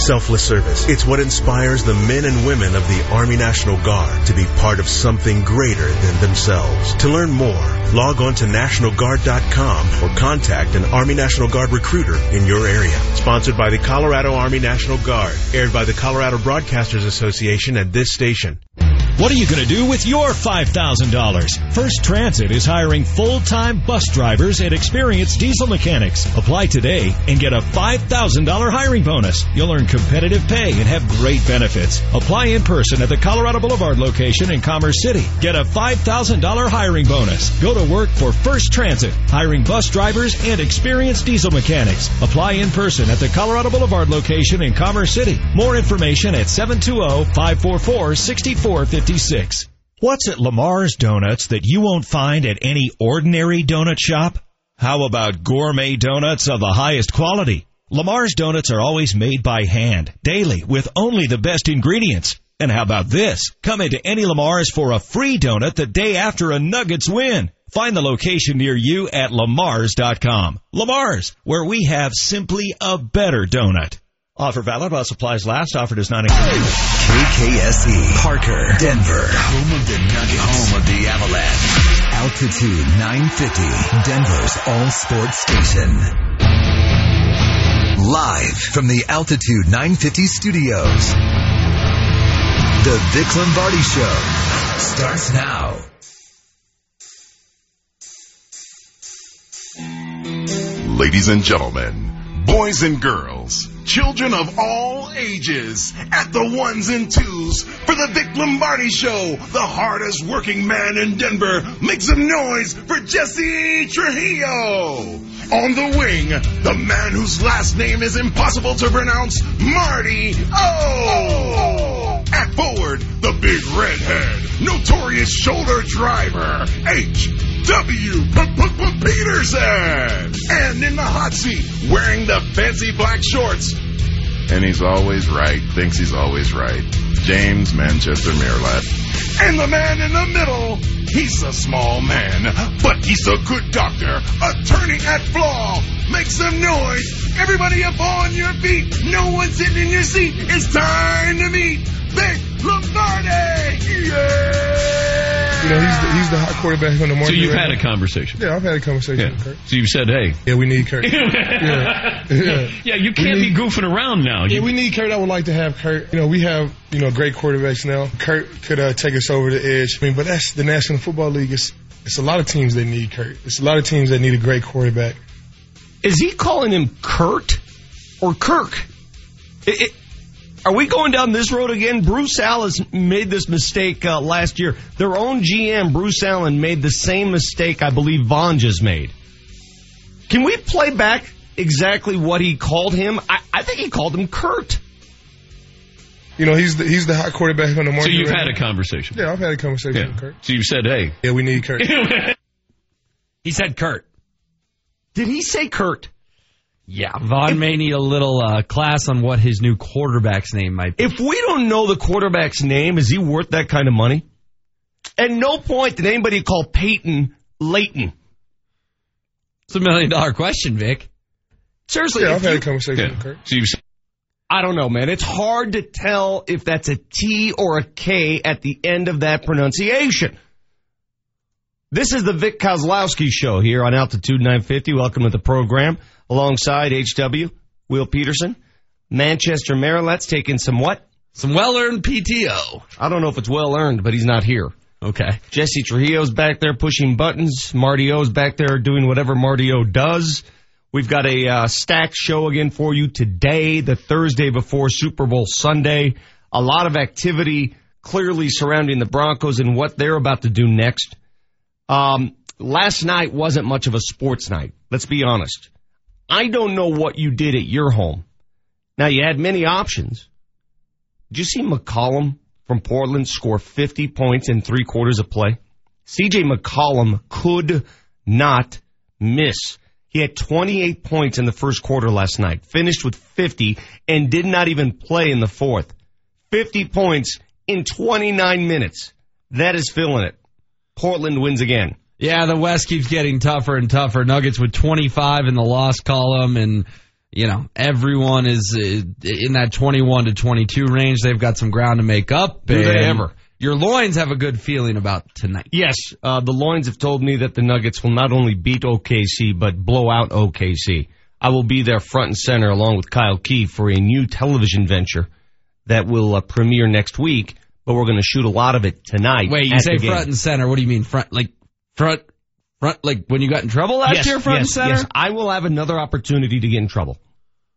selfless service. It's what inspires the men and women of the Army National Guard to be part of something greater than themselves. To learn more, log on to NationalGuard.com or contact an Army National Guard recruiter in your area. Sponsored by the Colorado Army National Guard. Aired by the Colorado Broadcasters Association at this station. What are you going to do with your $5,000? First Transit is hiring full-time bus drivers and experienced diesel mechanics. Apply today and get a $5,000 hiring bonus. You'll earn competitive pay and have great benefits. Apply in person at the Colorado Boulevard location in Commerce City. Get a $5,000 hiring bonus. Go to work for First Transit, hiring bus drivers and experienced diesel mechanics. Apply in person at the Colorado Boulevard location in Commerce City. More information at 720-544-6450. What's at Lamar's Donuts that you won't find at any ordinary donut shop? How about gourmet donuts of the highest quality? Lamar's Donuts are always made by hand, daily, with only the best ingredients. And how about this? Come into any Lamar's for a free donut the day after a Nuggets win. Find the location near you at lamars.com. Lamar's, where we have simply a better donut. Offer valid while supplies last. Offer does not include. KKSE, Parker, Denver, home of the Nuggets, home of the Avalanche. Altitude 950, Denver's all sports station. Live from the Altitude 950 studios. The Vic Lombardi Show starts now. Ladies and gentlemen, boys and girls, children of all ages, at the ones and twos for the Vic Lombardi Show, the hardest working man in Denver. Make some noise for Jesse Trujillo. On the wing, the man whose last name is impossible to pronounce, Marty O. At forward, the big redhead, notorious shoulder driver, H. W. Peterson. And in the hot seat, wearing the fancy black shorts. And he's always right, thinks he's always right. James Manchester Mirlat. And the man in the middle, he's a small man, but he's a good doctor, attorney at flaw. Make some noise. Everybody up on your feet. No one sitting in your seat. It's time to meet Vic Lombardi. Yeah! You know, he's the, he's the hot quarterback on the market. So you've right had a conversation. Yeah, I've had a conversation Yeah. with Kurt. So you've said, hey. Yeah, we need Kurt. yeah. yeah. Yeah, you can't We be goofing around now. Yeah, You- we need Kurt. I would like to have Kurt. You know, we have you know great quarterbacks now. Kurt could uh, take us over the edge. I mean, but that's the National Football League. It's it's a lot of teams that need Kurt. It's a lot of teams that need a great quarterback. Is he calling him Kurt or Kirk? It- it- are we going down this road again? Bruce Allen made this mistake uh, last year. Their own GM, Bruce Allen, made the same mistake I believe Vaughn just made. Can we play back exactly what he called him? I, I think he called him Kurt. You know, he's the he's the hot quarterback on the market. so you've right had now. a conversation. Yeah, I've had a conversation Yeah. with Kurt. So you've said, hey. Yeah, we need Kurt. He said Kurt. Did he say Kurt? Yeah, Vaughn may need a little uh, class on what his new quarterback's name might be. If we don't know the quarterback's name, is he worth that kind of money? At no point did anybody call Peyton Leighton. It's a million dollar question, Vic. Seriously, Yeah, I've had you- a conversation Yeah. with Kurt. So you've said, I don't know, man. It's hard to tell if that's a T or a K at the end of that pronunciation. This is the Vic Kozlowski show here on Altitude 950. Welcome to the program alongside HW, Will Peterson, Manchester Maryland's taking some what? Some well earned PTO. I don't know if it's well earned, but he's not here. Okay. Jesse Trujillo's back there pushing buttons. Marty O's back there doing whatever Marty O does. We've got a uh, stacked show again for you today, the Thursday before Super Bowl Sunday. A lot of activity clearly surrounding the Broncos and what they're about to do next. Um, last night wasn't much of a sports night. Let's be honest. I don't know what you did at your home. Now you had many options. Did you see McCollum from Portland score 50 points in three quarters of play? CJ McCollum could not miss. He had 28 points in the first quarter last night, finished with 50, and did not even play in the fourth. 50 points in 29 minutes. That is filling it. Portland wins again. Yeah, the West keeps getting tougher and tougher. Nuggets with 25 in the loss column and you know, everyone is uh, in that 21 to 22 range. They've got some ground to make up. Do they ever? Your loins have a good feeling about tonight. Yes, uh, the loins have told me that the Nuggets will not only beat OKC, but blow out OKC. I will be there front and center along with Kyle Key for a new television venture that will uh, premiere next week, but we're going to shoot a lot of it tonight. Wait, you say front and center. What do you mean front? Like front, front, like when you got in trouble last yes, year, front yes, and center? Yes, I will have another opportunity to get in trouble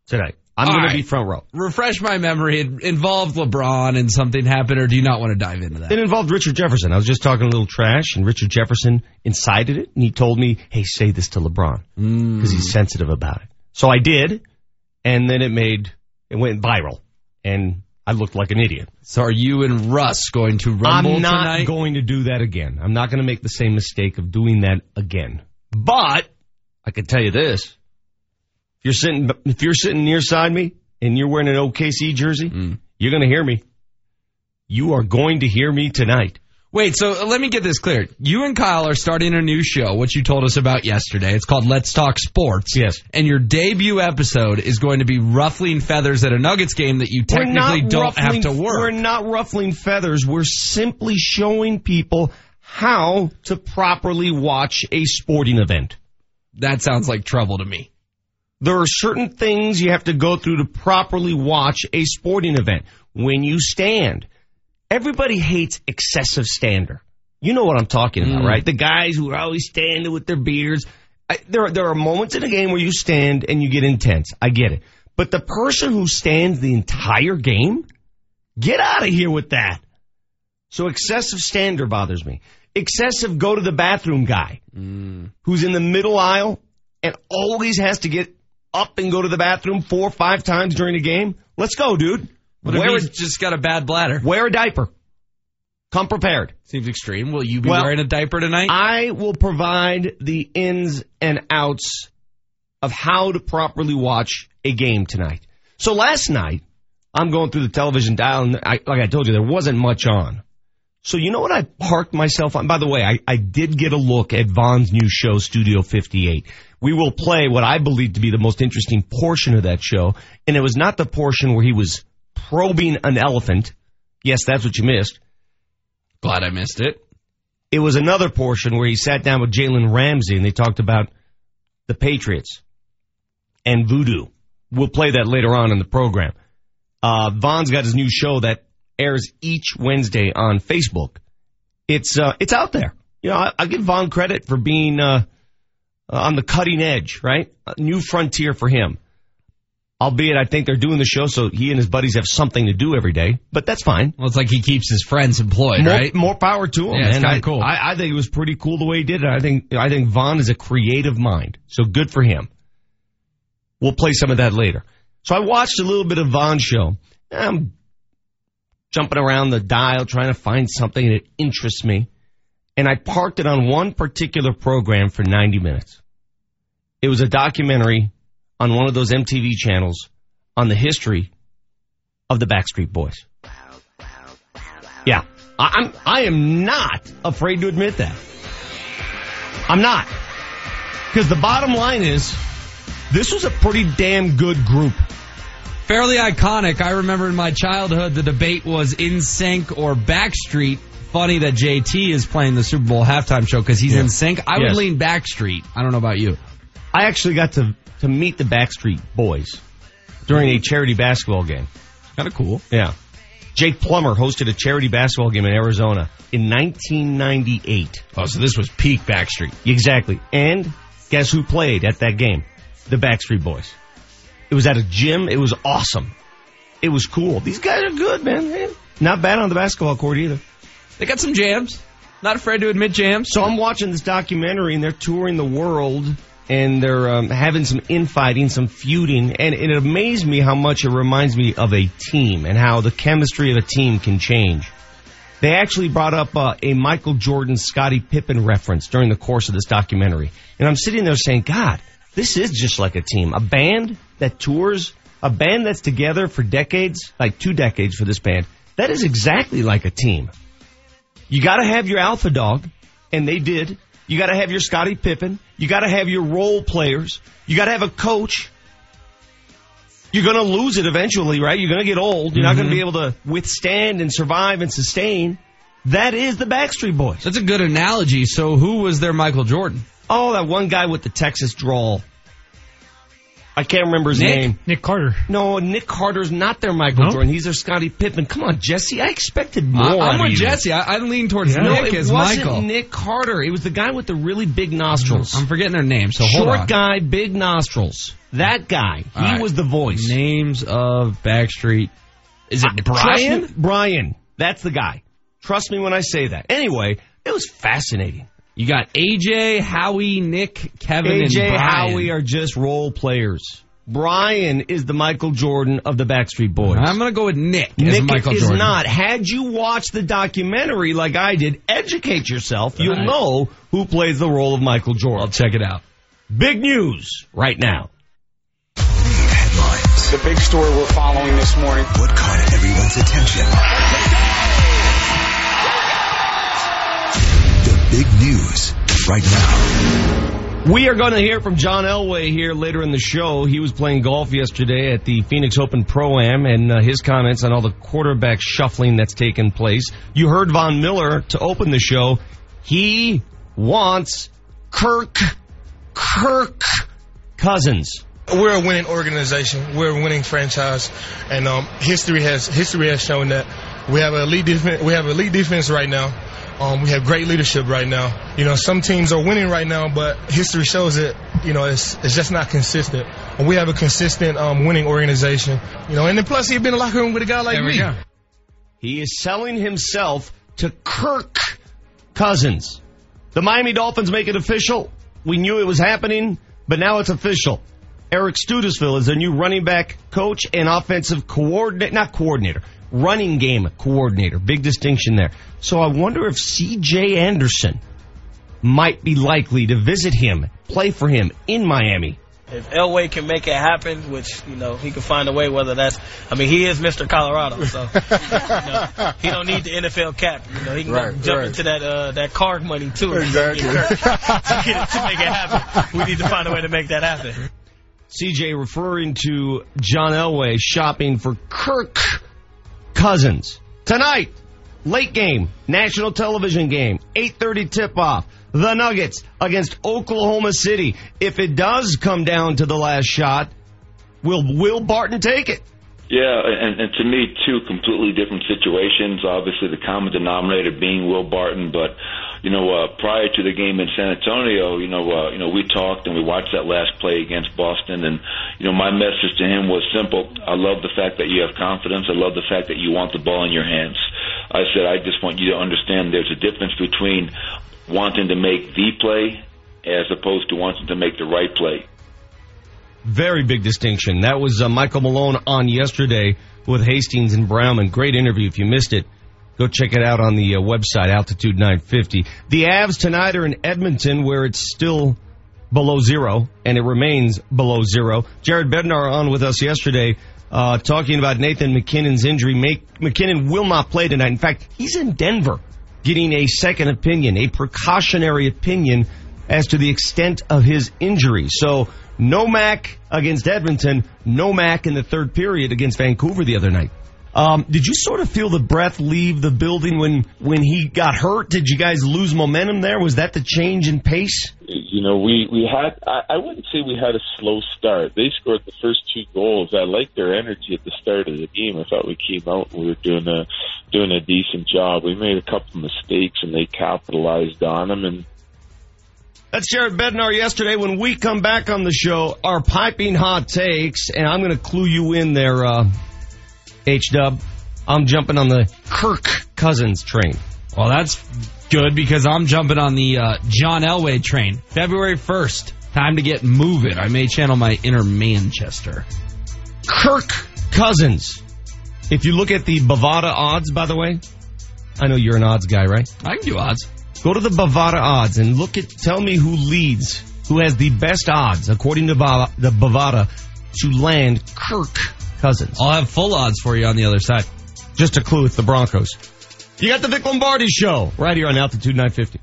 tonight. I'm going right. to be front row. Refresh my memory. It involved LeBron and something happened, or do you not want to dive into that? It involved Richard Jefferson. I was just talking a little trash, and Richard Jefferson incited it, and he told me, "Hey, say this to LeBron mm. because he's sensitive about it." So I did, and then it made it went viral, and I looked like an idiot. So are you and Russ going to rumble I'm not tonight? going to do that again. I'm not going to make the same mistake of doing that again. But I can tell you this: if you're sitting, if you're sitting near side me and you're wearing an OKC jersey, Mm. you're going to hear me. You are going to hear me tonight. Wait, so uh, let me get this clear. You and Kyle are starting a new show, which you told us about yesterday. It's called Let's Talk Sports. Yes. And your debut episode is going to be ruffling feathers at a Nuggets game that you technically don't have to work. We're not ruffling feathers. We're simply showing people how to properly watch a sporting event. That sounds like trouble to me. There are certain things you have to go through to properly watch a sporting event. When you stand, everybody hates excessive stander. You know what I'm talking about, Mm. right? The guys who are always standing with their beards. I, there, are, there are moments in a game where you stand and you get intense. I get it. But the person who stands the entire game, get out of here with that. So excessive stander bothers me. Excessive go to the bathroom guy who's in the middle aisle and always has to get up and go to the bathroom four or five times during a game. Let's go, dude. Wear a, just got a bad bladder? wear a diaper. Come prepared. Seems extreme. Will you be Well, wearing a diaper tonight? I will provide the ins and outs of how to properly watch a game tonight. So last night, I'm going through the television dial, and I, like I told you, there wasn't much on. So you know what I parked myself on? By the way, I, I did get a look at Vaughn's new show, Studio 58. We will play what I believe to be the most interesting portion of that show, and it was not the portion where he was probing an elephant. Yes, that's what you missed. Glad I missed it. It was another portion where he sat down with Jalen Ramsey and they talked about the Patriots and voodoo. We'll play that later on in the program. Uh, Vaughn's got his new show that airs each Wednesday on Facebook. It's uh, it's out there. You know, I, I give Vaughn credit for being uh, on the cutting edge, right? A new frontier for him. Albeit, I think they're doing the show so he and his buddies have something to do every day, but that's fine. Well, it's like he keeps his friends employed, More, right? more power to him. Yeah, it's man. I, cool. I, I think it was pretty cool the way he did it. I think I think Vaughn is a creative mind, so good for him. We'll play some of that later. So I watched a little bit of Vaughn's show. I'm jumping around the dial trying to find something that interests me, and I parked it on one particular program for 90 minutes. It was a documentary on one of those MTV channels on the history of the Backstreet Boys. Yeah, I, I'm. I am not afraid to admit that. I'm not, because the bottom line is, this was a pretty damn good group. Fairly iconic. I remember in my childhood the debate was NSYNC or Backstreet. Funny that JT is playing the Super Bowl halftime show because he's Yeah. in sync. I Yes. would lean Backstreet. I don't know about you. I actually got to to meet the Backstreet Boys during a charity basketball game. Kind of cool. Yeah, Jake Plummer hosted a charity basketball game in Arizona in 1998. Oh, so this was peak Backstreet. Exactly. And guess who played at that game? The Backstreet Boys. It was at a gym. It was awesome. It was cool. These guys are good, man. Man, Not bad on the basketball court either. They got some jams. Not afraid to admit jams. So I'm watching this documentary and they're touring the world and they're um, having some infighting, some feuding, and it amazed me how much it reminds me of a team and how the chemistry of a team can change. They actually brought up uh, a Michael Jordan, Scottie Pippen reference during the course of this documentary, and I'm sitting there saying, God, this is just like a team, a band that tours, a band that's together for decades, like two decades for this band. That is exactly like a team. You got to have your alpha dog, and they did. You got to have your Scottie Pippen. You got to have your role players. You got to have a coach. You're going to lose it eventually, right? You're going to get old. You're not going to mm-hmm. be able to withstand and survive and sustain. That is the Backstreet Boys. That's a good analogy. So who was their Michael Jordan? Oh, that one guy with the Texas drawl. I can't remember his Nick? name. Nick Carter. No, Nick Carter's not their Michael No? Jordan. He's their Scottie Pippen. Come on, Jesse. I expected more. I, out am with. Jesse. I, I lean towards No, Nick it as wasn't Nick Carter. It was the guy with the really big nostrils. I'm forgetting their names. So hold Short guy, big nostrils. That guy. He All right. was the voice. Names of Backstreet. Is it uh, Trust Brian? Brian. That's the guy. Trust me when I say that. Anyway, it was fascinating. You got AJ, Howie, Nick, Kevin, AJ and Brian. Howie are just role players. Brian is the Michael Jordan of the Backstreet Boys. I'm gonna go with Nick as Nick Michael is Jordan. not. Had you watched the documentary like I did, educate yourself. You'll Right. know who plays the role of Michael Jordan. I'll check it out. Big news right now. Headlines. The big story we're following this morning. What caught everyone's attention? Big news right now. We are going to hear from John Elway here later in the show. He was playing golf yesterday at the Phoenix Open Pro Am and uh, his comments on all the quarterback shuffling that's taken place. You heard Von Miller to open the show. He wants Kirk, Kirk Cousins. We're a winning organization. We're a winning franchise, and um, history has history has shown that we have a elite defense. We have elite defense right now. Um, we have great leadership right now. You know, some teams are winning right now, but history shows that you know it's it's just not consistent. And we have a consistent um, winning organization. You know, and then plus he's been in the locker room with a guy like There we me. go. He is selling himself to Kirk Cousins. The Miami Dolphins make it official. We knew it was happening, but now it's official. Eric Studesville is their new running back coach and offensive coordinator, not coordinator, running game coordinator. Big distinction there. So I wonder if CJ Anderson might be likely to visit him, play for him in Miami. If Elway can make it happen, which you know he can find a way, whether that's, I mean, he is Mr. Colorado, so you know, he don't need the NFL cap. You know, he can Right, jump right. into that uh, that card money too. Exactly. to, get it, to make it happen, we need to find a way to make that happen. CJ referring to John Elway shopping for Kirk Cousins. Tonight, late game, national television game, 8.30 tip-off. The Nuggets against Oklahoma City. If it does come down to the last shot, will Will Barton take it? Yeah, and, and to me, two completely different situations. Obviously, the common denominator being Will Barton, but you know, uh, prior to the game in San Antonio, you know, uh, you know, we talked and we watched that last play against Boston, and you know, my message to him was simple. I love the fact that you have confidence. I love the fact that you want the ball in your hands. I said, I just want you to understand there's a difference between wanting to make the play as opposed to wanting to make the right play. Very big distinction. That was uh, Michael Malone on yesterday with Hastings and Brown. Brownman. Great interview. If you missed it, go check it out on the uh, website, Altitude 950. The Avs tonight are in Edmonton where it's still below zero and it remains below zero. Jared Bednar on with us yesterday uh, talking about Nathan MacKinnon's injury. Make, MacKinnon will not play tonight. In fact, he's in Denver getting a second opinion, a precautionary opinion as to the extent of his injury. So no Mac against Edmonton, no Mac in the third period against Vancouver the other night. Um, did you sort of feel the breath leave the building when when he got hurt? Did you guys lose momentum there? Was that the change in pace? you know, we we had I, I wouldn't say we had a slow start. They scored the first two goals. I liked their energy at the start of the game. I thought we came out and we were doing a doing a decent job. We made a couple mistakes and they capitalized on them. And That's Jared Bednar yesterday. When we come back on the show, our piping hot takes, and I'm going to clue you in there, uh, H Dub. I'm jumping on the Kirk Cousins train. Well, that's good because I'm jumping on the uh, John Elway train. February 1st. Time to get moving. I may channel my inner Manchester. Kirk Cousins. If you look at the Bovada odds, by the way, I know you're an odds guy, right? I can do odds. Go to the Bovada odds and look at, tell me who leads, who has the best odds, according to the Bovada, to land Kirk Cousins. I'll have full odds for you on the other side. Just a clue, it's the Broncos. You got the Vic Lombardi show right here on Altitude 950.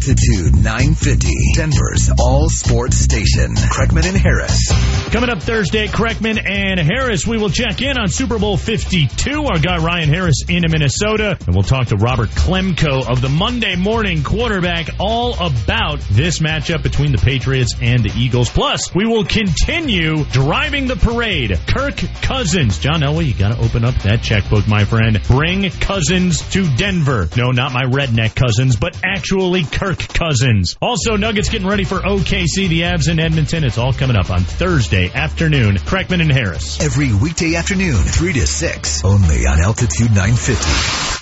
Altitude 950, Denver's all sports station. Kreckman and Harris. Coming up Thursday, Kreckman and Harris, we will check in on Super Bowl 52. Our guy Ryan Harris in Minnesota. And we'll talk to Robert Klemko of the Monday morning quarterback all about this matchup between the Patriots and the Eagles. Plus, we will continue driving the parade. Kirk Cousins. John Elway, you gotta open up that checkbook, my friend. Bring Cousins to Denver. No, not my redneck cousins, but actually Kirk Cousins. Also, Nuggets getting ready for OKC, the Avs in Edmonton. It's all coming up on Thursday afternoon. Kreckman and Harris. Every weekday afternoon, 3 to 6, only on Altitude 950.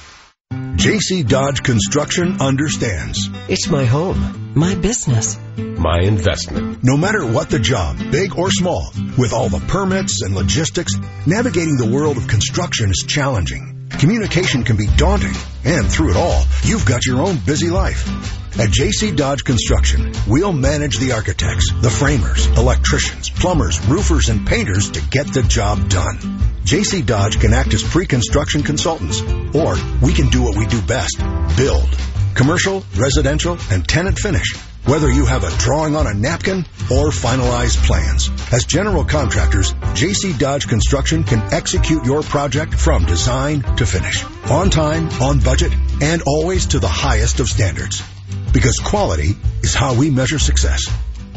JC Dodge Construction understands. It's my home, my business, my investment. No matter what the job, big or small, with all the permits and logistics, navigating the world of construction is challenging. Communication can be daunting, and through it all, you've got your own busy life. At JC Dodge Construction, we'll manage the architects, the framers, electricians, plumbers, roofers, and painters to get the job done. JC Dodge can act as pre-construction consultants, or we can do what we do best, build. Commercial, residential, and tenant finish. Whether you have a drawing on a napkin or finalized plans. As general contractors, JC Dodge Construction can execute your project from design to finish. On time, on budget, and always to the highest of standards. Because quality is how we measure success.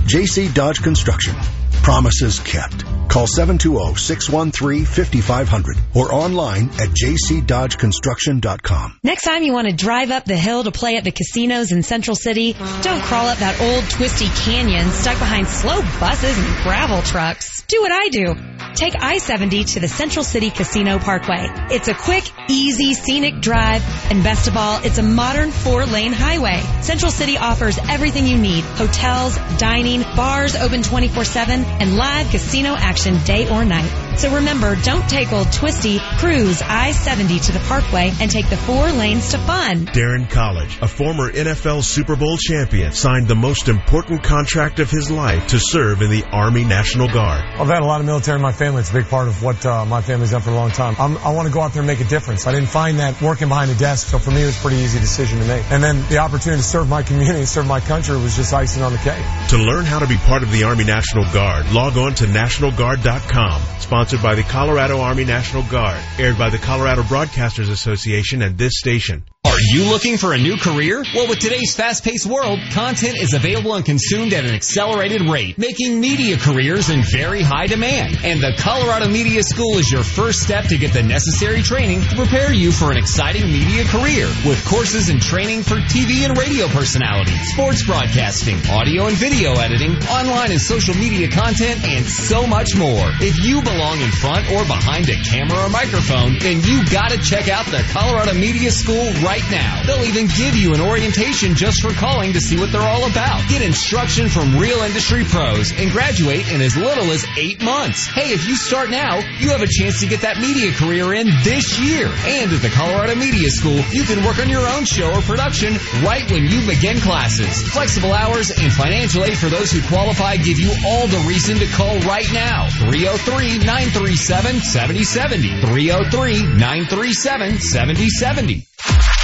JC Dodge Construction. Promises kept. Call 720-613-5500 or online at jcdodgeconstruction.com. Next time you want to drive up the hill to play at the casinos in Central City, don't crawl up that old twisty canyon stuck behind slow buses and gravel trucks. Do what I do. Take I-70 to the Central City Casino Parkway. It's a quick, easy, scenic drive, and best of all, it's a modern four-lane highway. Central City offers everything you need. Hotels, dining, bars open 24-7, and live casino action day or night. So remember, don't take old twisty, cruise I-70 to the Parkway and take the four lanes to fun. Daryn Colledge, a former NFL Super Bowl champion, signed the most important contract of his life to serve in the Army National Guard. I've had a lot of military in my family. It's a big part of what uh, my family's done for a long time. I'm, i want to go out there and make a difference. I didn't find that working behind a desk, so for me it was a pretty easy decision to make. And then the opportunity to serve my community, serve my country was just icing on the cake. To learn how to be part of the Army National Guard, log on to nationalguard.com. Sponsored by the Colorado Army National Guard. Aired by the Colorado Broadcasters Association and this station. Are you looking for a new career? Well, with today's fast-paced world, content is available and consumed at an accelerated rate, making media careers in very high demand. And the Colorado Media School is your first step to get the necessary training to prepare you for an exciting media career with courses and training for TV and radio personality, sports broadcasting, audio and video editing, online and social media content, and so much more. If you belong in front or behind a camera or microphone, then you gotta check out the Colorado Media School right right now. They'll even give you an orientation just for calling to see what they're all about. Get instruction from real industry pros and graduate in as little as eight months. Hey, if you start now, you have a chance to get that media career in this year. And at the Colorado Media School, you can work on your own show or production right when you begin classes. Flexible hours and financial aid for those who qualify give you all the reason to call right now. 303-937-7070. 303-937-7070.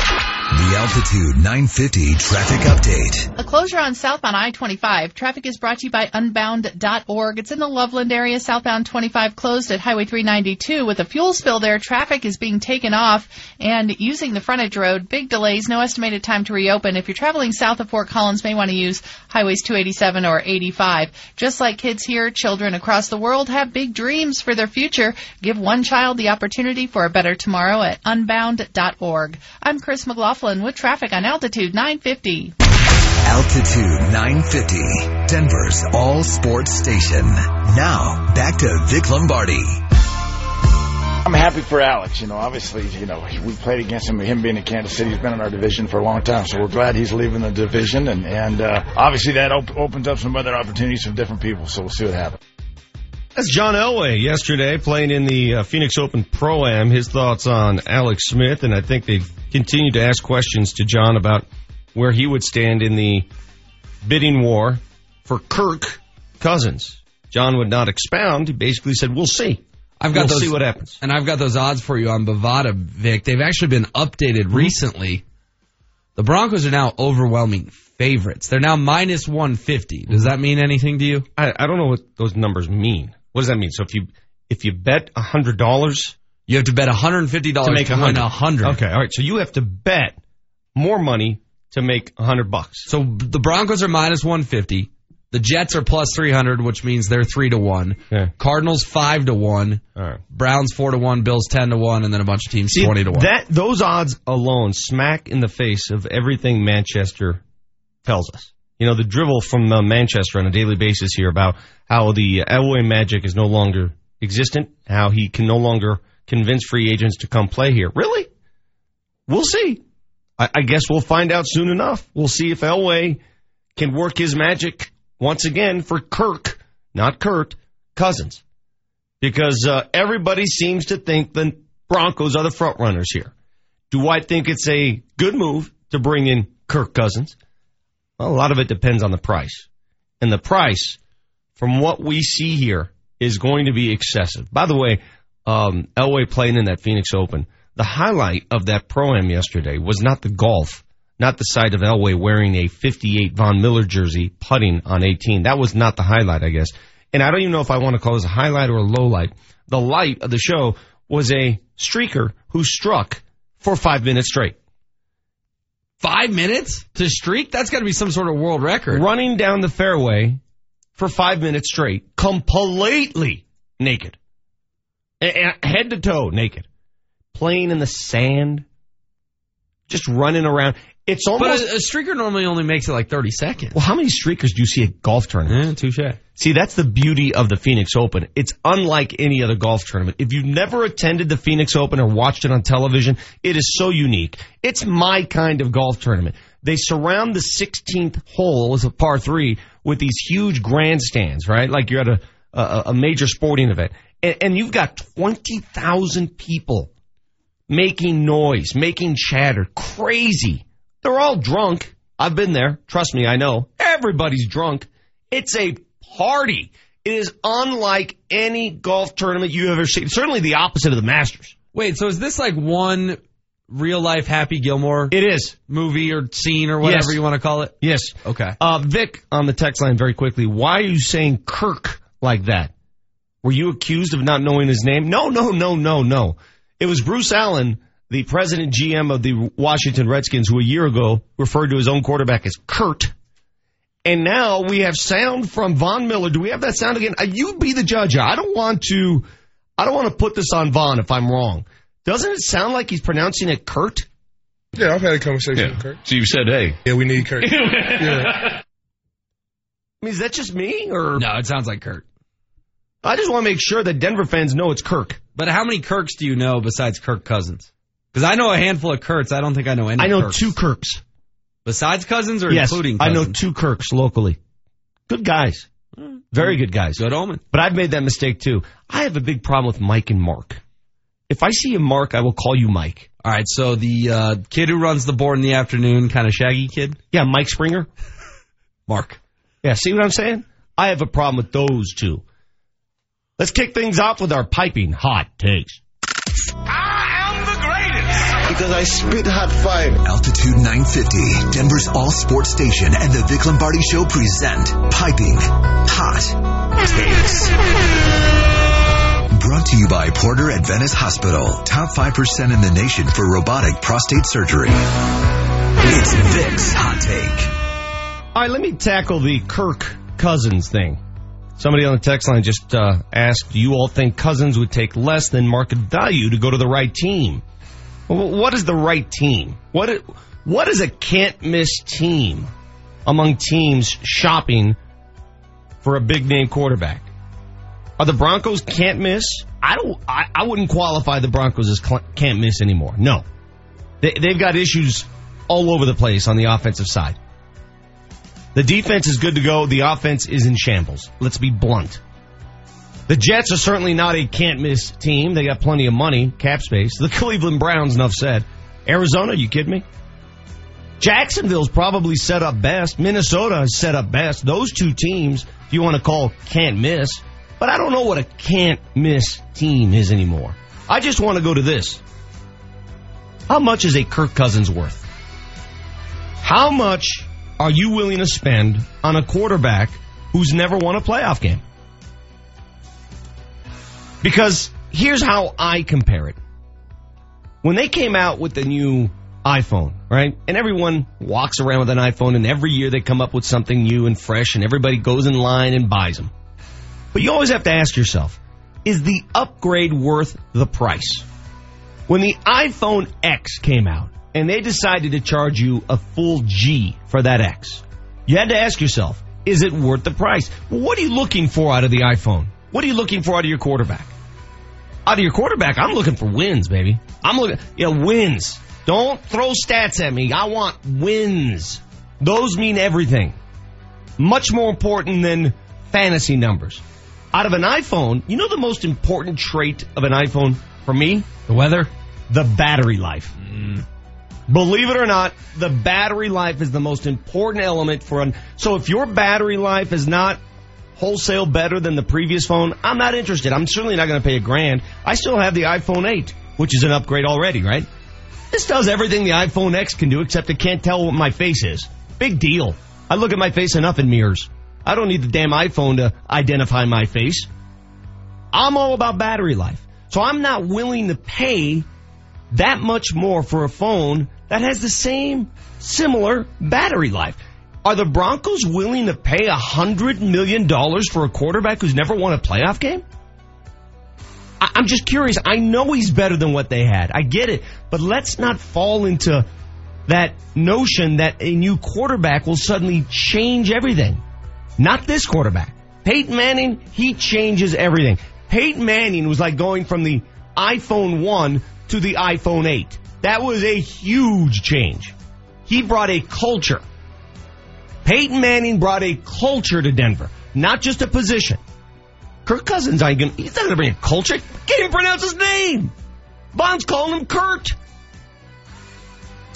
The Altitude 950 traffic update. A closure on southbound I-25. Traffic is brought to you by unbound.org. It's in the Loveland area. Southbound 25 closed at Highway 392 with a fuel spill there. Traffic is being taken off and using the frontage road. Big delays. No estimated time to reopen. If you're traveling south of Fort Collins, may want to use highways 287 or 85. Just like kids here, children across the world have big dreams for their future. Give one child the opportunity for a better tomorrow at unbound.org. I'm Chris McLaughlin with traffic on Altitude 950. Altitude 950, Denver's all sports station. Now, back to Vic Lombardi. I'm happy for Alex. You know, obviously, you know, we played against him. Him being in Kansas City, he's been in our division for a long time. So we're glad he's leaving the division, and and uh, obviously that op- opens up some other opportunities for different people. So we'll see what happens. That's John Elway yesterday playing in the uh, Phoenix Open Pro Am. His thoughts on Alex Smith, and I think they've continued to ask questions to John about where he would stand in the bidding war for Kirk Cousins. John would not expound. He basically said, "We'll see." I've got we'll those, see what happens. And I've got those odds for you on Bovada, Vic. They've actually been updated mm-hmm. recently. The Broncos are now overwhelming favorites. They're now minus 150. Does that mean anything to you? I, I don't know what those numbers mean. What does that mean? So if you if you bet hundred dollars, you have to bet $150 to make a hundred. 100. Okay, all right. So you have to bet more money to make a hundred bucks. So the Broncos are minus 150. The Jets are plus 300, which means they're 3 to 1. Cardinals 5 to 1. Browns 4 to 1. Bills 10 to 1. And then a bunch of teams See, 20 to 1. That those odds alone smack in the face of everything Manchester tells us. You know, the drivel from uh, Manchester on a daily basis here about how the Elway magic is no longer existent, how he can no longer convince free agents to come play here. Really? We'll see. I, I guess we'll find out soon enough. We'll see if Elway can work his magic once again for Kirk, not Kurt, Cousins. Because uh, everybody seems to think the Broncos are the front runners here. Do I think it's a good move to bring in Kirk Cousins? Well, a lot of it depends on the price. And the price, from what we see here, is going to be excessive. By the way, um, Elway playing in that Phoenix Open, the highlight of that pro-am yesterday was not the golf, not the sight of Elway wearing a 58 Von Miller jersey putting on 18. That was not the highlight, I guess. And I don't even know if I want to call this a highlight or a low light. The light of the show was a streaker who struck for five minutes straight. Five minutes to streak? That's got to be some sort of world record. Running down the fairway for five minutes straight, completely naked. A- a- head to toe naked. Playing in the sand. Just running around. It's But almost. a, a streaker normally only makes it like 30 seconds. well, how many streakers do you see at golf tournaments? Yeah, touche. See, that's the beauty of the Phoenix Open. It's unlike any other golf tournament. If you've never attended the Phoenix Open or watched it on television, it is so unique. It's my kind of golf tournament. They surround the 16th hole as a par three with these huge grandstands, right? Like you're at a, a, a major sporting event. And, and you've got 20,000 people making noise, making chatter, crazy. They're all drunk. I've been there. Trust me, I know. Everybody's drunk. It's a party. It is unlike any golf tournament you've ever seen. Certainly the opposite of the Masters. Wait, so is this like one real life Happy Gilmore It is. movie or scene or whatever Yes. you want to call it? Yes. Okay. Uh, Vic on the text line very quickly. Why are you saying Kirk like that? Were you accused of not knowing his name? No, no, no, no, no. It was Bruce Allen, the president GM of the Washington Redskins, who a year ago referred to his own quarterback as Kurt. And now we have sound from Von Miller. Do we have that sound again? Uh, you be the judge. I don't want to, I don't want to put this on Von if I'm wrong. Doesn't it sound like he's pronouncing it Kurt? Yeah, I've had a conversation with Kurt. So you said, hey. Yeah, we need Kurt. yeah. I mean, is that just me or? No, it sounds like Kurt. I just want to make sure that Denver fans know it's Kirk. But how many Kirks do you know besides Kirk Cousins? Because I know a handful of Kurts. I don't think I know any. I know Kirks. two Kirks. besides Cousins or yes, including. I know two Kirks locally. Good guys. Very good guys. Good omen. But I've made that mistake too. I have a big problem with Mike and Mark. If I see a Mark, I will call you Mike. All right, so the uh, kid who runs the board in the afternoon, kind of shaggy kid, Yeah, Mike Springer. Mark. Yeah, see what I'm saying? I have a problem with those two. Let's kick things off with our piping hot takes. Because I spit hot five. Altitude 950, Denver's all sports station, and the Vic Lombardi Show present Piping Hot Takes. Brought to you by Porter Adventist Hospital. Top 5% in the nation for robotic prostate surgery. It's Vic's Hot Take. All right, let me tackle the Kirk Cousins thing. Somebody on the text line just uh, asked, do you all think Cousins would take less than market value to go to the right team? What is the right team? What what is a can't miss team among teams shopping for a big name quarterback? Are the Broncos can't miss? I don't. I, I wouldn't qualify the Broncos as cl- can't miss anymore. No, they, they've got issues all over the place on the offensive side. The defense is good to go. The offense is in shambles. Let's be blunt. The Jets are certainly not a can't miss team. They got plenty of money, cap space. The Cleveland Browns, enough said. Arizona, you kidding me? Jacksonville's probably set up best. Minnesota is set up best. Those two teams, if you want to call can't miss. But I don't know what a can't miss team is anymore. I just want to go to this. How much is a Kirk Cousins worth? How much are you willing to spend on a quarterback who's never won a playoff game? Because here's how I compare it. When they came out with the new iPhone, right? And everyone walks around with an iPhone and every year they come up with something new and fresh and everybody goes in line and buys them. But you always have to ask yourself, is the upgrade worth the price? When the iPhone X came out and they decided to charge you a full G for that X, you had to ask yourself, is it worth the price? What are you looking for out of the iPhone? What are you looking for out of your quarterback? Out of your quarterback, I'm looking for wins, baby. I'm looking, yeah, wins. Don't throw stats at me. I want wins. Those mean everything. Much more important than fantasy numbers. Out of an iPhone, you know the most important trait of an iPhone for me? The weather? The battery life. Mm. Believe it or not, the battery life is the most important element for an. So if your battery life is not wholesale better than the previous phone, I'm not interested. I'm certainly not going to pay a grand. I still have the iPhone 8, which is an upgrade already, right? This does everything the iPhone X can do, except it can't tell what my face is. Big deal. I look at my face enough in mirrors. I don't need the damn iPhone to identify my face. I'm all about battery life. So I'm not willing to pay that much more for a phone that has the same similar battery life. Are the Broncos willing to pay a hundred million dollars for a quarterback who's never won a playoff game? I- I'm just curious. I know he's better than what they had. I get it. But let's not fall into that notion that a new quarterback will suddenly change everything. Not this quarterback. Peyton Manning, he changes everything. Peyton Manning was like going from the iPhone 1 to the iPhone 8. That was a huge change. He brought a culture. Peyton Manning brought a culture to Denver, not just a position. Kirk Cousins, I can, he's not going to bring a culture. Can't even pronounce his name. Von's calling him Kurt.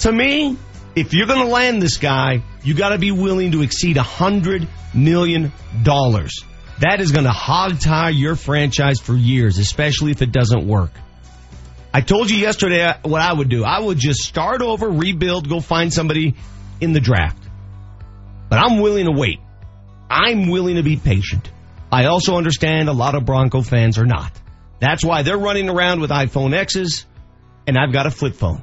To me, if you're going to land this guy, you got to be willing to exceed a hundred million dollars. That is going to hog tie your franchise for years, especially if it doesn't work. I told you yesterday uh, what I would do. I would just start over, rebuild, go find somebody in the draft. But I'm willing to wait. I'm willing to be patient. I also understand a lot of Bronco fans are not. That's why they're running around with iPhone X's, and I've got a flip phone.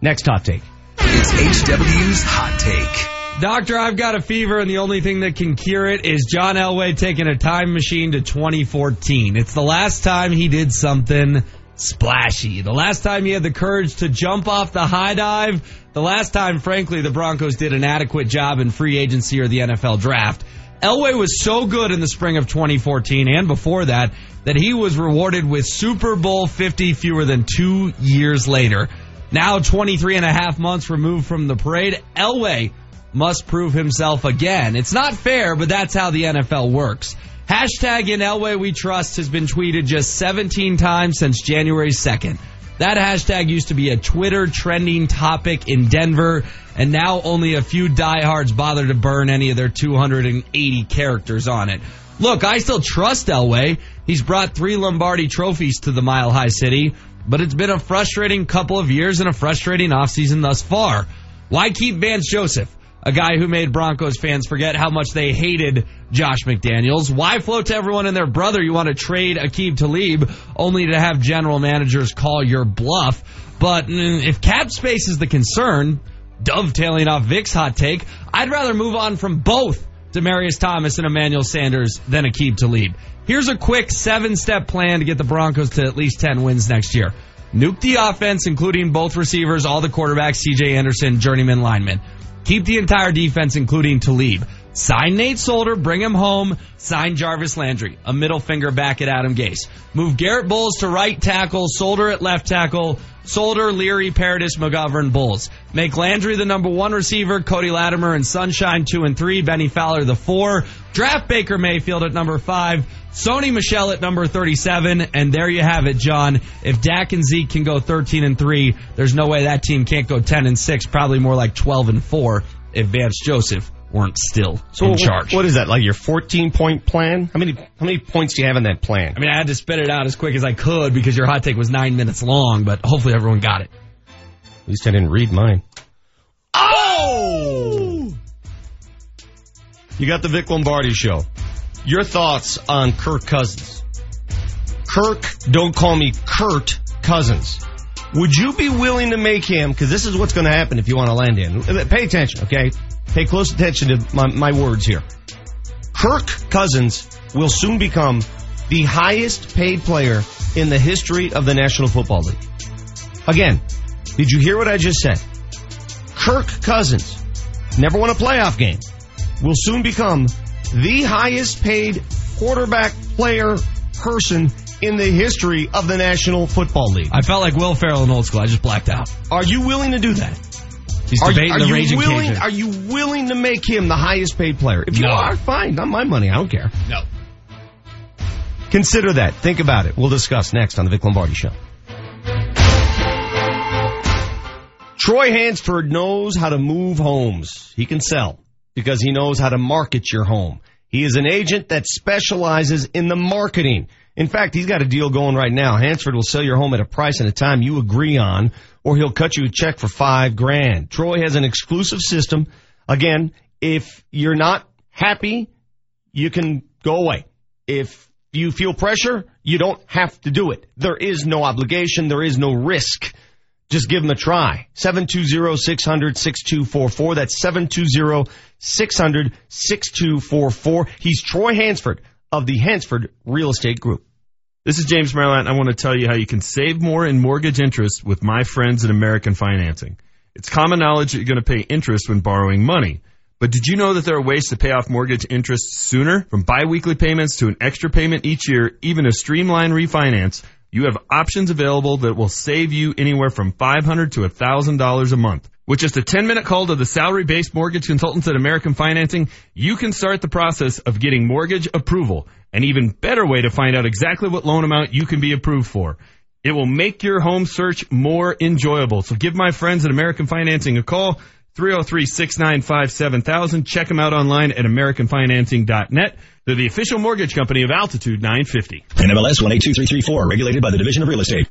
Next hot take. It's HW's hot take. Doctor, I've got a fever, and the only thing that can cure it is John Elway taking a time machine to 2014. It's the last time he did something splashy. The last time he had the courage to jump off the high dive. The last time, frankly, the Broncos did an adequate job in free agency or the NFL draft. Elway was so good in the spring of 2014 and before that that he was rewarded with Super Bowl 50 fewer than two years later. Now 23 and a half months removed from the parade, Elway must prove himself again. It's not fair, but that's how the NFL works. Hashtag in Elway we trust has been tweeted just 17 times since January 2nd. That hashtag used to be a Twitter trending topic in Denver, and now only a few diehards bother to burn any of their 280 characters on it. Look, I still trust Elway. He's brought three Lombardi trophies to the Mile High City, but it's been a frustrating couple of years and a frustrating offseason thus far. Why keep Vance Joseph? A guy who made Broncos fans forget how much they hated Josh McDaniels. Why float to everyone and their brother you want to trade Aqib Talib only to have general managers call your bluff? But mm, if cap space is the concern, dovetailing off Vic's hot take, I'd rather move on from both Demaryius Thomas and Emmanuel Sanders than Aqib Talib. Here's a quick seven step plan to get the Broncos to at least 10 wins next year. Nuke the offense, including both receivers, all the quarterbacks, CJ Anderson, journeyman linemen. Keep the entire defense, including Talib. Sign Nate Solder, bring him home. Sign Jarvis Landry, a middle finger back at Adam Gase. Move Garrett Bolles to right tackle, Solder at left tackle, Solder, Leary, Paradis, McGovern, Bolles. Make Landry the number one receiver, Cody Latimer and Sunshine two and three, Benny Fowler the four. Draft Baker Mayfield at number five, Sony Michel at number 37, and there you have it, John. If Dak and Zeke can go 13 and three, there's no way that team can't go 10 and six, probably more like 12 and four if Vance Joseph weren't still So in what- charge. What is that? Like your 14 point plan? How many how many points do you have in that plan? I mean, I had to spit it out as quick as I could because your hot take was nine minutes long, but hopefully everyone got it. At least I didn't read mine. Oh! You got the Vic Lombardi show. Your thoughts on Kirk Cousins? Kirk, don't call me Kurt Cousins. Would you be willing to make him, because this is what's going to happen if you want to land in. Pay attention, okay? Pay close attention to my, my words here. Kirk Cousins will soon become the highest paid player in the history of the National Football League. Again, did you hear what I just said? Kirk Cousins, never won a playoff game, will soon become the highest paid quarterback player person in the history of the National Football League. I felt like Will Ferrell in old school. I just blacked out. Are you willing to do that? He's Are, debating are the you Raging willing? Cajun. Are you willing to make him the highest paid player? If you No. are, fine. Not my money. I don't care. No. Consider that. Think about it. We'll discuss next on the Vic Lombardi Show. Troy Hansford knows how to move homes. He can sell because he knows how to market your home. He is an agent that specializes in the marketing. In fact, he's got a deal going right now. Hansford will sell your home at a price and a time you agree on, or he'll cut you a check for five grand. Troy has an exclusive system. Again, if you're not happy, you can go away. If you feel pressure, you don't have to do it. There is no obligation. There is no risk. Just give them a try. 720-600-6244. That's 720-600-6244. He's Troy Hansford of the Hansford Real Estate Group. This is James Merlant. I want to tell you how you can save more in mortgage interest with my friends at American Financing. It's common knowledge that you're going to pay interest when borrowing money. But did you know that there are ways to pay off mortgage interest sooner? From biweekly payments to an extra payment each year, even a streamlined refinance, you have options available that will save you anywhere from 500 to $1,000 a month. With just a 10 minute call to the salary based mortgage consultants at American Financing, you can start the process of getting mortgage approval. An even better way to find out exactly what loan amount you can be approved for. It will make your home search more enjoyable. So give my friends at American Financing a call. 303-695-7000. Check them out online at AmericanFinancing.net. They're the official mortgage company of Altitude 950. NMLS 182334, regulated by the Division of Real Estate.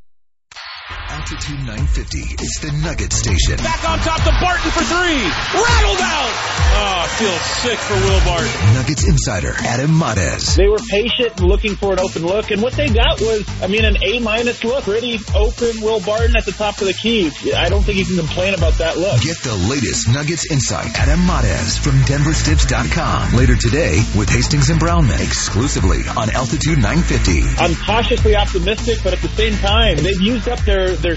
Altitude 950 is the Nugget Station. Back on top to Barton for three. Rattled out. Oh, I feel sick for Will Barton. Nuggets insider Adam Mares. They were patient and looking for an open look, and what they got was, I mean, an A minus look. Pretty open Will Barton at the top of the key. I don't think you can complain about that look. Get the latest Nuggets insight. Adam Mares from DenverStiffs.com. Later today with Hastings and Brownman exclusively on Altitude 950. I'm cautiously optimistic, but at the same time, they've used up their, their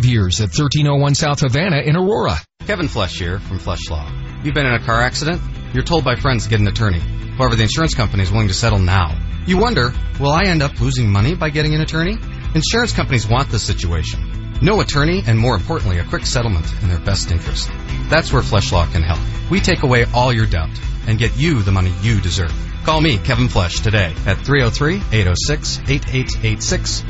years at 1301 South Havana in Aurora. Kevin Flesch here from Flesch Law. You've been in a car accident? You're told by friends to get an attorney. However, the insurance company is willing to settle now. You wonder, will I end up losing money by getting an attorney? Insurance companies want this situation. No attorney, and more importantly, a quick settlement in their best interest. That's where Flesch Law can help. We take away all your doubt and get you the money you deserve. Call me, Kevin Flesch, today at 303-806-8886,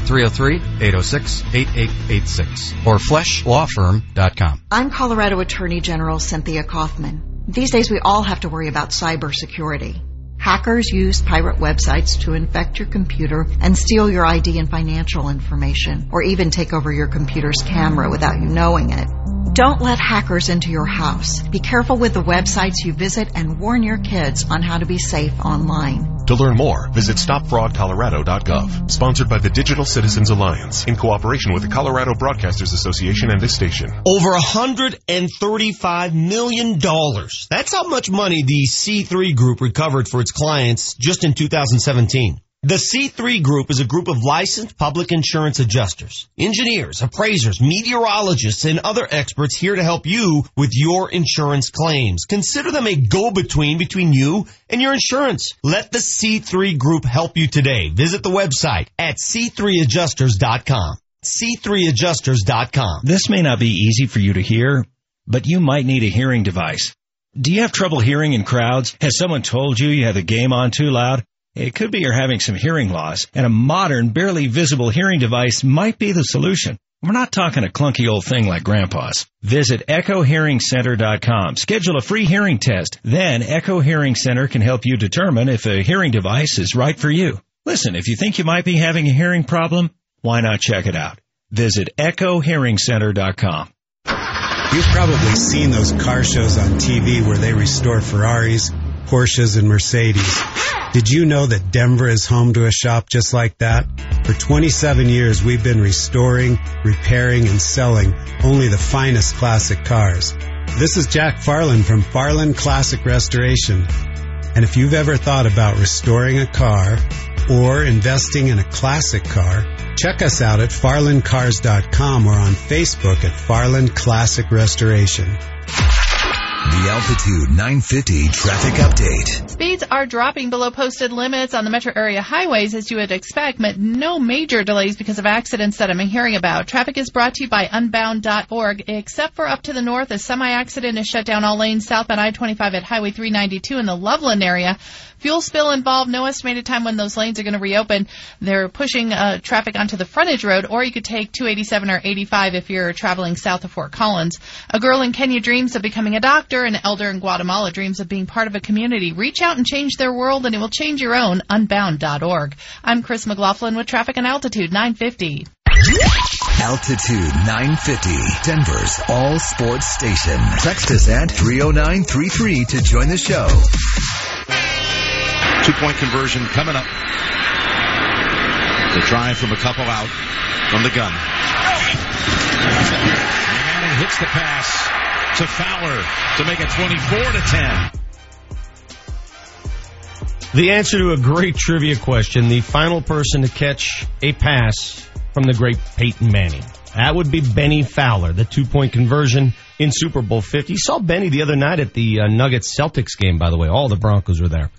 303-806-8886, or fleschlawfirm.com. I'm Colorado Attorney General Cynthia Coffman. These days we all have to worry about cybersecurity. Hackers use pirate websites to infect your computer and steal your ID and financial information, or even take over your computer's camera without you knowing it. Don't let hackers into your house. Be careful with the websites you visit and warn your kids on how to be safe online. To learn more, visit stopfraudcolorado.gov. Sponsored by the Digital Citizens Alliance in cooperation with the Colorado Broadcasters Association and this station. Over $135 million. That's how much money the C3 Group recovered for its clients just in 2017. The C3 Group is a group of licensed public insurance adjusters, engineers, appraisers, meteorologists, and other experts here to help you with your insurance claims. Consider them a go-between between you and your insurance. Let the C3 Group help you today. Visit the website at c3adjusters.com. c3adjusters.com. This may not be easy for you to hear, but you might need a hearing device. Do you have trouble hearing in crowds? Has someone told you you have the game on too loud? It could be you're having some hearing loss, and a modern, barely visible hearing device might be the solution. We're not talking a clunky old thing like grandpa's. Visit echohearingcenter.com. Schedule a free hearing test. Then Echo Hearing Center can help you determine if a hearing device is right for you. Listen, if you think you might be having a hearing problem, why not check it out? Visit echohearingcenter.com. You've probably seen those car shows on TV where they restore Ferraris, Porsches, and Mercedes. Did you know that Denver is home to a shop just like that? For 27 years, we've been restoring, repairing, and selling only the finest classic cars. This is Jack Farland from Farland Classic Restoration. And if you've ever thought about restoring a car or investing in a classic car, check us out at farlandcars.com or on Facebook at Farland Classic Restoration. The Altitude 950 traffic update. Speeds are dropping below posted limits on the metro area highways as you would expect, but no major delays because of accidents that I'm hearing about. Traffic is brought to you by unbound.org, except for up to the north. A semi-accident has shut down all lanes southbound I-25 at Highway 392 in the Loveland area. Fuel spill involved. No estimated time when those lanes are going to reopen. They're pushing uh, traffic onto the frontage road, or you could take 287 or 85 if you're traveling south of Fort Collins. A girl in Kenya dreams of becoming a doctor. An elder in Guatemala dreams of being part of a community. Reach out and change their world, and it will change your own. Unbound.org. I'm Chris McLaughlin with Traffic and Altitude 950. Altitude 950, Denver's all sports station. Text us at 30933 to join the show. Two point conversion coming up. The drive from a couple out from the gun. Manning hits the pass to Fowler to make it 24 to 10. The answer to a great trivia question, the final person to catch a pass from the great Peyton Manning. That would be Bennie Fowler, the two point conversion in Super Bowl 50. You saw Bennie the other night at the uh, Nuggets Celtics game, by the way. All the Broncos were there.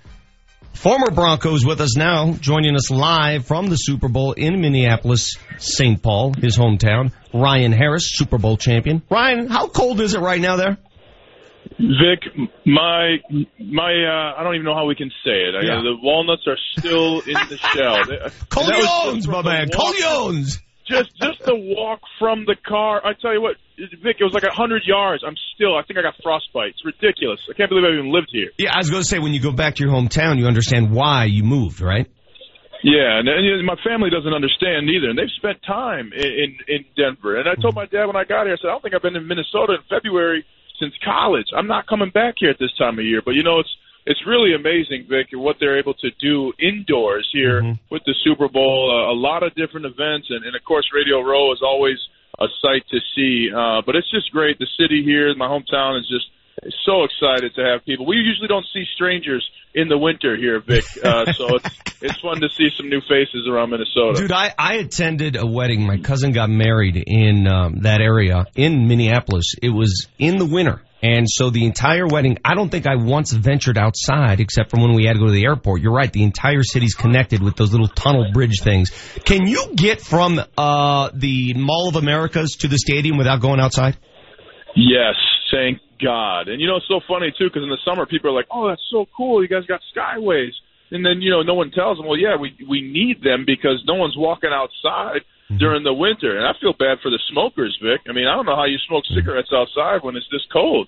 Former Broncos with us now, joining us live from the Super Bowl in Minneapolis, St. Paul, his hometown. Ryan Harris, Super Bowl champion. Ryan, how cold is it right now there? Vic, my my uh, I don't even know how we can say it. Yeah. I, the walnuts are still in the shell. They- and that was Colognes, just my man. Colognes. Just just the walk from the car. I tell you what, Vic, it was like a hundred yards. I'm still. I think I got frostbite. It's ridiculous. I can't believe I even lived here. Yeah, I was going to say, when you go back to your hometown, you understand why you moved, right? Yeah, and, and my family doesn't understand either, and they've spent time in, in Denver. And I told my dad when I got here, I said, I don't think I've been in Minnesota in February since college. I'm not coming back here at this time of year. But you know, it's it's really amazing, Vic, what they're able to do indoors here with the Super Bowl. Uh, a lot of different events, and, and of course, Radio Row is always a sight to see. Uh, but it's just great. The city here, my hometown, is just so excited to have people. We usually don't see strangers in the winter here, Vic. Uh, so it's it's fun to see some new faces around Minnesota. Dude, I, I attended a wedding. My cousin got married in um, that area in Minneapolis. It was in the winter. And so the entire wedding, I don't think I once ventured outside except from when we had to go to the airport. You're right. The entire city's connected with those little tunnel bridge things. Can you get from uh, the Mall of Americas to the stadium without going outside? Yes, thank God. And you know, it's so funny too because in the summer people are like, "Oh, that's so cool! You guys got skyways." And then you know, no one tells them, "Well, yeah, we we need them because no one's walking outside during the winter." And I feel bad for the smokers, Vic. I mean, I don't know how you smoke cigarettes outside when it's this cold.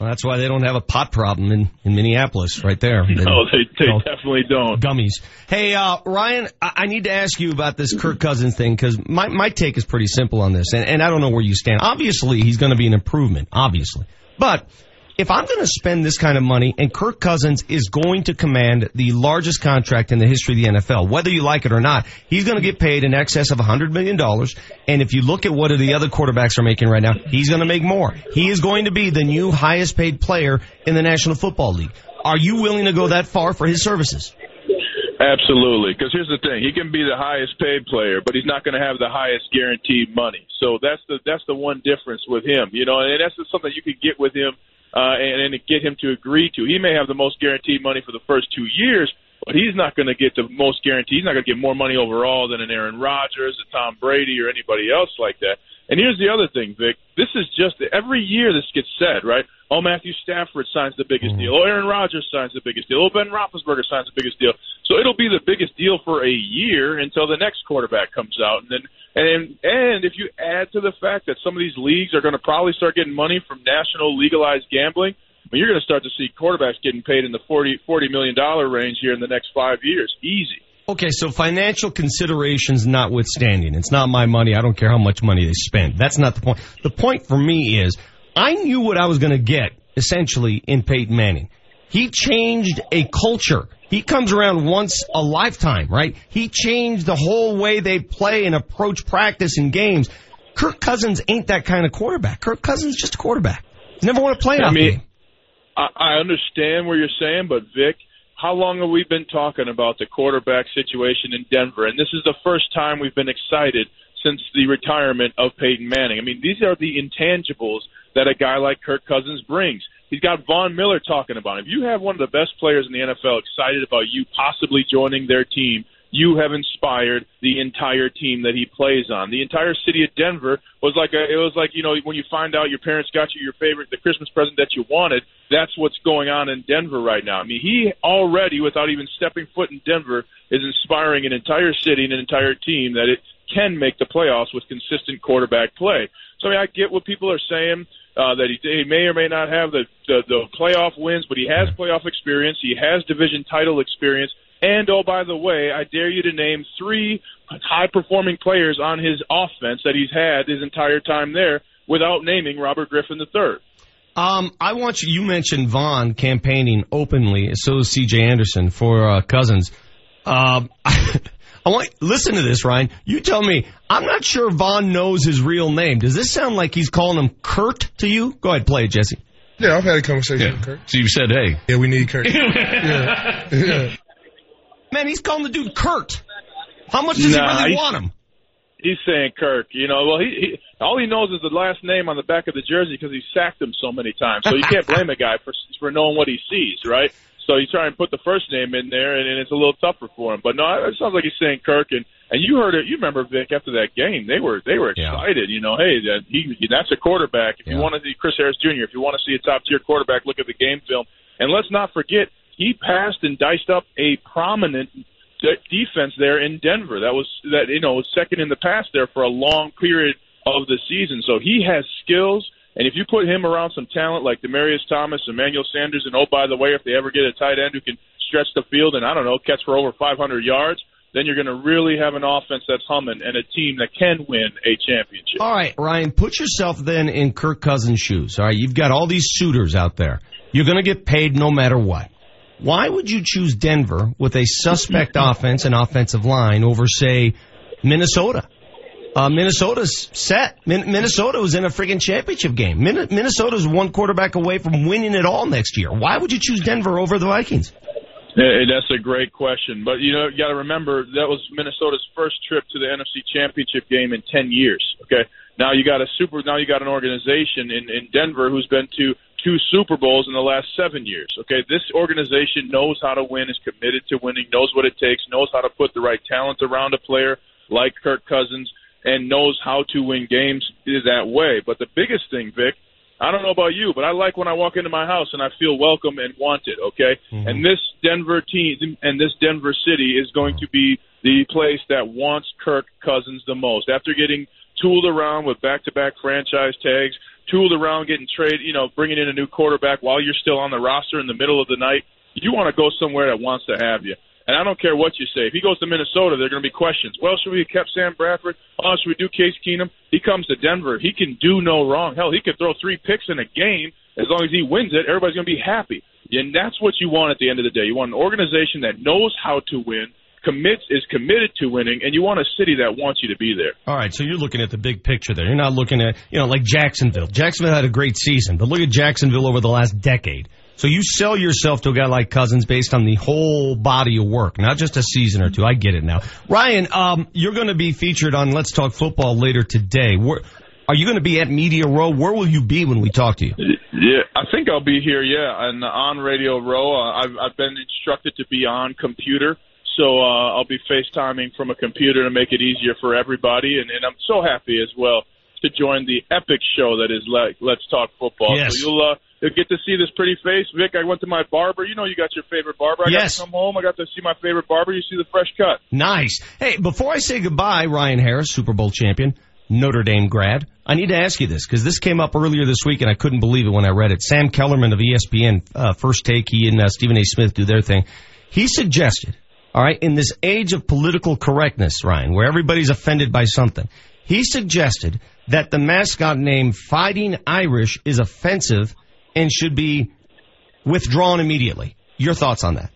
Well, that's why they don't have a pot problem in, in Minneapolis right there. No, they they No. definitely don't. Gummies. Hey, uh, Ryan, I, I need to ask you about this Kirk Cousins thing because my, my take is pretty simple on this, and, and I don't know where you stand. Obviously, he's going to be an improvement, obviously. But if I'm going to spend this kind of money and Kirk Cousins is going to command the largest contract in the history of the NFL, whether you like it or not, he's going to get paid in excess of $100 million. And if you look at what the other quarterbacks are making right now, he's going to make more. He is going to be the new highest paid player in the National Football League. Are you willing to go that far for his services? Absolutely, because here's the thing: he can be the highest paid player, but he's not going to have the highest guaranteed money. So that's the that's the one difference with him, you know, and that's just something you could get with him uh, and, and get him to agree to. He may have the most guaranteed money for the first two years, but he's not going to get the most guaranteed. He's not going to get more money overall than an Aaron Rodgers, a Tom Brady, or anybody else like that. And here's the other thing, Vic. This is just every year this gets said, right? Oh, Matthew Stafford signs the biggest deal. Oh, Aaron Rodgers signs the biggest deal. Oh, Ben Roethlisberger signs the biggest deal. So it'll be the biggest deal for a year until the next quarterback comes out, and then and and if you add to the fact that some of these leagues are going to probably start getting money from national legalized gambling, you're going to start to see quarterbacks getting paid in the forty forty million dollar range here in the next five years, easy. Okay, so financial considerations notwithstanding, it's not my money. I don't care how much money they spend. That's not the point. The point for me is I knew what I was going to get essentially in Peyton Manning. He changed a culture. He comes around once a lifetime, right? He changed the whole way they play and approach practice and games. Kirk Cousins ain't that kind of quarterback. Kirk Cousins is just a quarterback. He's never won a playoff I mean, game. I, I understand what you're saying, but Vic, how long have we been talking about the quarterback situation in Denver? And this is the first time we've been excited since the retirement of Peyton Manning. I mean, these are the intangibles that a guy like Kirk Cousins brings. He's got Von Miller talking about him. If you have one of the best players in the NFL excited about you possibly joining their team, you have inspired the entire team that he plays on. The entire city of Denver was like a, it was like you know when you find out your parents got you your favorite the Christmas present that you wanted. That's what's going on in Denver right now. I mean, he already without even stepping foot in Denver is inspiring an entire city and an entire team that it can make the playoffs with consistent quarterback play. So I mean, I get what people are saying uh, that he, he may or may not have the, the the playoff wins, but he has playoff experience. He has division title experience. And oh, by the way, I dare you to name three high performing players on his offense that he's had his entire time there without naming Robert Griffin III. Um, I want you. You mentioned Von campaigning openly. So is C.J. Anderson for uh, Cousins. Um, I want listen to this, Ryan. You tell me. I'm not sure Von knows his real name. Does this sound like he's calling him Kurt to you? Go ahead, play it, Jesse. Yeah, I've had a conversation with Kurt. So you said, hey. Yeah, we need Kurt. yeah. yeah. Man, he's calling the dude Kurt. How much does Nah, he really want him? He's saying Kirk. You know, well, he, he all he knows is the last name on the back of the jersey because he sacked him so many times. So you can't blame a guy for for knowing what he sees, right? So you try and put the first name in there, and, and it's a little tougher for him. But no, it sounds like he's saying Kirk, and and you heard it. You remember Vic after that game? They were they were excited. You know, hey, that he that's a quarterback. If you want to see Chris Harris Jr., if you want to see a top tier quarterback, look at the game film. And let's not forget, he passed and diced up a prominent de- defense there in Denver. That was that you know was second in the pass there for a long period of the season. So he has skills. And if you put him around some talent like Demaryius Thomas, Emmanuel Sanders, and oh by the way, if they ever get a tight end who can stretch the field and I don't know catch for over 500 yards, then you're going to really have an offense that's humming and a team that can win a championship. All right, Ryan, put yourself then in Kirk Cousins' shoes. All right, you've got all these suitors out there. You're going to get paid no matter what. Why would you choose Denver with a suspect offense and offensive line over, say, Minnesota? Uh, Minnesota's set. Min- Minnesota was in a freaking championship game. Min- Minnesota's one quarterback away from winning it all next year. Why would you choose Denver over the Vikings? Yeah, that's a great question. But you know, you got to remember that was Minnesota's first trip to the NFC Championship game in 10 years. Okay. Now you got a super now you got an organization in in Denver who's been to two Super Bowls in the last 7 years. Okay. This organization knows how to win, is committed to winning, knows what it takes, knows how to put the right talent around a player like Kirk Cousins and knows how to win games that way. But the biggest thing, Vic, I don't know about you, but I like when I walk into my house and I feel welcome and wanted. Okay, mm-hmm. and this Denver team and this Denver city is going to be the place that wants Kirk Cousins the most. After getting tooled around with back-to-back franchise tags, tooled around getting trade, you know, bringing in a new quarterback while you're still on the roster in the middle of the night, you want to go somewhere that wants to have you. And I don't care what you say. If he goes to Minnesota, there are going to be questions. Well, should we have kept Sam Bradford? Oh, should we do Case Keenum? He comes to Denver. He can do no wrong. Hell, he could throw three picks in a game. As long as he wins it, everybody's going to be happy. And that's what you want at the end of the day. You want an organization that knows how to win, commits, is committed to winning, and you want a city that wants you to be there. All right, so you're looking at the big picture there. You're not looking at, you know, like Jacksonville. Jacksonville had a great season, but look at Jacksonville over the last decade. So you sell yourself to a guy like Cousins based on the whole body of work, not just a season or two. I get it now. Ryan, um, you're going to be featured on Let's Talk Football later today. Where, Are you going to be at Media Row? Where will you be when we talk to you? Yeah, I think I'll be here. Yeah, and on Radio Row. Uh, I've I've been instructed to be on computer, so uh, I'll be FaceTiming from a computer to make it easier for everybody. And, and I'm so happy as well to join the epic show that is Let, Let's Talk Football. Yes. So you'll uh, you'll get to see this pretty face. Vic, I went to my barber. You know, you got your favorite barber. I Yes. got to come home. I got to see my favorite barber. You see the fresh cut. Nice. Hey, before I say goodbye, Ryan Harris, Super Bowl champion, Notre Dame grad, I need to ask you this because this came up earlier this week and I couldn't believe it when I read it. Sam Kellerman of ESPN, uh, First Take, he and uh, Stephen A. Smith do their thing. He suggested, all right, in this age of political correctness, Ryan, where everybody's offended by something, he suggested that the mascot name Fighting Irish is offensive and should be withdrawn immediately. Your thoughts on that?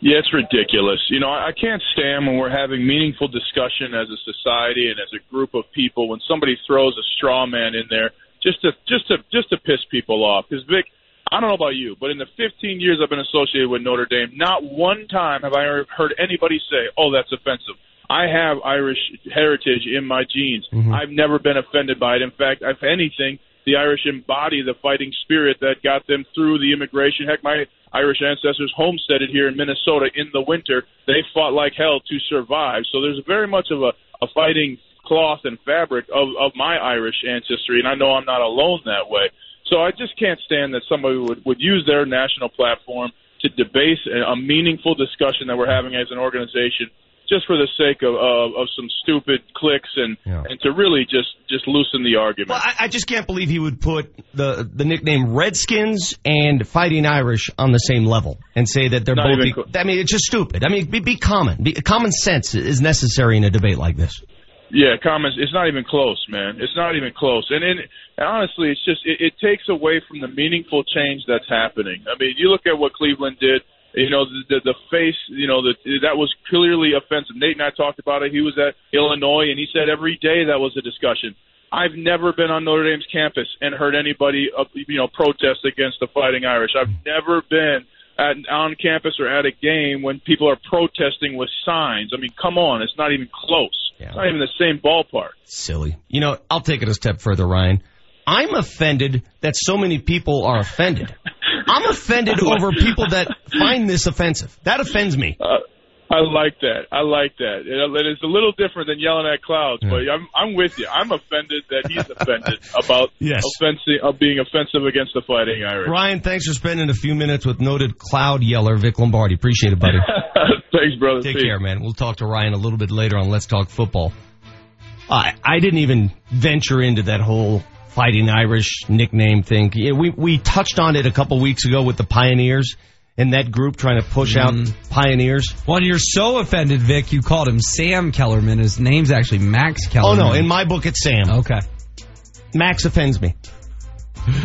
Yeah, it's ridiculous. You know, I can't stand when we're having meaningful discussion as a society and as a group of people when somebody throws a straw man in there just to just to just to piss people off. Because Vic, I don't know about you, but in the 15 years I've been associated with Notre Dame, not one time have I ever heard anybody say, "Oh, that's offensive." I have Irish heritage in my genes. Mm-hmm. I've never been offended by it. In fact, if anything, the Irish embody the fighting spirit that got them through the immigration. Heck, my Irish ancestors homesteaded here in Minnesota in the winter. They fought like hell to survive. So there's very much of a, a fighting cloth and fabric of, of my Irish ancestry, and I know I'm not alone that way. So I just can't stand that somebody would, would use their national platform to debase a, a meaningful discussion that we're having as an organization just for the sake of, of, of some stupid clicks and, and to really just, just loosen the argument. Well, I, I just can't believe he would put the the nickname Redskins and Fighting Irish on the same level and say that they're Not both. even e- I mean, it's just stupid. I mean, be, be common. Be, common sense is necessary in a debate like this. Yeah, comments. It's not even close, man. It's not even close. And, and, and honestly, it's just it, it takes away from the meaningful change that's happening. I mean, you look at what Cleveland did. You know, the the, the face. You know, the, that was clearly offensive. Nate and I talked about it. He was at Illinois, and he said every day that was a discussion. I've never been on Notre Dame's campus and heard anybody, uh, you know, protest against the Fighting Irish. I've never been at, on campus or at a game when people are protesting with signs. I mean, come on, it's not even close. It's not even the same ballpark. Silly. You know, I'll take it a step further, Ryan. I'm offended that so many people are offended. I'm offended over people that find this offensive. That offends me. Uh, I like that. I like that. It, is a little different than yelling at clouds, but I'm I'm with you. I'm offended that he's offended about Yes. offensive, of being offensive against the Fighting Irish. Ryan, thanks for spending a few minutes with noted cloud yeller Vic Lombardi. Appreciate it, buddy. Thanks, brother. Take care, man. We'll talk to Ryan a little bit later on Let's Talk Football. I I didn't even venture into that whole fighting Irish nickname thing. Yeah, We we touched on it a couple weeks ago with the Pioneers and that group trying to push out mm-hmm. Pioneers. When you're so offended, Vic, you called him Sam Kellerman. His name's actually Max Kellerman. Oh no, in my book it's Sam. Okay. Max offends me.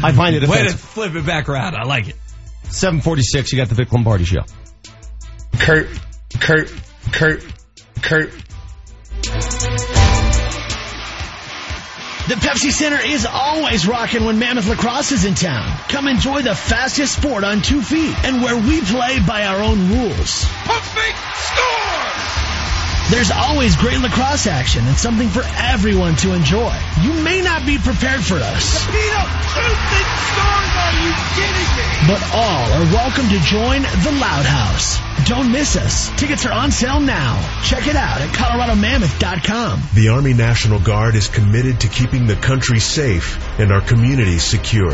I find it Way to flip it back around. I like it. 746, you got the Vic Lombardi show. Kurt, Kurt, Kurt, Kurt. The Pepsi Center is always rocking when Mammoth Lacrosse is in town. Come enjoy the fastest sport on two feet and where we play by our own rules. There's always great lacrosse action and something for everyone to enjoy. You may not be prepared for us, but all are welcome to join the Loud House. Don't miss us. Tickets are on sale now. Check it out at coloradomammoth.com. The Army National Guard is committed to keeping the country safe and our communities secure.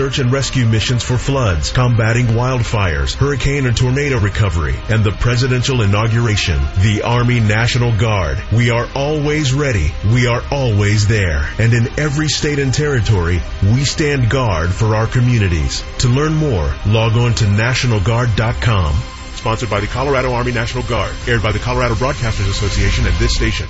search and rescue missions for floods, combating wildfires, hurricane and tornado recovery, and the presidential inauguration. The Army National Guard. We are always ready. We are always there. And in every state and territory, we stand guard for our communities. To learn more, log on to nationalguard.com. Sponsored by the Colorado Army National Guard. Aired by the Colorado Broadcasters Association and this station.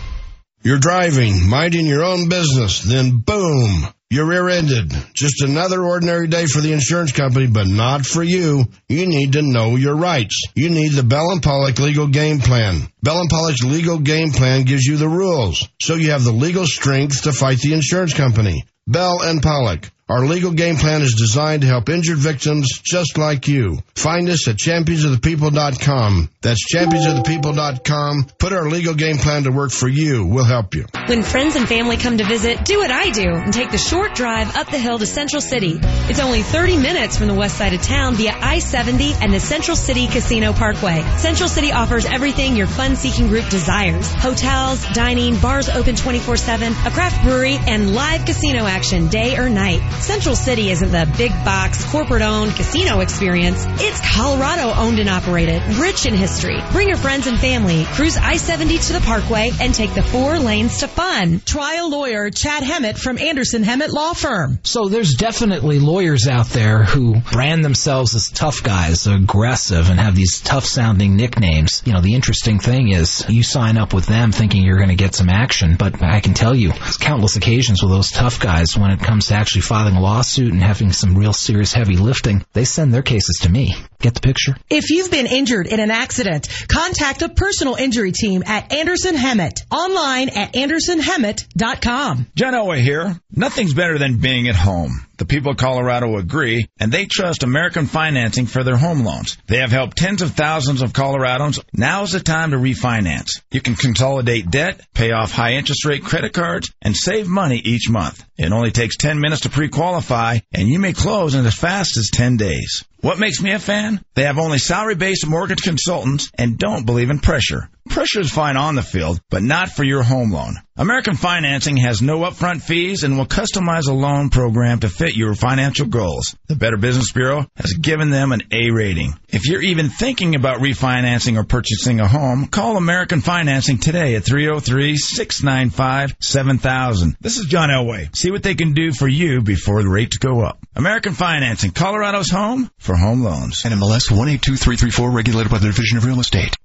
You're driving, minding your own business, then boom, you're rear-ended. Just another ordinary day for the insurance company, but not for you. You need to know your rights. You need the Bell and Pollock legal game plan. Bell and Pollock's legal game plan gives you the rules, so you have the legal strength to fight the insurance company. Bell and Pollock. Our legal game plan is designed to help injured victims just like you. Find us at championsofthepeople.com. That's championsofthepeople.com. Put our legal game plan to work for you. We'll help you. When friends and family come to visit, do what I do and take the short drive up the hill to Central City. It's only 30 minutes from the west side of town via I-70 and the Central City Casino Parkway. Central City offers everything your fun-seeking group desires. Hotels, dining, bars open 24-7, a craft brewery, and live casino action day or night. Central City isn't the big box, corporate owned casino experience. It's Colorado owned and operated, rich in history. Bring your friends and family, cruise I-70 to the Parkway, and take the four lanes to fun. Trial lawyer Chad Hemmat from Anderson Hemmat Law Firm. So there's definitely lawyers out there who brand themselves as tough guys, aggressive, and have these tough sounding nicknames. You know, the interesting thing is you sign up with them thinking you're going to get some action, but I can tell you, countless occasions with those tough guys when it comes to actually filing a lawsuit and having some real serious heavy lifting, they send their cases to me. Get the picture? If you've been injured in an accident, contact a personal injury team at Anderson Hemmat. Online at andersonhemmat.com. John Elway here. Nothing's better than being at home. The people of Colorado agree, and they trust American Financing for their home loans. They have helped tens of thousands of Coloradans. Now is the time to refinance. You can consolidate debt, pay off high interest rate credit cards, and save money each month. It only takes 10 minutes to pre-qualify, and you may close in as fast as 10 days. What makes me a fan? They have only salary-based mortgage consultants and don't believe in pressure. Pressure is fine on the field, but not for your home loan. American Financing has no upfront fees and will customize a loan program to fit your financial goals. The Better Business Bureau has given them an A rating. If you're even thinking about refinancing or purchasing a home, call American Financing today at 303-695-7000. This is John Elway. See what they can do for you before the rates go up. American Financing, Colorado's home for home loans. NMLS 182334 regulated by the Division of Real Estate.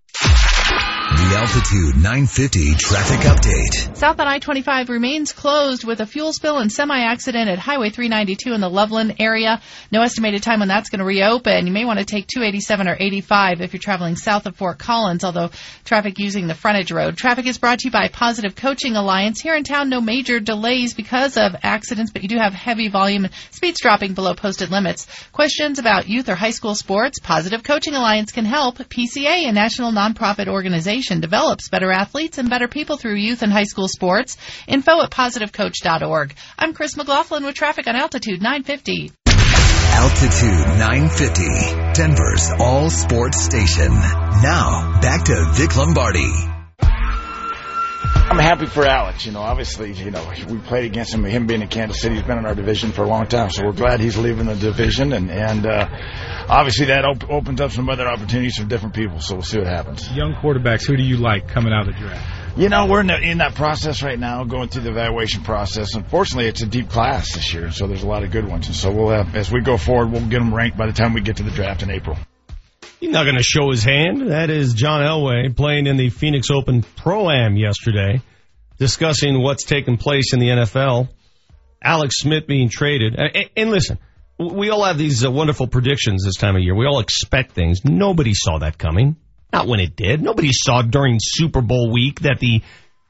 The Altitude 950 traffic update. South on I-25 remains closed with a fuel spill and semi-accident at Highway 392 in the Loveland area. No estimated time when that's going to reopen. You may want to take 287 or 85 if you're traveling south of Fort Collins, although traffic using the frontage road. Traffic is brought to you by Positive Coaching Alliance. Here in town, no major delays because of accidents, but you do have heavy volume, and speeds dropping below posted limits. Questions about youth or high school sports? Positive Coaching Alliance can help. PCA, a national nonprofit organization develops better athletes and better people through youth and high school sports. Info at positivecoach.org. I'm Chris McLaughlin with traffic on Altitude 950. Altitude 950, Denver's all sports station. Now, back to Vic Lombardi. I'm happy for Alex. You know, obviously, you know, we played against him. Him being in Kansas City, he's been in our division for a long time, so we're glad he's leaving the division. And and uh, obviously, that op- opens up some other opportunities for different people. So we'll see what happens. Young quarterbacks, who do you like coming out of the draft? You know, we're in, the, in that process right now, going through the evaluation process. Unfortunately, it's a deep class this year, so there's a lot of good ones. And so we'll have, as we go forward, we'll get them ranked by the time we get to the draft in April. He's not going to show his hand. That is John Elway playing in the Phoenix Open Pro Am yesterday, discussing what's taken place in the NFL. Alex Smith being traded. And, listen, we all have these uh, wonderful predictions this time of year. We all expect things. Nobody saw that coming. Not when it did. Nobody saw during Super Bowl week that the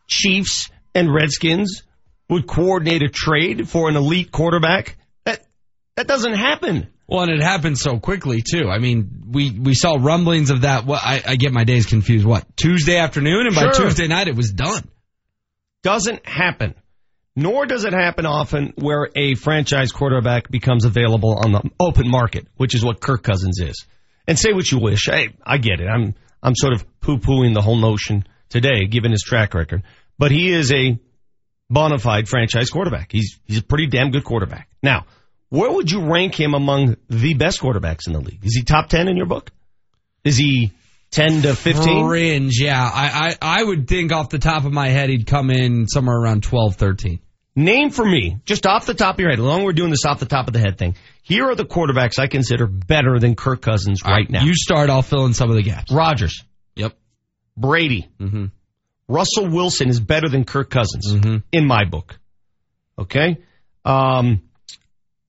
Chiefs and Redskins would coordinate a trade for an elite quarterback. That doesn't happen. Well, and it happened so quickly too. I mean, we we saw rumblings of that. What I, I get my days confused. What Tuesday afternoon, and by Sure. Tuesday night it was done. Doesn't happen. Nor does it happen often where a franchise quarterback becomes available on the open market, which is what Kirk Cousins is. And say what you wish. Hey, I get it. I'm I'm sort of poo-pooing the whole notion today, given his track record. But he is a bona fide franchise quarterback. He's he's a pretty damn good quarterback. Now, where would you rank him among the best quarterbacks in the league? Is he top ten in your book? Is he ten to fifteen? Fringe, yeah. I, I I would think off the top of my head he'd come in somewhere around 12, 13. Name for me, just off the top of your head, as long as we're doing this off the top of the head thing. Here are the quarterbacks I consider better than Kirk Cousins right now. You start, I'll fill in some of the gaps. Rodgers. Yep. Brady. Mm-hmm. Russell Wilson is better than Kirk Cousins Mm-hmm. in my book. Okay? Um,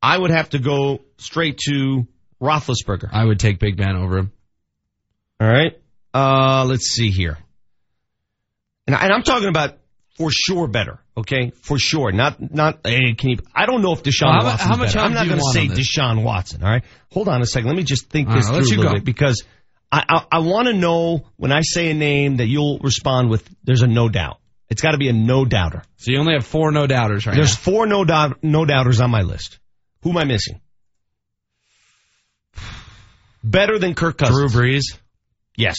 I would have to go straight to Roethlisberger. I would take Big Ben over him. All right. Uh, let's see here. And, I, and I'm talking about for sure better. Okay, for sure. Not not. Hey, can you? I don't know if Deshaun Well, how Watson. how much better. I'm not going to say on this? Deshaun Watson. All right. Hold on a second. Let me just think All this right, through let a little go. bit because I I, I want to know when I say a name that you'll respond with. There's a no doubt. It's got to be a no doubter. So you only have four no doubters right There's now. four no doubt no doubters on my list. Who am I missing? Better than Kirk Cousins. Drew Brees, Yes.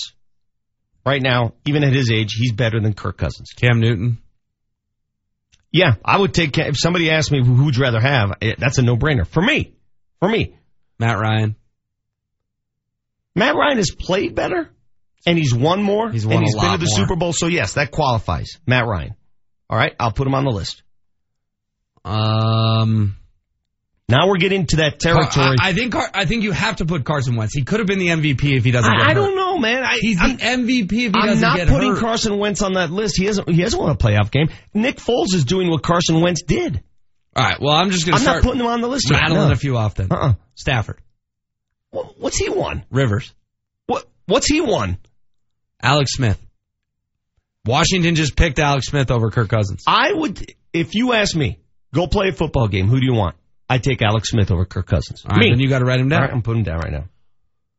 Right now, even at his age, he's better than Kirk Cousins. Cam Newton. Yeah, I would take. If somebody asked me who who would you rather have, eh, that's a no brainer for me. For me, Matt Ryan. Matt Ryan has played better, and he's won more. He's won and he's been to the more. Super Bowl. So yes, that qualifies. Matt Ryan. All right, I'll put him on the list. Um, Now we're getting to that territory. I, I think I think you have to put Carson Wentz. He could have been the MVP if he doesn't. get I, I don't know, man. I, He's I'm- the MVP if he I'm doesn't get hurt. I'm not putting. Carson Wentz on that list. He hasn't. He hasn't won a playoff game. Nick Foles is doing what Carson Wentz did. All right. Well, I'm just going I'm not putting him on the list. yet, rattling no. a few off then. Uh-uh. Stafford, Wh- What's he won? Rivers, What? What's he won? Alex Smith. Washington just picked Alex Smith over Kirk Cousins. I would, if you ask me, go play a football game. Who do you want? I take Alex Smith over Kirk Cousins. All right, me. then you got to write him down. right, I'm putting him down right now.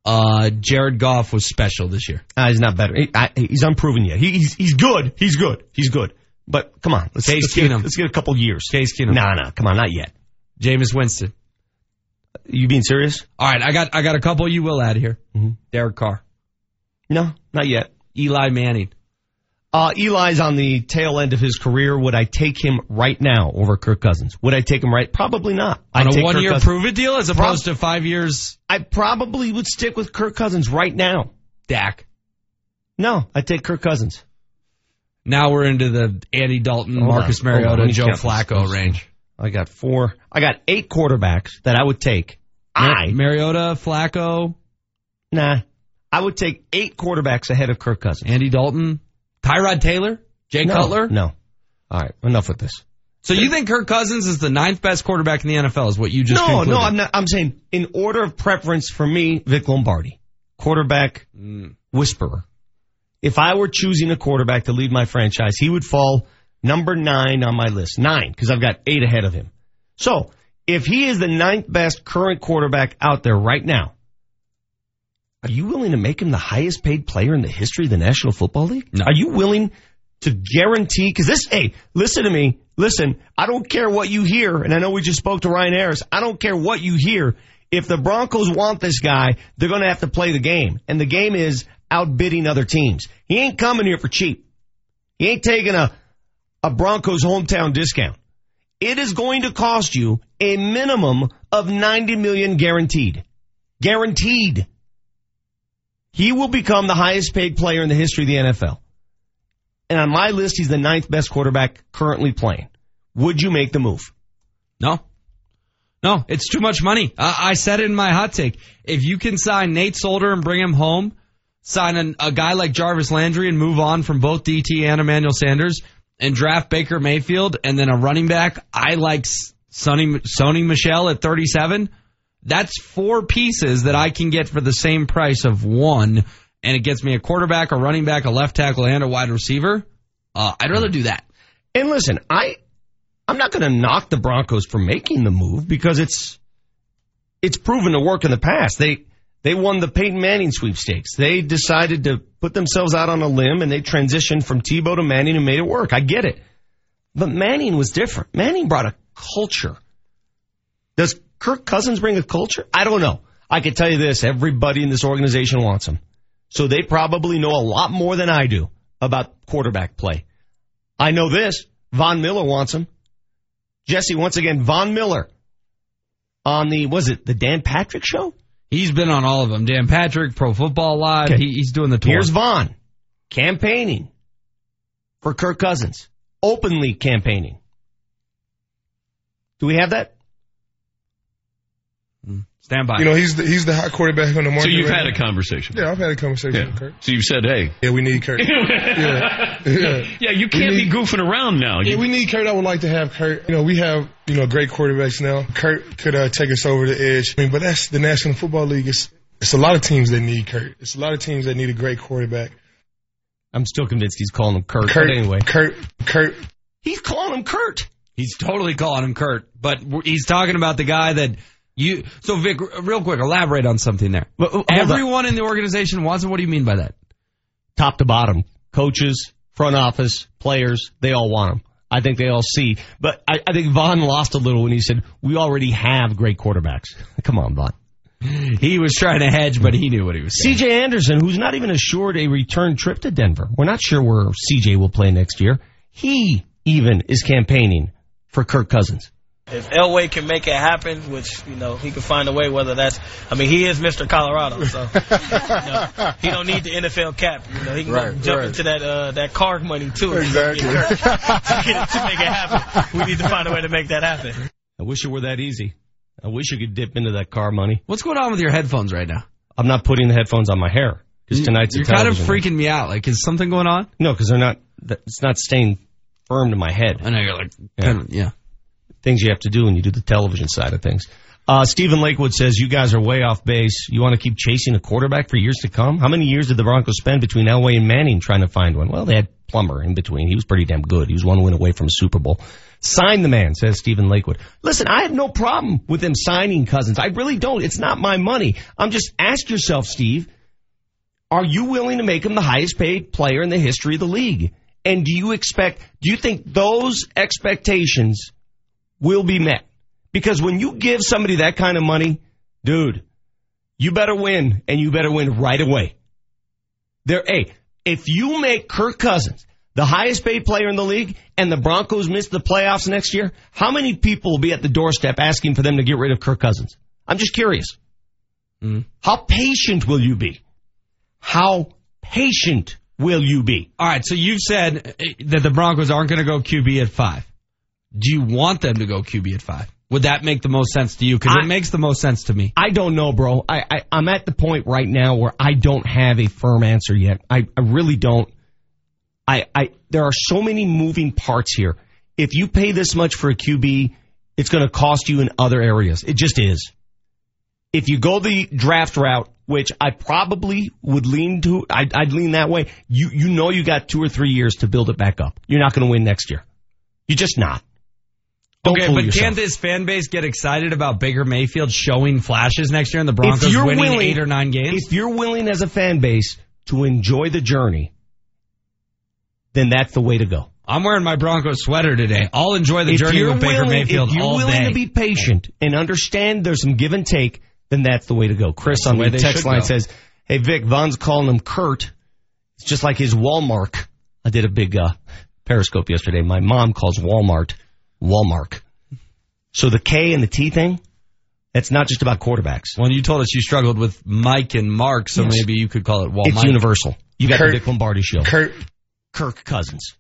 Uh, Jared Goff was special this year. Ah, he's not better. He- I- he's unproven yet. He, he's he's good. He's good. He's good. But come on, let's, Case let's, get, Keenum. let's get a couple years. Case Keenum. Nah, nah, come on, not yet. Jameis Winston. You being serious? All right, I got I got a couple you will add here. Mm-hmm. Derek Carr, No, not yet. Eli Manning. Uh, Eli's on the tail end of his career. Would I take him right now over Kirk Cousins? Would I take him right? Probably not. I'd On take a Kirk one year Cousins- prove it deal as opposed to five years. I probably would stick with Kirk Cousins right now. Dak. No, I take Kirk Cousins. Now we're into the Andy Dalton, Hold Marcus on, hold on, let Mariota, Joe count this. Flacco range. I got four. I got eight quarterbacks that I would take. I Mariota, Flacco, nah. I would take eight quarterbacks ahead of Kirk Cousins. Andy Dalton, Tyrod Taylor, Jay no, Cutler. No. All right. Enough with this. So you think Kirk Cousins is the ninth best quarterback in the NFL? Is what you just no, concluded? no. I'm not. I'm saying in order of preference for me, Vic Lombardi, quarterback Mm. whisperer. If I were choosing a quarterback to lead my franchise, he would fall number nine on my list. Nine, because I've got eight ahead of him. So if he is the ninth best current quarterback out there right now, are you willing to make him the highest paid player in the history of the National Football League? No. Are you willing to guarantee? Because this, hey, listen to me. Listen, I don't care what you hear, and I know we just spoke to Ryan Harris. I don't care what you hear. If the Broncos want this guy, they're going to have to play the game, and the game is outbidding other teams. He ain't coming here for cheap. He ain't taking a a Broncos hometown discount. It is going to cost you a minimum of 90 million guaranteed. Guaranteed. He will become the highest paid player in the history of the NFL. And on my list, he's the ninth best quarterback currently playing. Would you make the move? No. No, it's too much money. Uh, I said it in my hot take. If you can sign Nate Solder and bring him home, sign an, a guy like Jarvis Landry and move on from both DT and Emmanuel Sanders, and draft Baker Mayfield, and then a running back, I like Sonny, Sony Michel at 37. That's four pieces that I can get for the same price of one, and it gets me a quarterback, a running back, a left tackle, and a wide receiver. Uh, I'd rather do that. And listen, I I'm not going to knock the Broncos for making the move because it's it's proven to work in the past. They they won the Peyton Manning sweepstakes. They decided to put themselves out on a limb and they transitioned from Tebow to Manning and made it work. I get it. But Manning was different. Manning brought a culture. Does Kirk Cousins bring a culture? I don't know. I can tell you this, everybody in this organization wants him. So they probably know a lot more than I do about quarterback play. I know this, Von Miller wants him. Jesse, once again, Von Miller on the, was it the Dan Patrick show? He's been on all of them. Dan Patrick, Pro Football Live. Okay. He, he's doing the tour. Here's Von campaigning for Kirk Cousins, openly campaigning. Do we have that? Stand by. You know, he's the, he's the hot quarterback on the market. So you've right had now. a conversation. Yeah, I've had a conversation Yeah. with Kirk. So you said, hey, Yeah, we need Kirk. yeah. Yeah, you can't be goofing around now. Yeah, You- we need Kurt. I would like to have Kurt. You know, we have you know great quarterbacks now. Kurt could uh, take us over the edge. I mean, but that's the National Football League. It's it's a lot of teams that need Kurt. It's a lot of teams that need a great quarterback. I'm still convinced he's calling him Kurt. Kurt, But anyway, Kurt, Kurt. He's calling him Kurt. He's totally calling him Kurt, but he's talking about the guy that you. So Vic, real quick, elaborate on something there. on. Everyone in the organization wants him. What do you mean by that? top to bottom, coaches, front office, players, they all want him. I think they all see. But I, I think Von lost a little when he said, we already have great quarterbacks. Come on, Von. He was trying to hedge, but he knew what he was saying. CJ Anderson, who's not even assured a return trip to Denver. We're not sure where CJ will play next year. He even is campaigning for Kirk Cousins. If Elway can make it happen, which you know he can find a way, whether that's, I mean, he is Mr. Colorado, so you know, he don't need the NFL cap. You know, he can Right, jump right. into that uh, that car money too. Exactly. to, get, to make it happen, we need to find a way to make that happen. I wish it were that easy. I wish you could dip into that car money. What's going on with your headphones right now? I'm not putting the headphones on my hair because tonight's You're kind of television freaking me out. Like, is something going on? No, because they're not. It's not staying firm to my head. I know you're like, yeah. kind of- yeah. Things you have to do when you do the television side of things. Uh, Stephen Lakewood says you guys are way off base. You want to keep chasing a quarterback for years to come. How many years did the Broncos spend between Elway and Manning trying to find one? Well, they had Plummer in between. He was pretty damn good. He was one win away from a Super Bowl. Sign the man, says Stephen Lakewood. Listen, I have no problem with them signing Cousins. I really don't. It's not my money. I'm just ask yourself, Steve, are you willing to make him the highest paid player in the history of the league? And do you expect, do you think those expectations will be met? Because when you give somebody that kind of money, dude, you better win and you better win right away. There, hey, if you make Kirk Cousins the highest paid player in the league and the Broncos miss the playoffs next year, how many people will be at the doorstep asking for them to get rid of Kirk Cousins? I'm just curious. How patient will you be? How patient will you be? All right, so you've said uh, that the Broncos aren't going to go QB at five. Do you want them to go QB at five? Would that make the most sense to you? Because it makes the most sense to me. I don't know, bro. I, I I'm at the point right now where I don't have a firm answer yet. I, I really don't. I I there are so many moving parts here. If you pay this much for a QB, it's going to cost you in other areas. It just is. If you go the draft route, which I probably would lean to, I'd, I'd lean that way. You you know you got two or three years to build it back up. You're not going to win next year. You're just not. Okay, but yourself. can't this fan base get excited about Baker Mayfield showing flashes next year and the Broncos if you're winning willing, eight or nine games? If you're willing as a fan base to enjoy the journey, then that's the way to go. I'm wearing my Broncos sweater today. I'll enjoy the If journey with Baker willing- Mayfield all day. If you're willing day. to be patient and understand there's some give and take, then that's the way to go. Chris That's on the the, text line go. says, "Hey Vic, Von's calling him Kurt. It's just like his Walmart." I did a big uh, Periscope yesterday. My mom calls Walmart Walmart. So the K and the T thing, that's not just about quarterbacks. Well, you told us you struggled with Mike and Mark, so Yes. maybe you could call it Wal It's Mike. universal. You got Kurt- the Vic Lombardi show. Kurt. Kirk Cousins.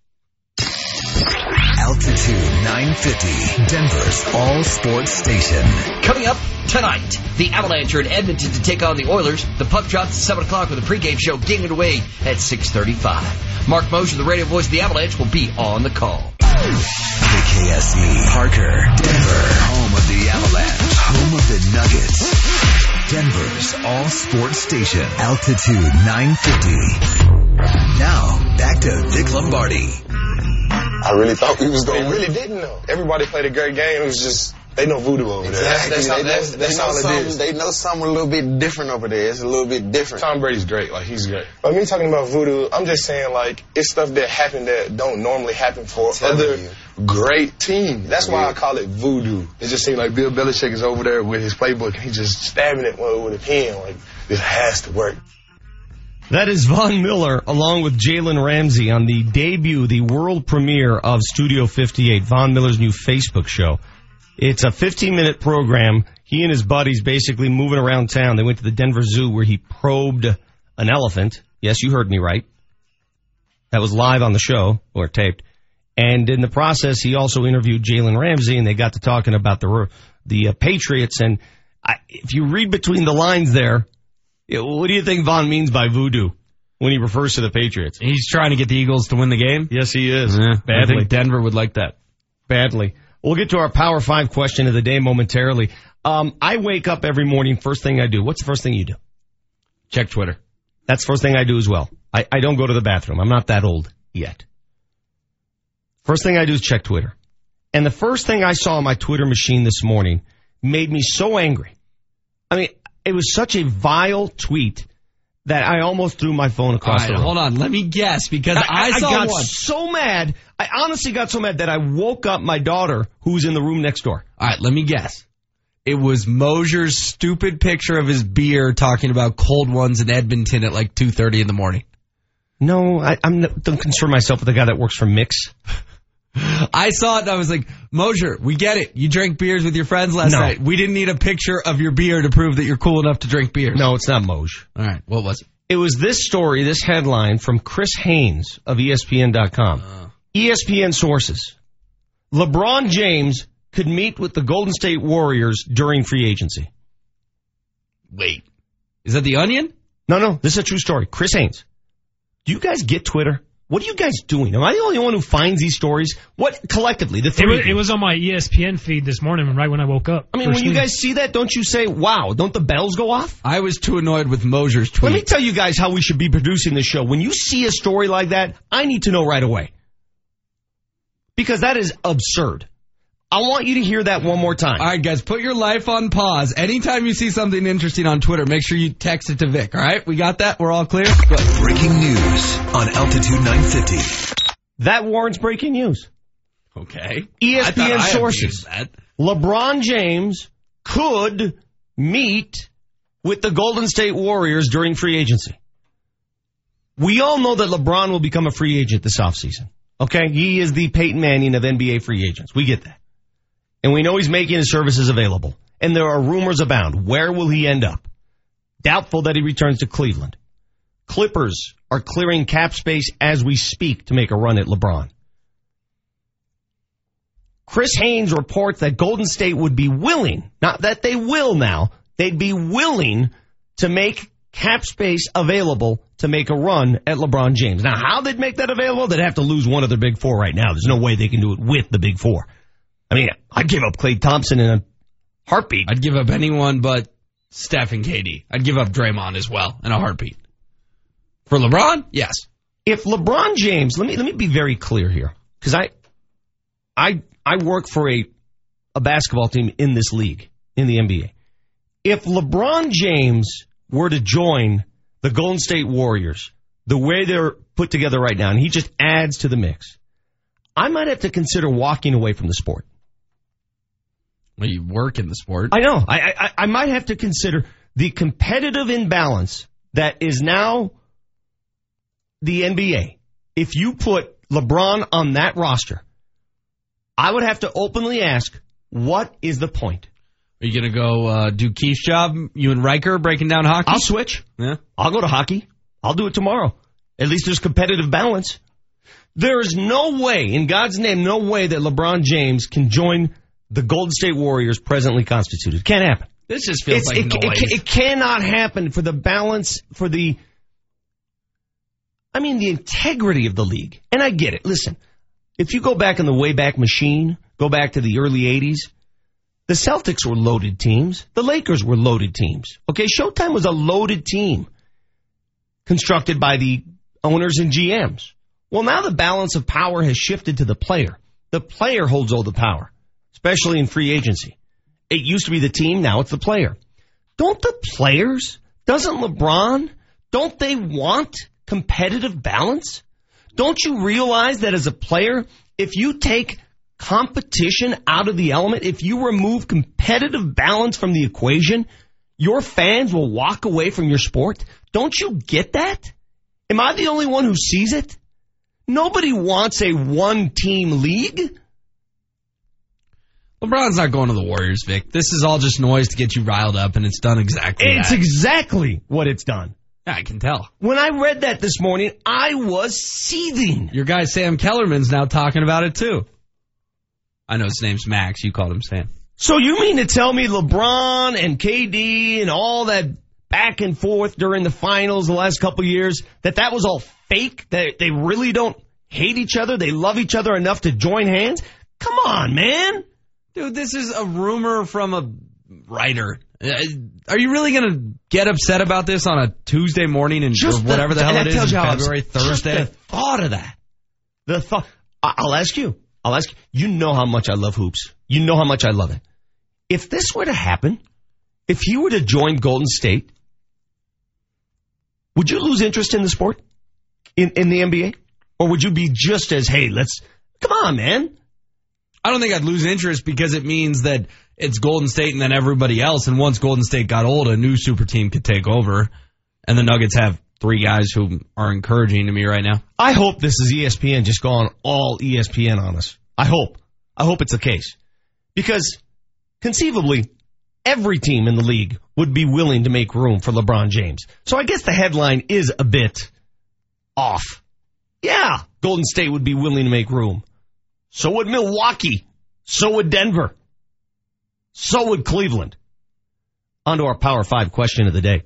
Altitude 950, Denver's all sports station. Coming up tonight, the Avalanche are in Edmonton to take on the Oilers. The puck drops at 7 o'clock with a pregame show getting it away at 6.35. Mark Moser, the radio voice of the Avalanche, will be on the call. KKSE, Parker, Denver, home of the Avalanche, home of the Nuggets. Denver's all sports station, Altitude 950. Now, back to Vic Lombardi. I really thought we was going. They really didn't know. Everybody played a great game. It was just they know voodoo over there. Exactly. That's, all, They that's, know- that's they know all it something- They know something a little bit different over there. It's a little bit different. Tom Brady's great. Like he's great. But me talking about voodoo, I'm just saying like it's stuff that happened that don't normally happen for other you. great teams. That's why I call it voodoo. It just seems like Bill Belichick is over there with his playbook and he's just stabbing it with with a pen. Like this has to work. That is Von Miller along with Jalen Ramsey on the debut, the world premiere of Studio 58, Von Miller's new Facebook show. It's a 15 minute program. He and his buddies basically moving around town. They went to the Denver Zoo where he probed an elephant. Yes, you heard me right. That was live on the show or taped. And in the process, he also interviewed Jalen Ramsey and they got to talking about the, the uh, Patriots. And I, if you read between the lines there, yeah, What do you think Von means by voodoo? when he refers to the Patriots. He's trying to get the Eagles to win the game. Yes, he is. I Badly. think Denver would like that. Badly. We'll get to our Power Five question of the day momentarily. Um, I wake up every morning. First thing I do. What's the first thing you do? Check Twitter. That's the first thing I do as well. I, I don't go to the bathroom. I'm not that old yet. First thing I do is check Twitter. And the first thing I saw on my Twitter machine this morning made me so angry. I mean, it was such a vile tweet that I almost threw my phone across right, the room. hold on. Let me guess because I, saw got one. so mad. I honestly got so mad that I woke up my daughter who was in the room next door. All right, let me guess. It was Moser's stupid picture of his beer talking about cold ones in Edmonton at like 2.30 in the morning. No, I, I'm not, don't concern myself with the guy that works for Mix. I saw it and I was like, Moser, we get it. You drank beers with your friends last No. night. We didn't need a picture of your beer to prove that you're cool enough to drink beer. No, it's not Moj. All right, what was it? It was this story, this headline from Chris Haynes of ESPN.com. Uh. ESPN sources. LeBron James could meet with the Golden State Warriors during free agency. Wait. Is that the Onion? No, no, this is a true story. Chris Haynes. Do you guys get Twitter? What are you guys doing? Am I the only one who finds these stories? What collectively, the It three was, it was on my ESPN feed this morning, right when I woke up. I mean, First when you guys see that, don't you say, wow, don't the bells go off? I was too annoyed with Moser's tweet. Let me tell you guys how we should be producing this show. When you see a story like that, I need to know right away. Because that is absurd. I want you to hear that one more time. All right, guys, put your life on pause. Anytime you see something interesting on Twitter, make sure you text it to Vic. All right, we got that. We're all clear. Good. Breaking news on Altitude 950. That warrants breaking news. Okay. I thought I ESPN sources. that. LeBron James could meet with the Golden State Warriors during free agency. We all know that LeBron will become a free agent this offseason. Okay? He is the Peyton Manning of NBA free agents. We get that. And we know he's making his services available. And there are rumors abound. Where will he end up? Doubtful that he returns to Cleveland. Clippers are clearing cap space as we speak to make a run at LeBron. Chris Haynes reports that Golden State would be willing, not that they will now, they'd be willing to make cap space available to make a run at LeBron James. Now, how they'd make that available? They'd have to lose one of their big four right now. There's no way they can do it with the big four. I mean, I'd give up Klay Thompson in a heartbeat. I'd give up anyone but Steph and KD. I'd give up Draymond as well in a heartbeat. For LeBron, yes. if LeBron James, let me let me be very clear here, because I, I I work for a a basketball team in this league in the NBA. If LeBron James were to join the Golden State Warriors the way they're put together right now, and he just adds to the mix, I might have to consider walking away from the sport. Well, you work in the sport. I know. I, I I might have to consider the competitive imbalance that is now the NBA. If you put LeBron on that roster, I would have to openly ask, what is the point? Are you gonna go uh, do Keith's job? You and Riker breaking down hockey? I'll switch. Yeah. I'll go to hockey. I'll do it tomorrow. At least there's competitive balance. There is no way, in God's name, no way that LeBron James can join the Golden State Warriors presently constituted. Can't happen. This just feels It's- like it, noise. it, it cannot happen for the balance, for the, I mean, the integrity of the league. And I get it. Listen, if you go back in the Wayback Machine, go back to the early 80s, the Celtics were loaded teams. The Lakers were loaded teams. Okay, Showtime was a loaded team constructed by the owners and GMs. Well, now the balance of power has shifted to the player. The player holds all the power, especially in free agency. It used to be the team, now it's the player. Don't the players, doesn't LeBron, don't they want competitive balance? Don't you realize that as a player, if you take competition out of the element, if you remove competitive balance from the equation, your fans will walk away from your sport? Don't you get that? Am I the only one who sees it? Nobody wants a one team league. LeBron's not going to the Warriors, Vic. This is all just noise to get you riled up, and it's done exactly It's that. exactly what it's done. Yeah, I can tell. When I read that this morning, I was seething. Your guy Sam Kellerman's now talking about it too. I know his name's Max. You called him Sam. So you mean to tell me LeBron and KD and all that back and forth during the finals the last couple years, that that was all fake, that they really don't hate each other, they love each other enough to join hands? Come on, man. Dude, this is a rumor from a writer. Uh, Are you really going to get upset about this on a Tuesday morning and or whatever the, hell it is tells you February, Thursday? Just the thought of that. The thought. I'll ask you. I'll ask you. You know how much I love hoops. You know how much I love it. If this were to happen, if you were to join Golden State, would you lose interest in the sport in, in the NBA? Or would you be just as, hey, let's, come on, man. I don't think I'd lose interest because it means that it's Golden State and then everybody else. And once Golden State got old, a new super team could take over. And the Nuggets have three guys who are encouraging to me right now. I hope this is ESPN just going all ESPN on us. I hope. I hope it's the case. Because conceivably, every team in the league would be willing to make room for LeBron James. So I guess the headline is a bit off. Yeah, Golden State would be willing to make room. So would Milwaukee. So would Denver. So would Cleveland. On to our Power 5 question of the day.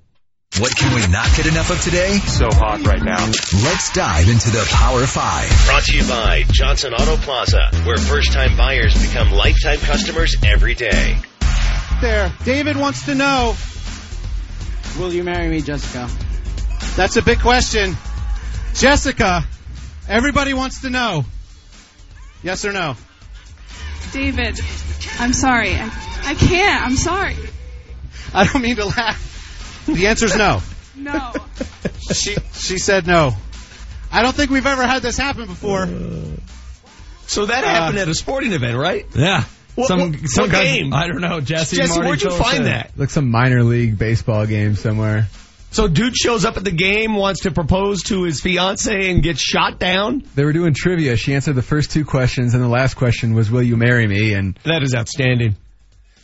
What can we not get enough of today? So hot right now. Let's dive into the Power 5. Brought to you by Johnson Auto Plaza, where first time buyers become lifetime customers every day. There, David wants to know Will you marry me, Jessica? That's a big question. Jessica, everybody wants to know. Yes or no? David, I'm sorry. I, I can't. I'm sorry. I don't mean to laugh. The answer's no. No. She she said no. I don't think we've ever had this happen before. So that Uh, happened at a sporting event, right? Yeah. What- some what- some what guy- game? I don't know. Jesse, Jesse, Marty where'd you Phil find said- that? Like some minor league baseball game somewhere. So dude shows up at the game, wants to propose to his fiance and gets shot down? They were doing trivia. She answered the first two questions, and the last question was, "Will you marry me?" And That is outstanding.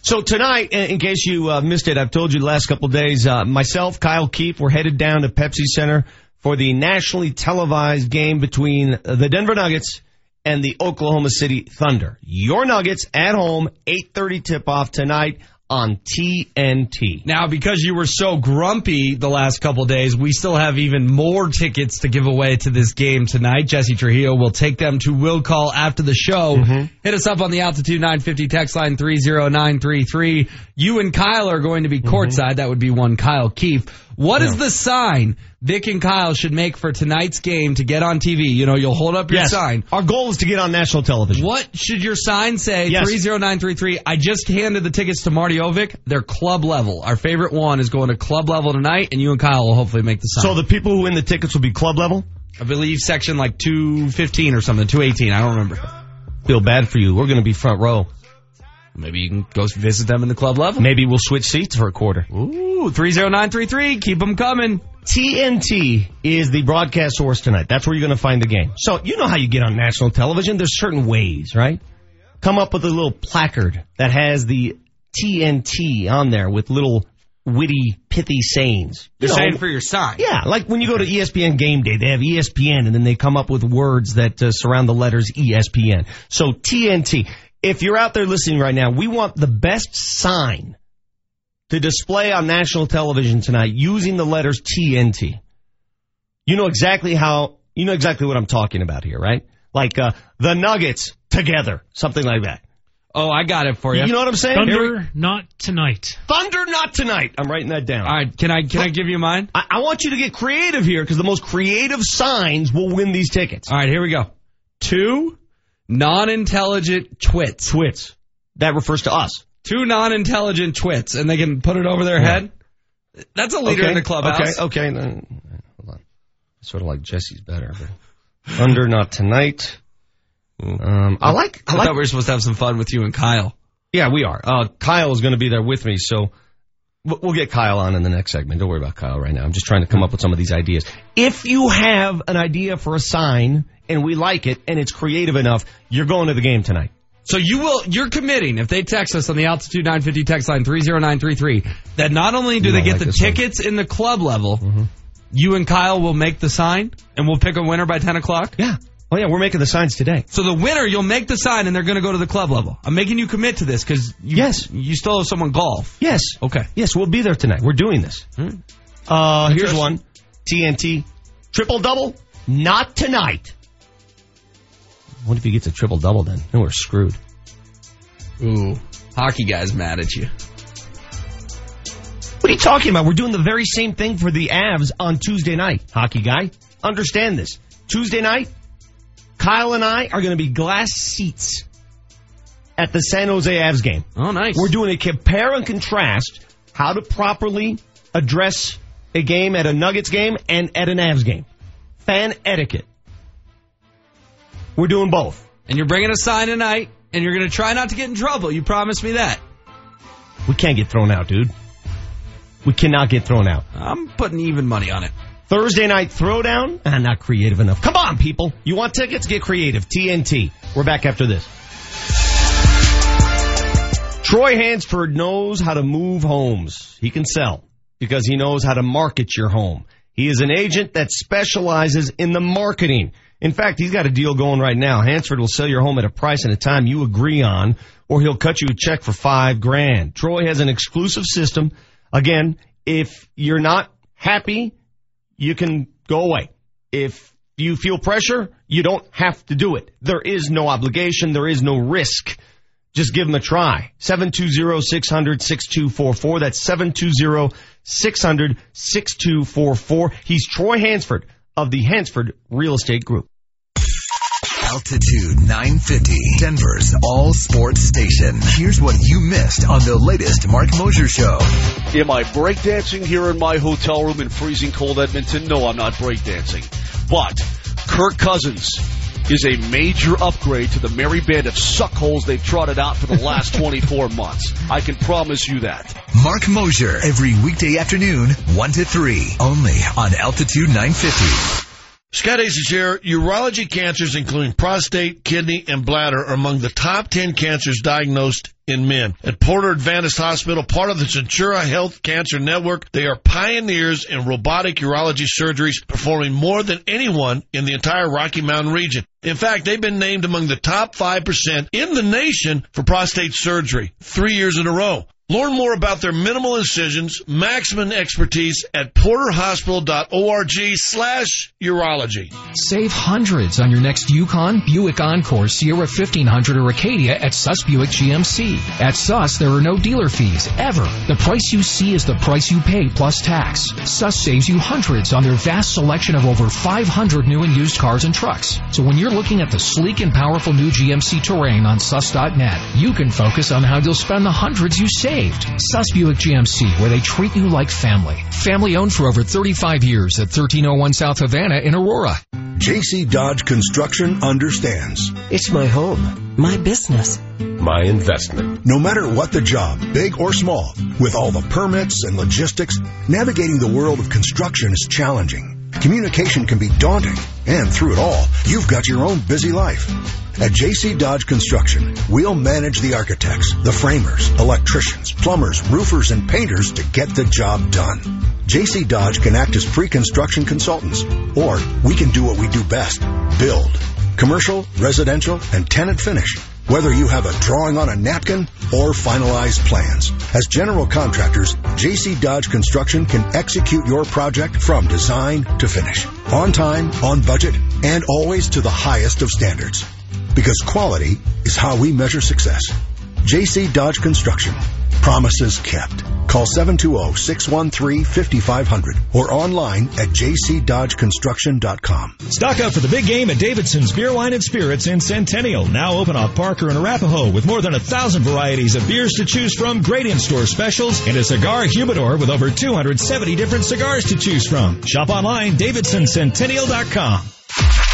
So tonight, in case you uh, missed it, I've told you the last couple of days, uh, myself, Kyle Keefe, we're headed down to Pepsi Center for the nationally televised game between the Denver Nuggets and the Oklahoma City Thunder. Your Nuggets at home, 8.30 tip-off tonight on TNT. Now, because you were so grumpy the last couple days, we still have even more tickets to give away to this game tonight. Jesse Trujillo will take them to Will Call after the show. Mm-hmm. Hit us up on the Altitude 950 text line 30933. You and Kyle are going to be mm-hmm. courtside. That would be one Kyle Keefe. What is the sign Vic and Kyle should make for tonight's game to get on TV? You know, you'll hold up your Yes. sign. Our goal is to get on national television. What should your sign say? Yes. 30933. I just handed the tickets to Marty Ovick. They're club level. Our favorite one is going to club level tonight, and you and Kyle will hopefully make the sign. So the people who win the tickets will be club level? I believe section like 215 or something, 218. I don't remember. Feel bad for you. We're going to be front row. Maybe you can go visit them in the club level. Maybe we'll switch seats for a quarter. Ooh, 30933. Keep them coming. TNT is the broadcast source tonight. That's where you're going to find the game. So you know how you get on national television. There's certain ways, right? Come up with a little placard that has the TNT on there with little witty, pithy sayings. You know, saying for your sign. yeah, like when you go to ESPN Game Day, they have ESPN, and then they come up with words that uh, surround the letters ESPN. So TNT. If you're out there listening right now, we want the best sign to display on national television tonight using the letters TNT. You know exactly how. You know exactly what I'm talking about here, right? Like uh, the Nuggets together, something like that. Oh, I got it for you. You know what I'm saying? Here we- Thunder, not tonight. Thunder, not tonight. I'm writing that down. All right, can I can I give you mine? I, I want you to get creative here because the most creative signs will win these tickets. All right, here we go. Two non-intelligent twits. Twits. That refers to us. Two non-intelligent twits, and they can put it over their head. That's a leader okay, in the clubhouse. Okay, okay. Then, hold on. Sort of like Jesse's better. But Thunder, not tonight. Um, I like. I I like. thought we were supposed to have some fun with you and Kyle. Yeah, we are. Uh, Kyle is going to be there with me, so we'll get Kyle on in the next segment. Don't worry about Kyle right now. I'm just trying to come up with some of these ideas. If you have an idea for a sign and we like it and it's creative enough, you're going to the game tonight. So you will, you're committing if they text us on the altitude 950 text line 30933 that not only do You they get like the this one. tickets in the club level, you and Kyle will make the sign and we'll pick a winner by 10 o'clock. Yeah. Oh yeah, we're making the signs today. So the winner, you'll make the sign, and they're going to go to the club level. I'm making you commit to this because yes, you still have someone golf. Yes. Okay. Yes, we'll be there tonight. We're doing this. Uh, here's one. TNT. Triple double? Not tonight. What if he gets a triple double then? Then we're screwed. Ooh. Hockey guy's mad at you. What are you talking about? We're doing the very same thing for the Avs on Tuesday night. Hockey guy, understand this. Tuesday night, Kyle and I are going to be glass seats at the San Jose Avs game. Oh, nice. We're doing a compare and contrast how to properly address a game at a Nuggets game and at an Avs game. Fan etiquette. We're doing both. And you're bringing a sign tonight, and you're going to try not to get in trouble. You promised me that. We can't get thrown out, dude. We cannot get thrown out. I'm putting even money on it. Thursday night throwdown? Ah, not creative enough. Come on, people. You want tickets? Get creative. TNT. We're back after this. Troy Hansford knows how to move homes. He can sell because he knows how to market your home. He is an agent that specializes in the marketing. In fact, he's got a deal going right now. Hansford will sell your home at a price and a time you agree on, or he'll cut you a check for five grand. Troy has an exclusive system. Again, if you're not happy, you can go away. If you feel pressure, you don't have to do it. There is no obligation. There is no risk. Just give them a try. 720-600-6244. That's 720-600-6244. He's Troy Hansford of the Hansford Real Estate Group. Altitude 950, Denver's all sports station. Here's what you missed on the latest Mark Moser show. Am I breakdancing here in my hotel room in freezing cold Edmonton? No, I'm not breakdancing. But Kirk Cousins is a major upgrade to the merry band of suckholes they've trotted out for the last 24 months. I can promise you that. Mark Moser, every weekday afternoon, 1 to 3, only on Altitude 950. Scott Aces here. Urology cancers, including prostate, kidney, and bladder, are among the top 10 cancers diagnosed in men. At Porter Adventist Hospital, part of the Centura Health Cancer Network, they are pioneers in robotic urology surgeries, performing more than anyone in the entire Rocky Mountain region. In fact, they've been named among the top 5% in the nation for prostate surgery three years in a row. Learn more about their minimal incisions, maximum expertise at porterhospital.org slash urology. Save hundreds on your next Yukon, Buick Encore, Sierra 1500, or Acadia at Suss Buick GMC. At Suss, there are no dealer fees, ever. The price you see is the price you pay plus tax. Suss saves you hundreds on their vast selection of over 500 new and used cars and trucks. So when you're looking at the sleek and powerful new GMC Terrain on suss.net, you can focus on how you'll spend the hundreds you saved. Suss Buick GMC, where they treat you like family. Family owned for over 35 years at 1301 South Havana in Aurora. JC Dodge Construction understands. It's my home, my business, my investment. No matter what the job, big or small, with all the permits and logistics, navigating the world of construction is challenging. Communication can be daunting, and through it all, you've got your own busy life. At JC Dodge Construction, we'll manage the architects, the framers, electricians, plumbers, roofers, and painters to get the job done. JC Dodge can act as pre-construction consultants, or we can do what we do best, build. Commercial, residential, and tenant finish. Whether you have a drawing on a napkin or finalized plans. As general contractors, JC Dodge Construction can execute your project from design to finish. On time, on budget, and always to the highest of standards. Because quality is how we measure success. JC Dodge Construction. Promises kept. Call 720-613-5500 or online at jcdodgeconstruction.com. Stock up for the big game at Davidson's Beer, Wine, and Spirits in Centennial. Now open off Parker and Arapahoe with more than a thousand varieties of beers to choose from, great in-store specials, and a cigar humidor with over 270 different cigars to choose from. Shop online, davidsoncentennial.com.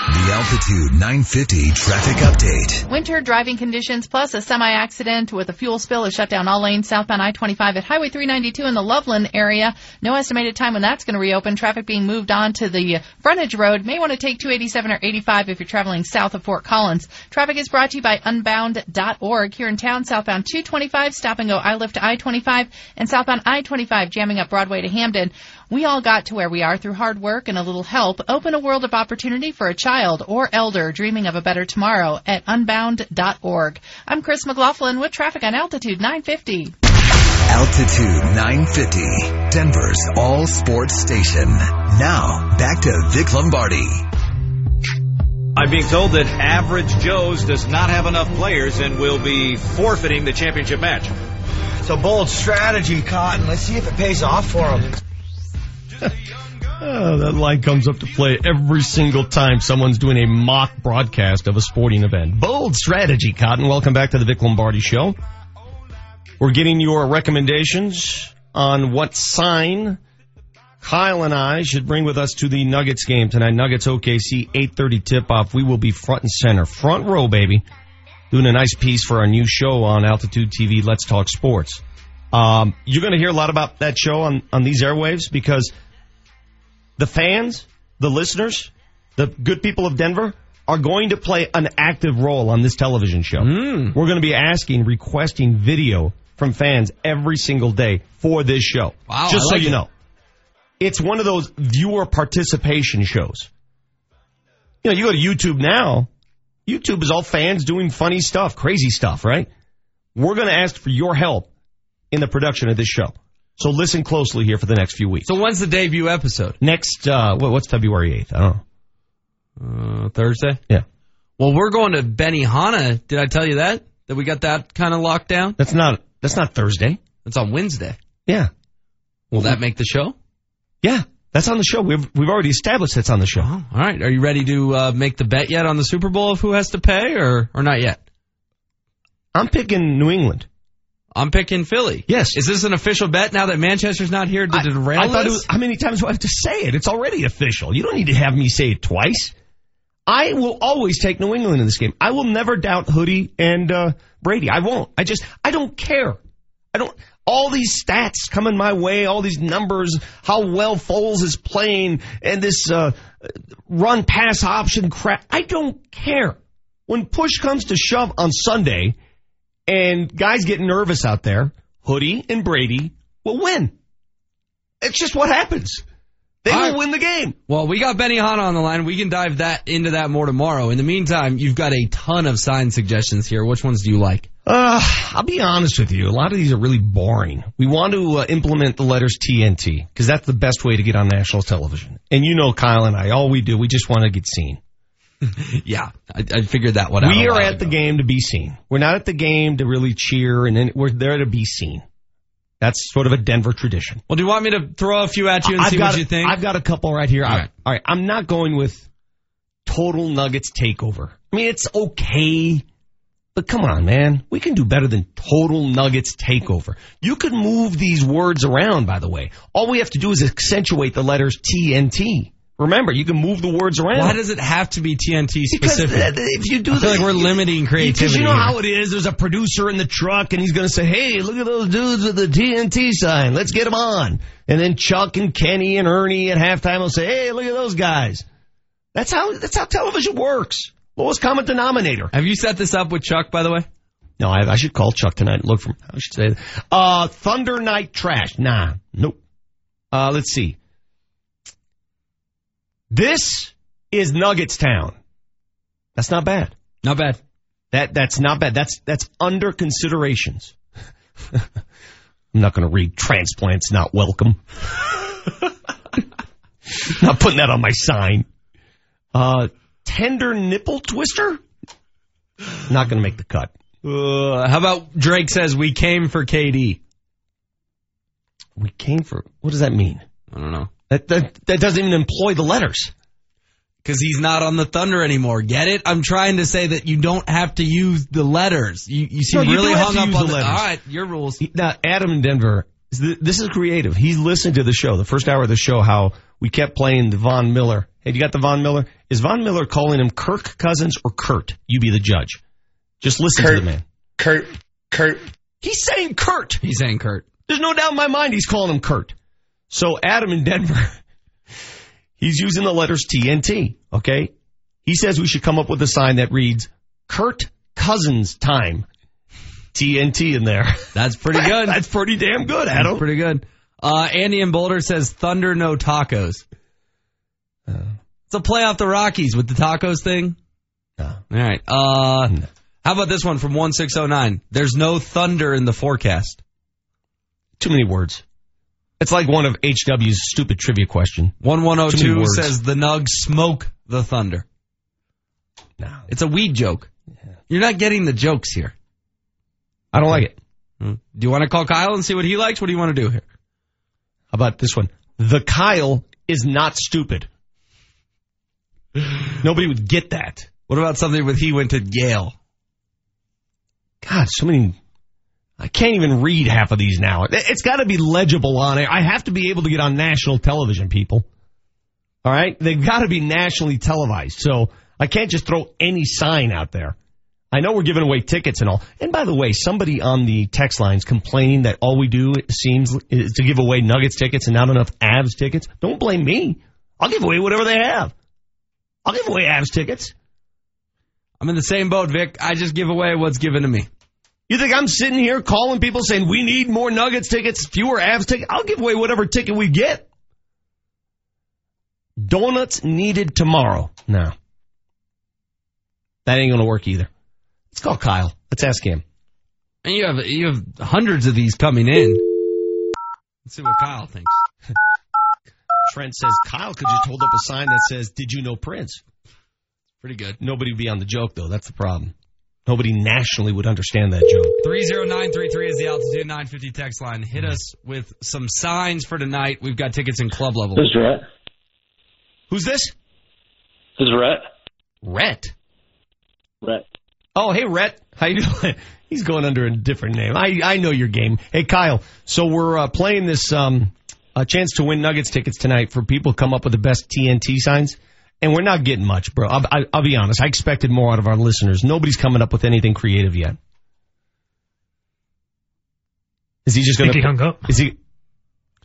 The Altitude 950 traffic update. Winter driving conditions plus a semi accident with a fuel spill has shut down all lanes southbound I 25 at Highway 392 in the Loveland area. No estimated time when that's going to reopen. Traffic being moved on to the frontage road. May want to take 287 or 85 if you're traveling south of Fort Collins. Traffic is brought to you by Unbound.org. Here in town, southbound 225, stop and go I lift I 25, and southbound I 25 jamming up Broadway to Hampden. We all got to where we are through hard work and a little help. Open a world of opportunity for a child or elder dreaming of a better tomorrow at unbound.org. I'm Chris McLaughlin with traffic on Altitude 950. Altitude 950, Denver's all sports station. Now, back to Vic Lombardi. I'm being told that Average Joe's does not have enough players and will be forfeiting the championship match. It's a bold strategy, Cotton. Let's see if it pays off for them. Oh, that line comes up to play every single time someone's doing a mock broadcast of a sporting event. Bold strategy, Cotton. Welcome back to the Vic Lombardi Show. We're getting your recommendations on what sign Kyle and I should bring with us to the Nuggets game tonight. Nuggets OKC 8:30 tip-off. We will be front and center, front row, baby, doing a nice piece for our new show on Altitude TV. Let's talk sports. Um, you're going to hear a lot about that show on on these airwaves because the fans, the listeners, the good people of Denver are going to play an active role on this television show. Hmm. We're going to be asking, requesting video from fans every single day for this show. Wow, Just I so like you it. know. It's one of those viewer participation shows. You know, you go to YouTube now, YouTube is all fans doing funny stuff, crazy stuff, right? We're going to ask for your help in the production of this show. So listen closely here for the next few weeks. So when's the debut episode? Next, uh, what, what's February 8th? I don't know. Uh, Thursday? Yeah. Well, we're going to Benihana. Did I tell you that? That we got that kind of locked down? That's not, that's not Thursday. That's on Wednesday. Yeah. Will that make the show? Yeah. That's on the show. We've, we've already established that's on the show. All right. Are you ready to uh, make the bet yet on the Super Bowl of who has to pay or, or not yet? I'm picking New England. I'm picking Philly. Yes. Is this an official bet now that Manchester's not here to derail I thought it this? was, how many times do I have to say it? It's already official. You don't need to have me say it twice. I will always take New England in this game. I will never doubt Hoodie and uh, Brady. I won't. I just I don't care. I don't. All these stats coming my way, all these numbers, how well Foles is playing, and this uh, run pass option crap. I don't care. When push comes to shove on Sunday, and guys get nervous out there, Hoodie and Brady will win. It's just what happens. They All will right. win the game. Well, we got Benihana on the line. We can dive that into that more tomorrow. In the meantime, you've got a ton of sign suggestions here. Which ones do you like? Uh, I'll be honest with you. A lot of these are really boring. We want to uh, implement the letters TNT because that's the best way to get on national television. And you know, Kyle and I, all we do, we just want to get seen. yeah, I, I figured that one out. We are at the game to be seen. We're not at the game to really cheer, and then we're there to be seen. That's sort of a Denver tradition. Well, do you want me to throw a few at you and I've see what a- you think? I've got a couple right here. All I- right. all right. I'm not going with total Nuggets takeover. I mean, it's okay, but come on, man. We can do better than total Nuggets takeover. You could move these words around, by the way. All we have to do is accentuate the letters TNT. Remember, you can move the words around. Why does it have to be TNT Because specific? uh, if you do I feel the- like we're limiting creativity. Because you know how it is. There's a producer in the truck, and he's going to say, "Hey, look at those dudes with the TNT sign. Let's get them on." And then Chuck and Kenny and Ernie at halftime will say, "Hey, look at those guys." That's how that's how television works. Lowest common denominator. Have you set this up with Chuck, by the way? No, I, I should call Chuck tonight and look for. I should say, that. uh, Thunder Night Trash. Nah, nope. Uh, let's see. This is Nuggets Town. That's not bad. Not bad. That that's not bad. That's that's under considerations. I'm not going to read transplants not welcome. not putting that on my sign. Uh, tender nipple twister. Not going to make the cut. Uh, how about Drake says we came for KD? We came for. What does that mean? I don't know. That that that doesn't even employ the letters. Because he's not on the Thunder anymore. Get it? I'm trying to say that you don't have to use the letters. You, you seem No, you really hung up on the the. letters. All right, your rules. Now, Adam in Denver, this is creative. He listened to the show, the first hour of the show, how we kept playing the Von Miller. Hey, you got the Von Miller? Is Von Miller calling him Kirk Cousins or Kurt? You be the judge. Just listen to the man. Kurt, Kurt. He's saying Kurt. He's saying Kurt. There's no doubt in my mind he's calling him Kurt. So Adam in Denver, he's using the letters TNT, okay? He says we should come up with a sign that reads Kurt Cousins time. TNT in there. That's pretty good. That's pretty damn good, Adam. That's pretty good. Uh, Andy in Boulder says Thunder no tacos. it's a play off the Rockies with the tacos thing. All right. Uh, how about this one from one six zero nine? There's no thunder in the forecast. Too many words. It's like one of HW's stupid trivia question. One one zero many two says the Nugs smoke the Thunder. No, it's a weed joke. You're not getting the jokes here. I don't like it. Hmm. Do you want to call Kyle and see what he likes? What do you want to do here? How about this one? The Kyle is not stupid. Nobody would get that. What about something with he went to Yale? God, so many. I can't even read half of these now. It- It's got to be legible on it. I have to be able to get on national television, people. All right? They've got to be nationally televised. So I can't just throw any sign out there. I know we're giving away tickets and all. And by the way, somebody on the text lines complaining that all we do seems is to give away Nuggets tickets and not enough Avs tickets. Don't blame me. I'll give away whatever they have. I'll give away Avs tickets. I'm in the same boat, Vic. I just give away what's given to me. You think I'm sitting here calling people saying we need more Nuggets tickets, fewer Avs tickets? I'll give away whatever ticket we get. Donuts needed tomorrow. No. That ain't gonna work either. Let's call Kyle. Let's ask him. And you have you have hundreds of these coming in. Let's see what Kyle thinks. Trent says Kyle could just hold up a sign that says, "Did you know Prince?" Pretty good. Nobody would be on the joke though. That's the problem. Nobody nationally would understand that joke. 30933 is the altitude 950 text line. Hit us with some signs for tonight. We've got tickets in club level. This is Rhett. Who's this? This is Rhett. Rhett. Rhett. Oh, hey, Rhett. How you doing? He's going under a different name. I, I know your game. Hey, Kyle. So we're uh, playing this um, a chance to win Nuggets tickets tonight for people who come up with the best TNT signs. And we're not getting much, bro. I'll, I, I'll be honest. I expected more out of our listeners. Nobody's coming up with anything creative yet. Is he just going Think he hung up? Is he?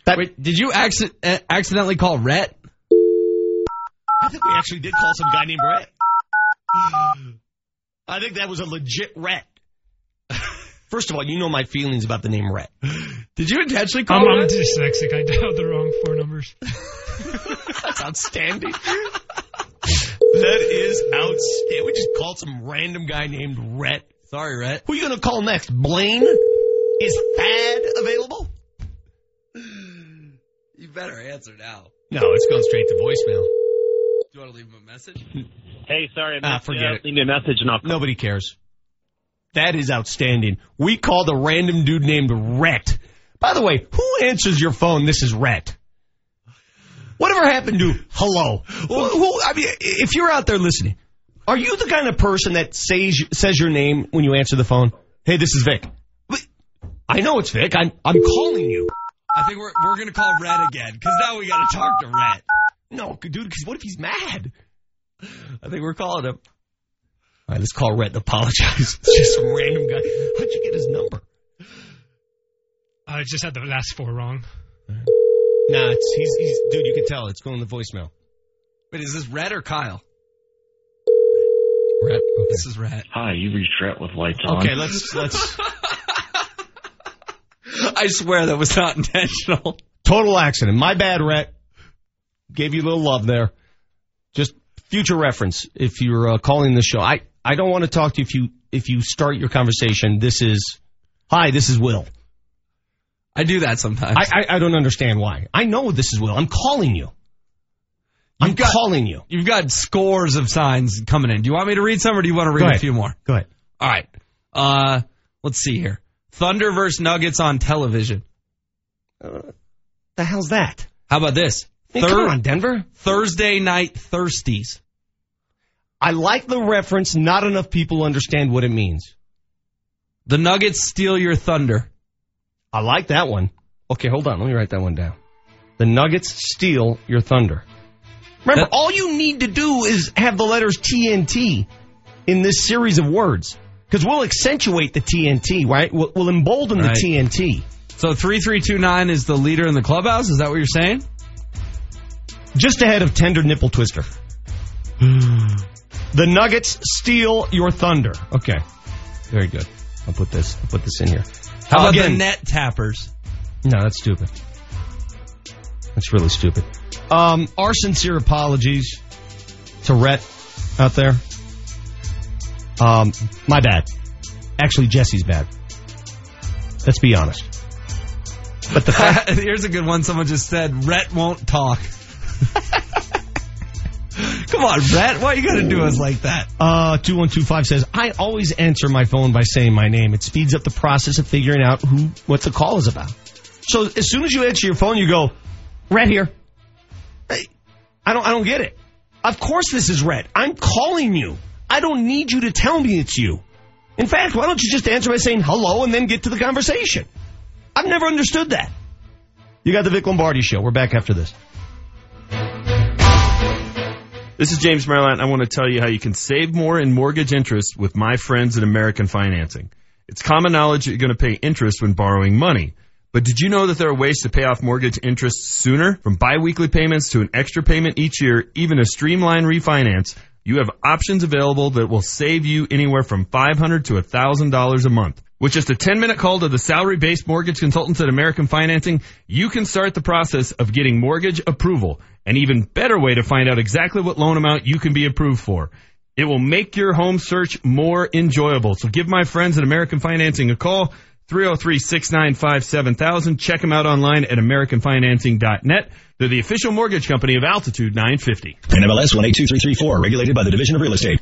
That, Wait, did you acci- uh, accidentally call Rhett? I think we actually did call some guy named Rhett. I think that was a legit Rhett. First of all, you know my feelings about the name Rhett. Did you intentionally call I'm, I'm dyslexic. I dialed the wrong four numbers. That's outstanding. That is outstanding. We just called some random guy named Rhett. Sorry, Rhett. Who are you going to call next? Blaine? Is Thad available? You better answer now. No, it's going straight to voicemail. Do you want to leave him a message? Hey, sorry, I Ah, missed forget you. it. Leave me a message and I'll call. Nobody cares. That is outstanding. We called a random dude named Rhett. By the way, who answers your phone? This is Rhett. Whatever happened to hello? Who, who- I mean, if you're out there listening, are you the kind of person that says says your name when you answer the phone? Hey, this is Vic. I know it's Vic. I'm I'm calling you. I think we're we're gonna call Rhett again because now we got to talk to Rhett. No, dude. Because what if he's mad? I think we're calling him. All right, let's call Red and apologize. It's just some random guy. How'd you get his number? I just had the last four wrong. Nah, it's he's he's dude. You can tell it's going to voicemail. Wait, is this Rhett or Kyle? Rhett. Okay. This is Rhett. Hi, you reached Rhett with lights on. Okay, let's let's I swear that was not intentional. total accident. My bad, Rhett. Gave you a little love there. Just future reference. If you're uh, calling the show, I I don't want to talk to you if you if you start your conversation. This is hi. This is Will. I do that sometimes. I I, I don't understand why. I know this is Will. I'm calling you. I'm got- calling you. You've got scores of signs coming in. Do you want me to read some or do you want to read a few more? Go ahead. All right. Uh, let's see here. Thunder versus Nuggets on television. The hell's that? How about this? Hey, Thir- come on, Denver. Thursday night thirsties. I like the reference. Not enough people understand what it means. The Nuggets steal your thunder. I like that one. Okay, hold on. Let me write that one down. The Nuggets steal your thunder. Remember, all you need to do is have the letters TNT in this series of words. Because we'll accentuate the TNT, right? We'll, we'll embolden Right. the TNT. So 3329 is the leader in the clubhouse. Is that what you're saying? Just ahead of Tender Nipple Twister. the Nuggets steal your thunder. Okay. Very good. I'll put this, I'll put this in here. How about Again- the net tappers? No, that's stupid. That's really stupid. Um, our sincere apologies to Rhett out there. Um, my bad. Actually, Jesse's bad. Let's be honest. But the fact, Here's a good one. Someone just said, Rhett won't talk. Come on, Rhett. Why you got to do us like that? Uh, 2125 says, I always answer my phone by saying my name. It speeds up the process of figuring out who, what the call is about. So as soon as you answer your phone, you go, Red here. Hey, I don't, I don't get it. Of course this is Red. I'm calling you. I don't need you to tell me it's you. In fact, why don't you just answer by saying hello and then get to the conversation? I've never understood that. You got the Vic Lombardi show. We're back after this. This is James Maryland. I want to tell you how you can save more in mortgage interest with my friends at American Financing. It's common knowledge that you're going to pay interest when borrowing money. But did you know that there are ways to pay off mortgage interest sooner? From biweekly payments to an extra payment each year, even a streamlined refinance, you have options available that will save you anywhere from 500 to $1,000 a month. With just a 10 minute call to the salary based mortgage consultants at American Financing, you can start the process of getting mortgage approval. An even better way to find out exactly what loan amount you can be approved for. It will make your home search more enjoyable. So give my friends at American Financing a call. 303-695-7000. Check them out online at AmericanFinancing.net. They're the official mortgage company of Altitude 950. NMLS 182334, regulated by the Division of Real Estate.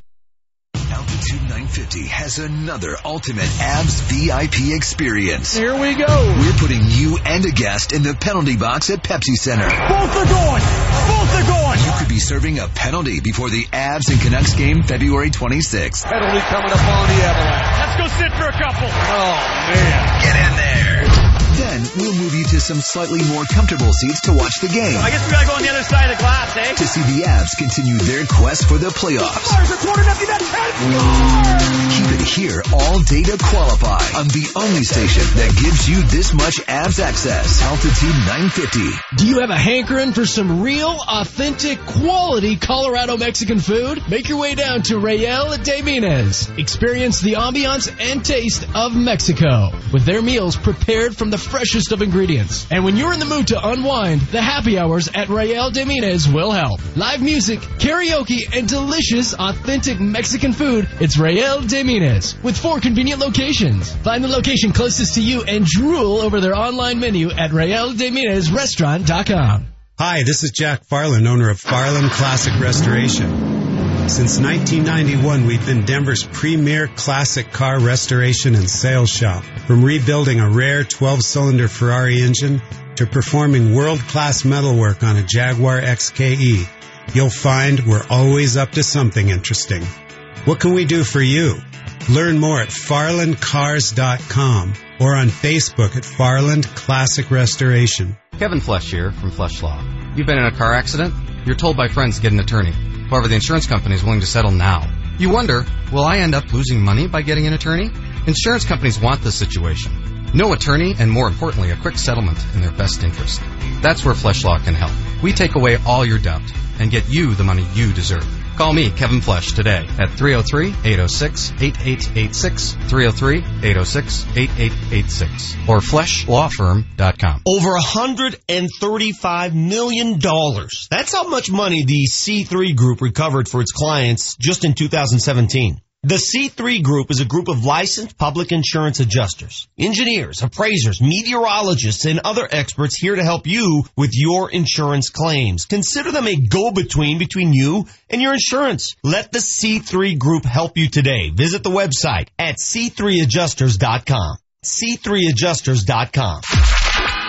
Altitude 950 has another ultimate Avs VIP experience. Here we go. We're putting you and a guest in the penalty box at Pepsi Center. Both are going. Both are going. You could be serving a penalty before the Avs and Canucks game February 26th. Penalty coming up on the Avalanche. Let's go sit for a couple. Oh, man. Get in there. Then we'll move you to some slightly more comfortable seats to watch the game. I guess we gotta go on the other side of the glass, eh? To see the Avs continue their quest for the playoffs. There's a corner empty net. Keep it here all day to qualify on the only station that gives you this much Avs access. Altitude 950. Do you have a hankering for some real, authentic, quality Colorado Mexican food? Make your way down to Real de Minas. Experience the ambiance and taste of Mexico with their meals prepared from the freshest of ingredients. And when you're in the mood to unwind, the happy hours at Real de Minas will help. Live music, karaoke, and delicious, authentic Mexican food. It's Real de Minas with four convenient locations. Find the location closest to you and drool over their online menu at RealDeMinasRestaurant.com. Hi, this is Jack Farland, owner of Farland Classic Restoration. Since 1991, we've been Denver's premier classic car restoration and sales shop. From rebuilding a rare 12-cylinder Ferrari engine to performing world-class metalwork on a Jaguar XKE, you'll find we're always up to something interesting. What can we do for you? Learn more at farlandcars.com or on Facebook at Farland Classic Restoration. Kevin Flesch here from Flesch Law. You've been in a car accident? You're told by friends to get an attorney. However, the insurance company is willing to settle now. You wonder, will I end up losing money by getting an attorney? Insurance companies want this situation. No attorney, and more importantly, a quick settlement in their best interest. That's where Flesch Law can help. We take away all your doubt and get you the money you deserve. Call me, Kevin Flesch, today at 303-806-8886, 303-806-8886, or fleschlawfirm.com. Over $135 million. That's how much money the C3 Group recovered for its clients just in 2017. The C3 Group is a group of licensed public insurance adjusters, engineers, appraisers, meteorologists, and other experts here to help you with your insurance claims. Consider them a go-between between you and your insurance. Let the C3 Group help you today. Visit the website at c3adjusters.com. c3adjusters.com.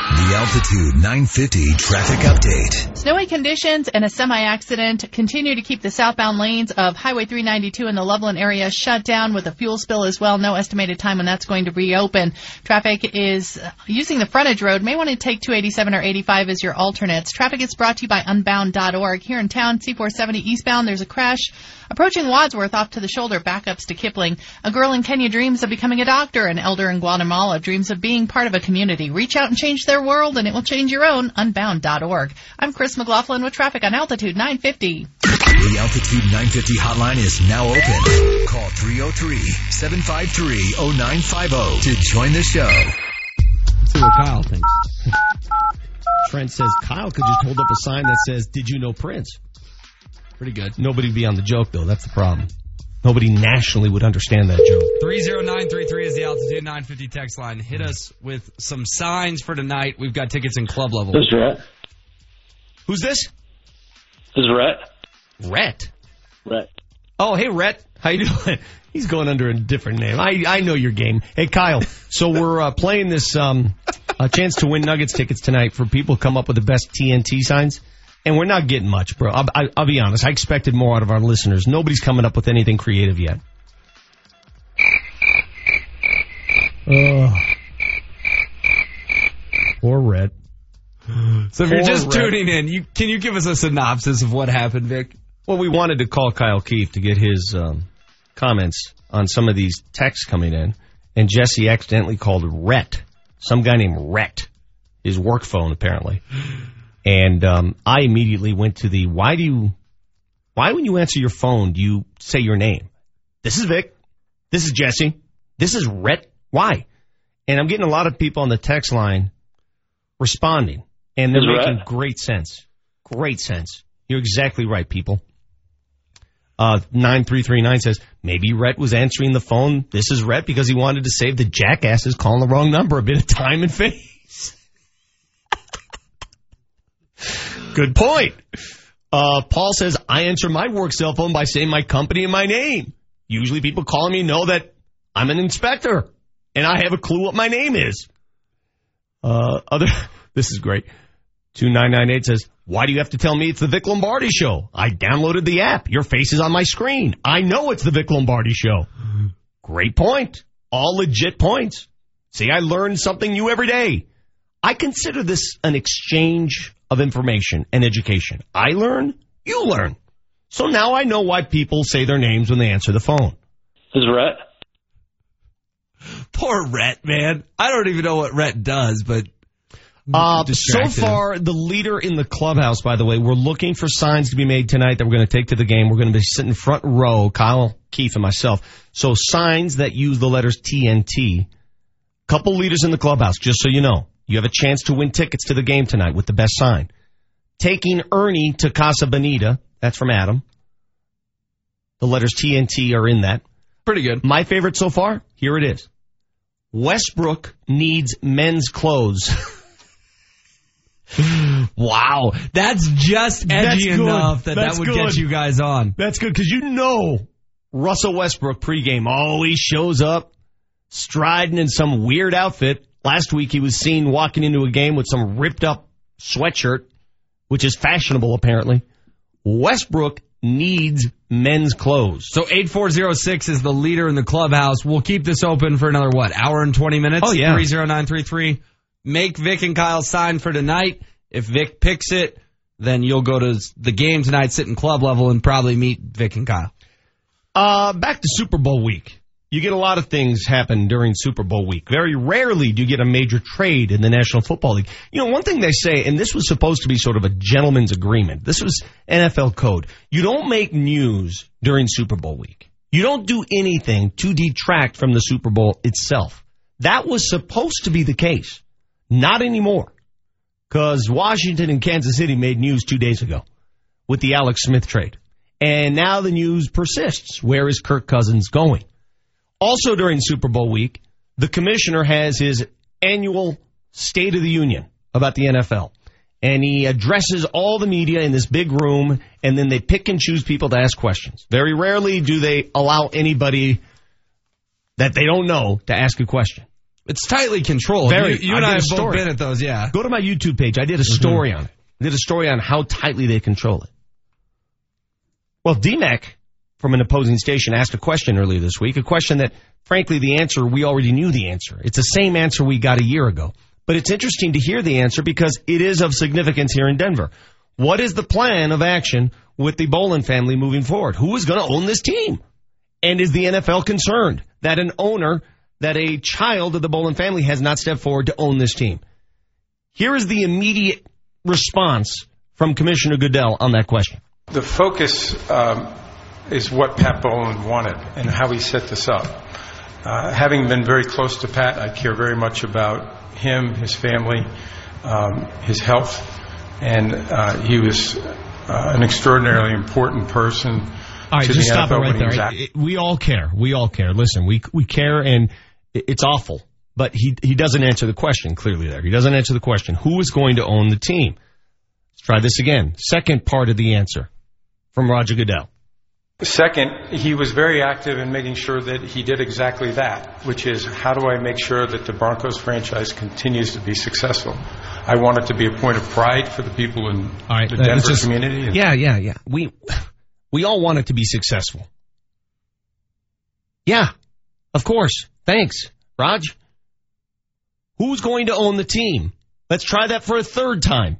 The Altitude 950 traffic update. Snowy conditions and a semi-accident continue to keep the southbound lanes of Highway 392 in the Loveland area shut down with a fuel spill as well. No estimated time when that's going to reopen. Traffic is uh, using the frontage road. May want to take 287 or 85 as your alternates. Traffic is brought to you by unbound.org. Here in town, C470 eastbound, there's a crash. Approaching Wadsworth off to the shoulder, backups to Kipling. A girl in Kenya dreams of becoming a doctor. An elder in Guatemala dreams of being part of a community. Reach out and change their world and it will change your own. Unbound.org. I'm Chris McLaughlin with traffic on Altitude 950. The Altitude 950 hotline is now open. Call 303-753-0950 to join the show. Let's see what Kyle thinks. Trent says Kyle could just hold up a sign that says, "Did you know Prince?" Pretty good. Nobody would be on the joke though. That's the problem. Nobody nationally would understand that joke. 30933 is the altitude 950 text line. Hit us with some signs for tonight. We've got tickets in club level. This is Rhett. Who's this? This is Rhett. Rhett. Rhett. Oh, hey, Rhett. How you doing? He's going under a different name. I I know your game. Hey, Kyle. So we're uh, playing this um, a chance to win Nuggets tickets tonight for people who come up with the best TNT signs. And we're not getting much, bro. I'll, I, I'll be honest. I expected more out of our listeners. Nobody's coming up with anything creative yet. Oh. Poor Rhett. So if you're just Rhett. tuning in, you can you give us a synopsis of what happened, Vic? Well, we wanted to call Kyle Keefe to get his um, comments on some of these texts coming in, and Jesse accidentally called Rhett, some guy named Rhett, his work phone apparently. And um, I immediately went to the why do you, why when you answer your phone do you say your name? This is Vic. This is Jesse. This is Rhett. Why? And I'm getting a lot of people on the text line responding, and they're making great sense. Great sense. You're exactly right, people. Uh, 9339 says, maybe Rhett was answering the phone. This is Rhett because he wanted to save the jackasses calling the wrong number a bit of time and face. Good point. Uh, Paul says, I answer my work cell phone by saying my company and my name. Usually people calling me know that I'm an inspector and I have a clue what my name is. Uh, other, this is great. 2998 says, why do you have to tell me it's the Vic Lombardi show? I downloaded the app. Your face is on my screen. I know it's the Vic Lombardi show. Great point. All legit points. See, I learn something new every day. I consider this an exchange of information and education. I learn, you learn. So now I know why people say their names when they answer the phone. This is Rhett. Poor Rhett, man. I don't even know what Rhett does, but Uh, so far, the leader in the clubhouse, by the way, we're looking for signs to be made tonight that we're going to take to the game. We're going to be sitting front row, Kyle, Keefe, and myself. So signs that use the letters TNT. Couple leaders in the clubhouse, just so you know. You have a chance to win tickets to the game tonight with the best sign. Taking Ernie to Casa Bonita. That's from Adam. The letters TNT are in that. Pretty good. My favorite so far, here it is. Westbrook needs men's clothes. wow. That's just edgy That's enough that That's that would get you guys on. That's good because you know Russell Westbrook pregame always shows up striding in some weird outfit. Last week he was seen walking into a game with some ripped up sweatshirt, which is fashionable apparently. Westbrook needs men's clothes. So 8406 is the leader in the clubhouse. We'll keep this open for another, what, hour and 20 minutes? Oh, yeah. 30933. Make Vic and Kyle sign for tonight. If Vic picks it, then you'll go to the game tonight, sit in club level, and probably meet Vic and Kyle. Uh, back to Super Bowl week. You get a lot of things happen during Super Bowl week. Very rarely do you get a major trade in the National Football League. You know, one thing they say, and this was supposed to be sort of a gentleman's agreement. This was NFL code. You don't make news during Super Bowl week. You don't do anything to detract from the Super Bowl itself. That was supposed to be the case. Not anymore. Cause Washington and Kansas City made news two days ago with the Alex Smith trade. And now the news persists. Where is Kirk Cousins going? Also during Super Bowl week, the commissioner has his annual State of the Union about the NFL. And he addresses all the media in this big room, and then they pick and choose people to ask questions. Very rarely do they allow anybody that they don't know to ask a question. It's tightly controlled. Very. You, you and I did have both been at those, yeah. Go to my YouTube page. I did a mm-hmm. story on it. I did a story on how tightly they control it. Well, DMAC from an opposing station asked a question earlier this week, a question that, frankly, the answer, we already knew the answer. It's the same answer we got a year ago. But it's interesting to hear the answer because it is of significance here in Denver. What is the plan of action with the Bowlen family moving forward? Who is going to own this team? And is the NFL concerned that an owner, that a child of the Bowlen family has not stepped forward to own this team? Here is the immediate response from Commissioner Goodell on that question. The focus um, is what Pat Bowlen wanted and how he set this up. Uh, having been very close to Pat, I care very much about him, his family, um, his health, and uh, he was uh, an extraordinarily important person. All right, to just the stop it right there. we all care. We all care. Listen, we we care, and it's awful. But he he doesn't answer the question clearly. There, he doesn't answer the question. Who is going to own the team? Let's try this again. Second part of the answer from Roger Goodell. Second, he was very active in making sure that he did exactly that, which is how do I make sure that the Broncos franchise continues to be successful? I want it to be a point of pride for the people in right, the Denver just- community. Yeah, yeah, yeah. We we all want it to be successful. Yeah, of course. Thanks, Raj. Who's going to own the team? Let's try that for a third time.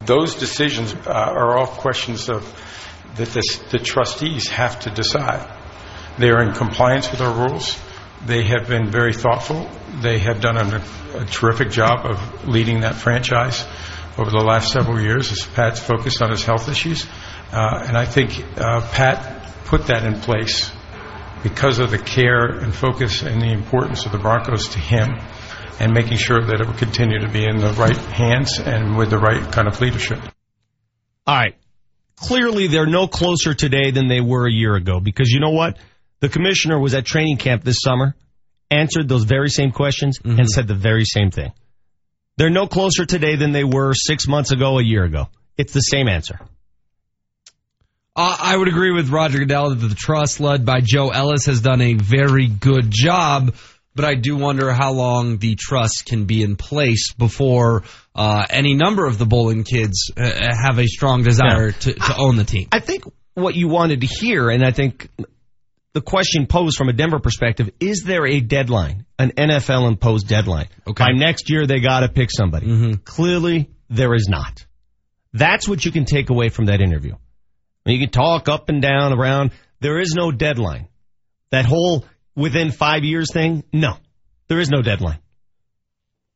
Those decisions uh, are all questions of that the trustees have to decide. They are in compliance with our rules. They have been very thoughtful. They have done a, a terrific job of leading that franchise over the last several years as Pat's focused on his health issues. Uh, and I think uh, Pat put that in place because of the care and focus and the importance of the Broncos to him and making sure that it would continue to be in the right hands and with the right kind of leadership. All right. Clearly, they're no closer today than they were a year ago because you know what? The commissioner was at training camp this summer, answered those very same questions, and said the very same thing. They're no closer today than they were six months ago, a year ago. It's the same answer. Uh, I would agree with Roger Goodell that the trust led by Joe Ellis has done a very good job, but I do wonder how long the trust can be in place before uh, any number of the Bowlen kids uh, have a strong desire to, to own the team. I think what you wanted to hear, and I think the question posed from a Denver perspective, is there a deadline, an NFL imposed deadline? Okay. By next year, they got to pick somebody. Clearly, there is not. That's what you can take away from that interview. You can talk up and down around. There is no deadline. That whole within five years thing, no, there is no deadline.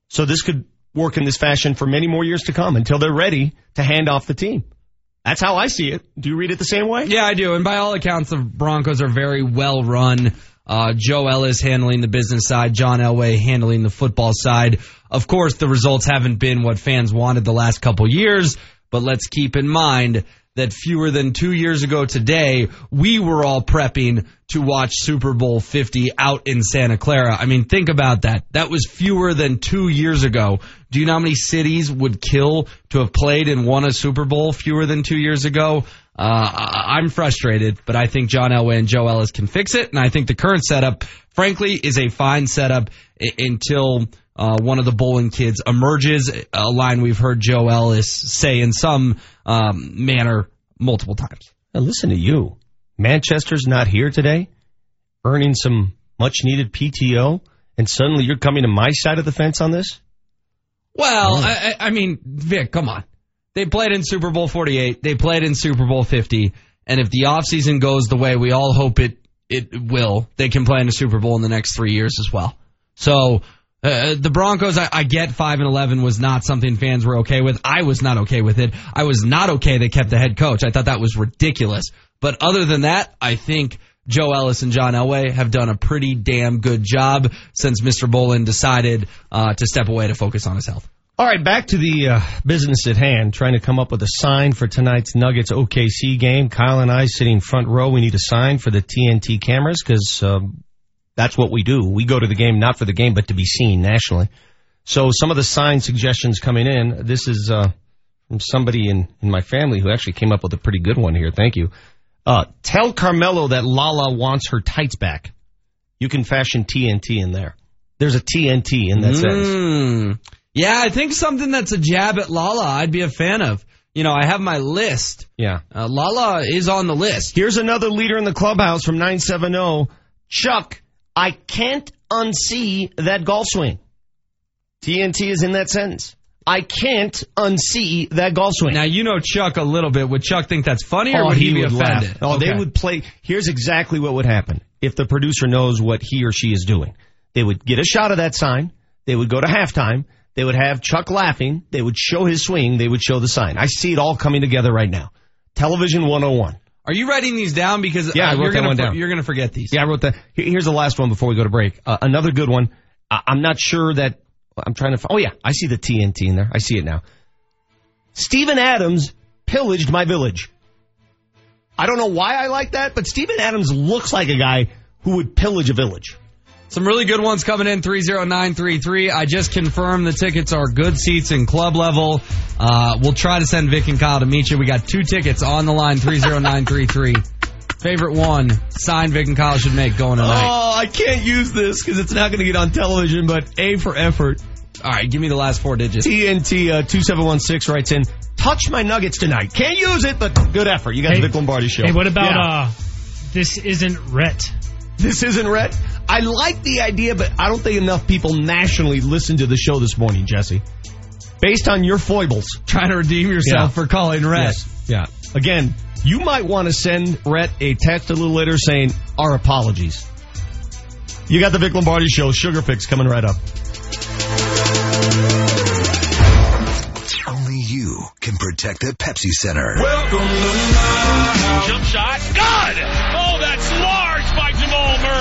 So this could work in this fashion for many more years to come until they're ready to hand off the team. That's how I see it. Do you read it the same way? Yeah, I do. And by all accounts, the Broncos are very well run. Uh, Joe Ellis handling the business side, John Elway handling the football side. Of course, the results haven't been what fans wanted the last couple years, but let's keep in mind that fewer than two years ago today, we were all prepping to watch Super Bowl 50 out in Santa Clara. I mean, think about that. That was fewer than two years ago. Do you know how many cities would kill to have played and won a Super Bowl fewer than two years ago? Uh, I'm frustrated, but I think John Elway and Joe Ellis can fix it, and I think the current setup, frankly, is a fine setup until uh, one of the Bowlen kids emerges. A line we've heard Joe Ellis say in some um, manner multiple times. Now listen to you. Manchester's not here today, earning some much needed PTO, and suddenly you're coming to my side of the fence on this? Well, I, I I mean, Vic, come on. They played in Super Bowl 48. They played in Super Bowl 50. And if the offseason goes the way we all hope it, it will, they can play in a Super Bowl in the next three years as well. So, uh, the Broncos, I, I get 5 and 11 was not something fans were okay with. I was not okay with it. I was not okay they kept the head coach. I thought that was ridiculous. But other than that, I think Joe Ellis and John Elway have done a pretty damn good job since Mr. Bowlen decided uh, to step away to focus on his health. All right, back to the uh, business at hand, trying to come up with a sign for tonight's Nuggets OKC game. Kyle and I sitting front row. We need a sign for the TNT cameras because um, that's what we do. We go to the game not for the game, but to be seen nationally. So some of the sign suggestions coming in. This is uh, from somebody in, in my family who actually came up with a pretty good one here. Thank you. Uh, tell Carmelo that Lala wants her tights back. You can fashion TNT in there. There's a TNT in that sentence. Mm. Yeah, I think something that's a jab at Lala, I'd be a fan of. You know, I have my list. Yeah. Uh, Lala is on the list. Here's another leader in the clubhouse from 970. Chuck, I can't unsee that golf swing. TNT is in that sentence. I can't unsee that golf swing. Now, you know Chuck a little bit. Would Chuck think that's funny or oh, would he, be would offended? laugh. Oh, they would play. Here's exactly what would happen if the producer knows what he or she is doing. They would get a shot of that sign. They would go to halftime. They would have Chuck laughing. They would show his swing. They would show the sign. I see it all coming together right now. Television 101. Are you writing these down? Because Yeah, uh, I wrote you're that gonna one for- down. You're going to forget these. Yeah, I wrote that. Here's the last one before we go to break. Uh, another good one. I- I'm not sure that I'm trying to. Oh yeah, I see the TNT in there. I see it now. Steven Adams pillaged my village. I don't know why I like that, but Steven Adams looks like a guy who would pillage a village. Some really good ones coming in 30933. I just confirmed the tickets are good seats in club level. Uh, we'll try to send Vic and Kyle to meet you. We got two tickets on the line 30933. Favorite one, signed Vic and Kyle should make going tonight. Oh, I can't use this because it's not going to get on television, but A for effort. All right, give me the last four digits. TNT uh, 2716 writes in, touch my nuggets tonight. Can't use it, but good effort. You got Hey- the Vic Lombardi show. Hey, what about Yeah. uh this isn't Rhett? This isn't Rhett. I like the idea, but I don't think enough people nationally listened to the show this morning, Jesse. Based on your foibles. Trying to redeem yourself for calling Rhett. Yes. Yeah. Again, you might want to send Rhett a text a little later saying, our apologies. You got the Vic Lombardi show, Sugar Fix coming right up. Only you can protect the Pepsi Center. Welcome to my... Jump shot. Good!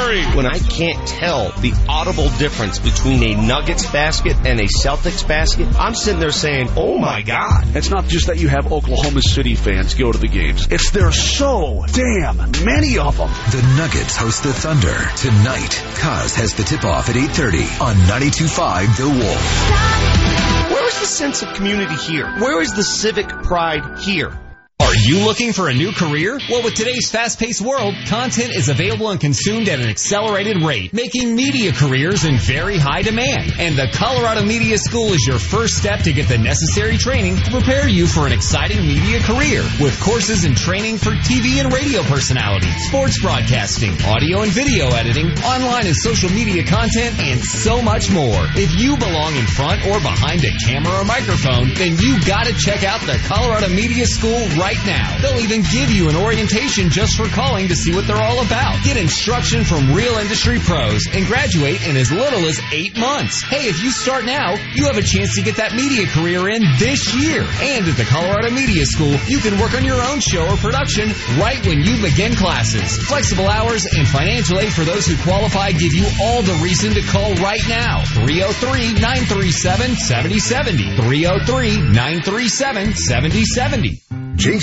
Murray. when I can't tell the audible difference between a Nuggets basket and a Celtics basket, I'm sitting there saying, oh my God. It's not just that you have Oklahoma City fans go to the games. It's there's so damn many of them. The Nuggets host the Thunder tonight. Kaz has the tip-off at 8.30 on 92.5 The Wolf. Where is the sense of community here? Where is the civic pride here? Are you looking for a new career? Well, with today's fast-paced world, content is available and consumed at an accelerated rate, making media careers in very high demand. And the Colorado Media School is your first step to get the necessary training to prepare you for an exciting media career. With courses and training for TV and radio personality, sports broadcasting, audio and video editing, online and social media content, and so much more. If you belong in front or behind a camera or microphone, then you gotta check out the Colorado Media School right now. They'll even give you an orientation just for calling to see what they're all about. Get instruction from real industry pros and graduate in as little as eight months. Hey, if you start now, you have a chance to get that media career in this year. And at the Colorado Media School, you can work on your own show or production right when you begin classes. Flexible hours and financial aid for those who qualify give you all the reason to call right now. 303-937-7070. 303-937-7070.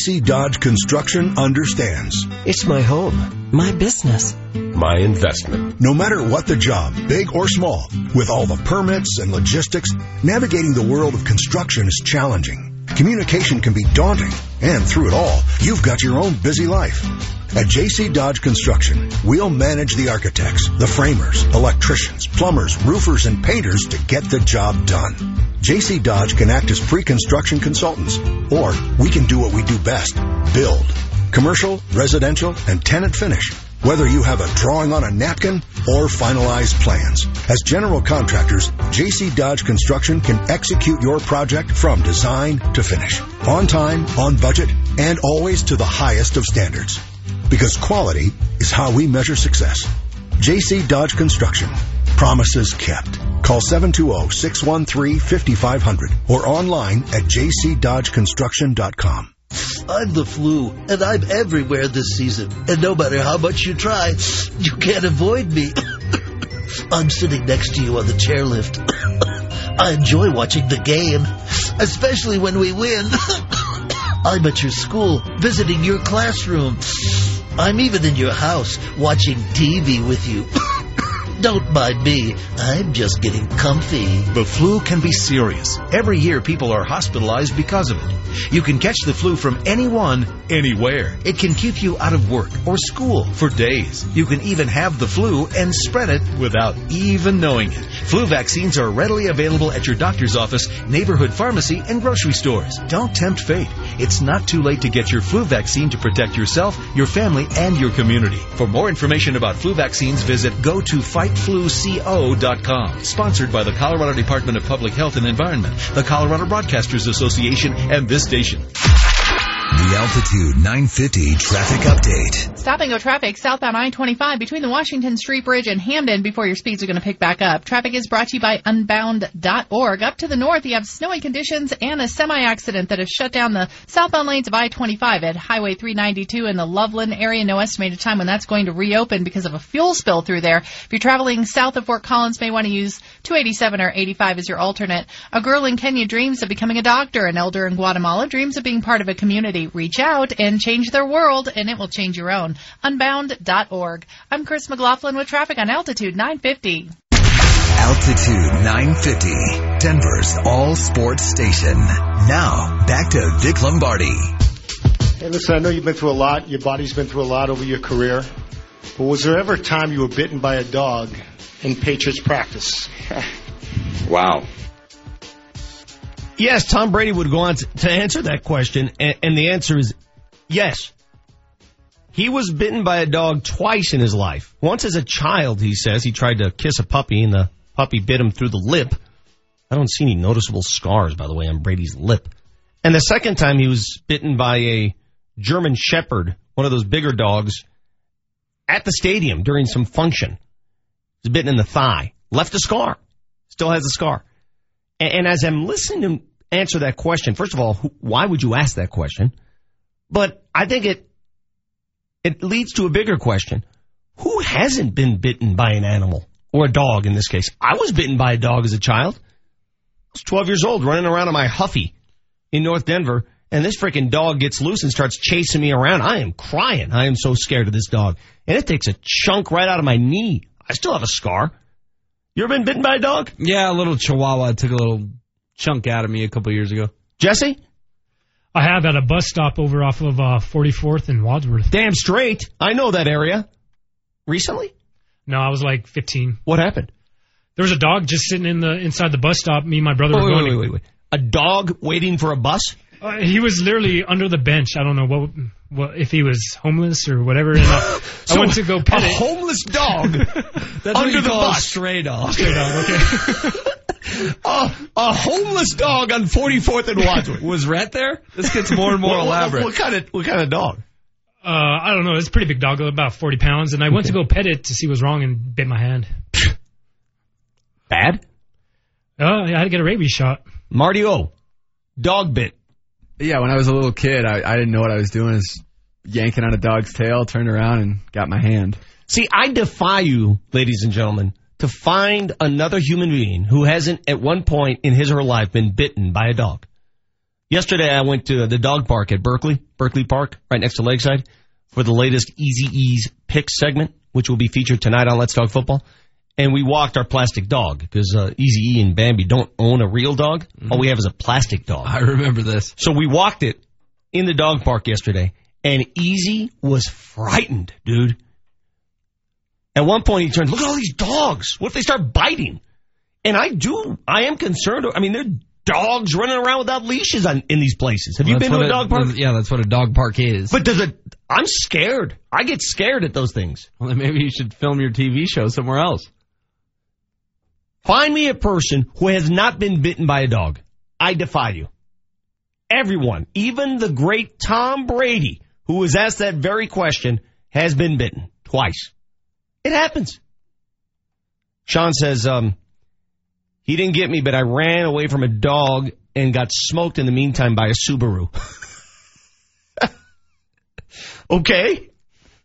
JC Dodge Construction understands. It's my home, my business. My investment. No matter what the job, big or small, with all the permits and logistics, navigating the world of construction is challenging. Communication can be daunting, and through it all, you've got your own busy life. At JC Dodge Construction, we'll manage the architects, the framers, electricians, plumbers, roofers, and painters to get the job done. JC Dodge can act as pre-construction consultants, or we can do what we do best, build. Commercial, residential, and tenant finish. Whether you have a drawing on a napkin or finalized plans. As general contractors, JC Dodge Construction can execute your project from design to finish. On time, on budget, and always to the highest of standards. Because quality is how we measure success. JC Dodge Construction. Promises kept. Call 720-613-5500 or online at jcdodgeconstruction.com. I'm the flu, and I'm everywhere this season. And no matter how much you try, you can't avoid me. I'm sitting next to you on the chairlift. I enjoy watching the game, especially when we win. I'm at your school, visiting your classroom. I'm even in your house, watching TV with you. Don't mind me. I'm just getting comfy. The flu can be serious. Every year people are hospitalized because of it. You can catch the flu from anyone, anywhere. It can keep you out of work or school for days. You can even have the flu and spread it without even knowing it. Flu vaccines are readily available at your doctor's office, neighborhood pharmacy, and grocery stores. Don't tempt fate. It's not too late to get your flu vaccine to protect yourself, your family, and your community. For more information about flu vaccines, visit go to fightfluco.com. Sponsored by the Colorado Department of Public Health and Environment, the Colorado Broadcasters Association, and this station. The Altitude 950 traffic update. Stop and go traffic southbound I-25 between the Washington Street Bridge and Hampden before your speeds are going to pick back up. Traffic is brought to you by unbound.org. Up to the north, you have snowy conditions and a semi-accident that has shut down the southbound lanes of I-25 at Highway 392 in the Loveland area. No estimated time when that's going to reopen because of a fuel spill through there. If you're traveling south of Fort Collins, may want to use 287 or 85 as your alternate. A girl in Kenya dreams of becoming a doctor. An elder in Guatemala dreams of being part of a community. Reach out and change their world, and it will change your own. Unbound.org. I'm Chris McLaughlin with traffic on Altitude 950. Altitude 950, Denver's all sports station. Now, back to Vic Lombardi. Hey, listen, I know you've been through a lot. Your body's been through a lot over your career. But was there ever a time you were bitten by a dog in Patriots practice? wow. Yes, Tom Brady would go on to, answer that question, and, and the answer is yes. He was bitten by a dog twice in his life. Once as a child, he says, he tried to kiss a puppy and the puppy bit him through the lip. I don't see any noticeable scars, by the way, on Brady's lip. And the second time he was bitten by a German Shepherd, one of those bigger dogs, at the stadium during some function. He was bitten in the thigh, left a scar, still has a scar. And, and as I'm listening to answer that question, first of all, why would you ask that question? But I think it it leads to a bigger question. Who hasn't been bitten by an animal? Or a dog in this case. I was bitten by a dog as a child. I was 12 years old running around on my Huffy in North Denver and this freaking dog gets loose and starts chasing me around. I am crying. I am so scared of this dog. And it takes a chunk right out of my knee. I still have a scar. You ever been bitten by a dog? Yeah, a little chihuahua took a little chunk out of me a couple years ago. Jesse? I have at a bus stop over off of uh, 44th and Wadsworth. Damn straight. I know that area. Recently? No, I was like 15. What happened? There was a dog just sitting in the inside the bus stop. Me and my brother wait, were going. Wait, wait, wait, wait. A dog waiting for a bus? Uh, he was literally under the bench. I don't know what, what if he was homeless or whatever. And I, so I went to go pet a it. homeless dog That's under the call bus. A stray dog. Stray dog. Okay. a, a homeless dog on 44th and Wadsworth. Was Rhett there? This gets more and more what, elaborate. What, what, kind of what kind of dog? Uh, I don't know. It's a pretty big dog, about 40 pounds. And I went to go pet it to see what's wrong and bit my hand. Bad? Oh, I had to get a rabies shot. Marty O, dog bit. Yeah, when I was a little kid, I, I didn't know what I was doing. Is yanking on a dog's tail, turned around and got my hand. See, I defy you, ladies and gentlemen, to find another human being who hasn't at one point in his or her life been bitten by a dog. Yesterday, I went to the dog park at Berkeley, Berkeley Park, right next to Lakeside, for the latest Easy Ease Picks segment, which will be featured tonight on Let's Talk Football. And we walked our plastic dog because uh, Easy E and Bambi don't own a real dog. All we have is a plastic dog. I remember this. So we walked it in the dog park yesterday, and Easy was frightened, dude. At one point, he turned, look at all these dogs. What if they start biting? And I do, I am concerned. I mean, there are dogs running around without leashes on, in these places. Have you been to a dog park? Yeah, that's what a dog park is. But does it, I'm scared. I get scared at those things. well, then maybe you should film your TV show somewhere else. Find me a person who has not been bitten by a dog. I defy you. Everyone, even the great Tom Brady, who was asked that very question, has been bitten twice. It happens. Sean says, um, he didn't get me, but I ran away from a dog and got smoked in the meantime by a Subaru. okay.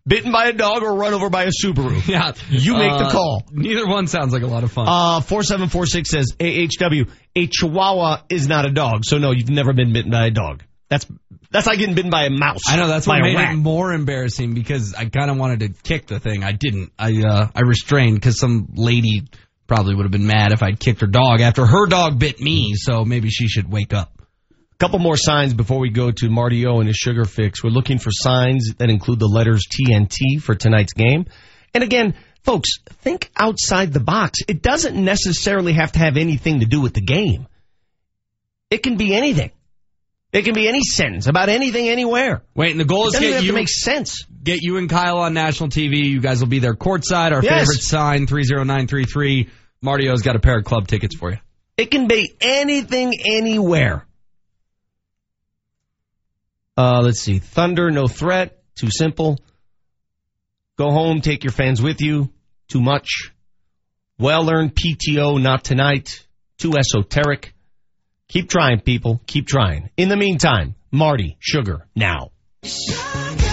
Bitten by a dog or run over by a Subaru. Yeah. You make the Uh, call. Neither one sounds like a lot of fun. Uh, 4746 says, AHW, a chihuahua is not a dog. So no, you've never been bitten by a dog. That's, that's like getting bitten by a mouse. I know that's what made rat. it more embarrassing because I kind of wanted to kick the thing. I didn't. I uh, I restrained because some lady probably would have been mad if I'd kicked her dog after her dog bit me. So maybe she should wake up. Couple more signs before we go to Marty O and his sugar fix. We're looking for signs that include the letters TNT for tonight's game. And again, folks, think outside the box. It doesn't necessarily have to have anything to do with the game. It can be anything. It can be any sentence about anything, anywhere. Wait, and the goal is doesn't get have you to make sense. get you and Kyle on national TV. You guys will be there courtside. Our Yes. favorite sign three zero nine three three. Martio's got a pair of club tickets for you. It can be anything, anywhere. Uh, let's see. Thunder, no threat. Too simple. Go home, take your fans with you. Too much. Well earned PTO, not tonight. Too esoteric. Keep trying, people. Keep trying. In the meantime, Marty, sugar, now. It's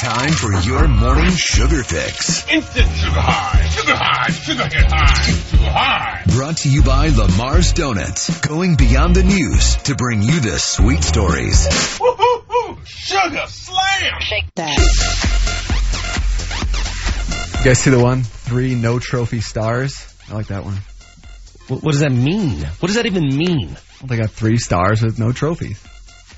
time for your morning sugar fix. Instant sugar high, sugar high, sugar hit high, sugar high. Brought to you by Lamar's Donuts. Going beyond the news to bring you the sweet stories. Sugar slam! Shake that. You guys see the one? Three no trophy stars. I like that one. What, what does that mean? What does that even mean? Well, they got three stars with no trophies.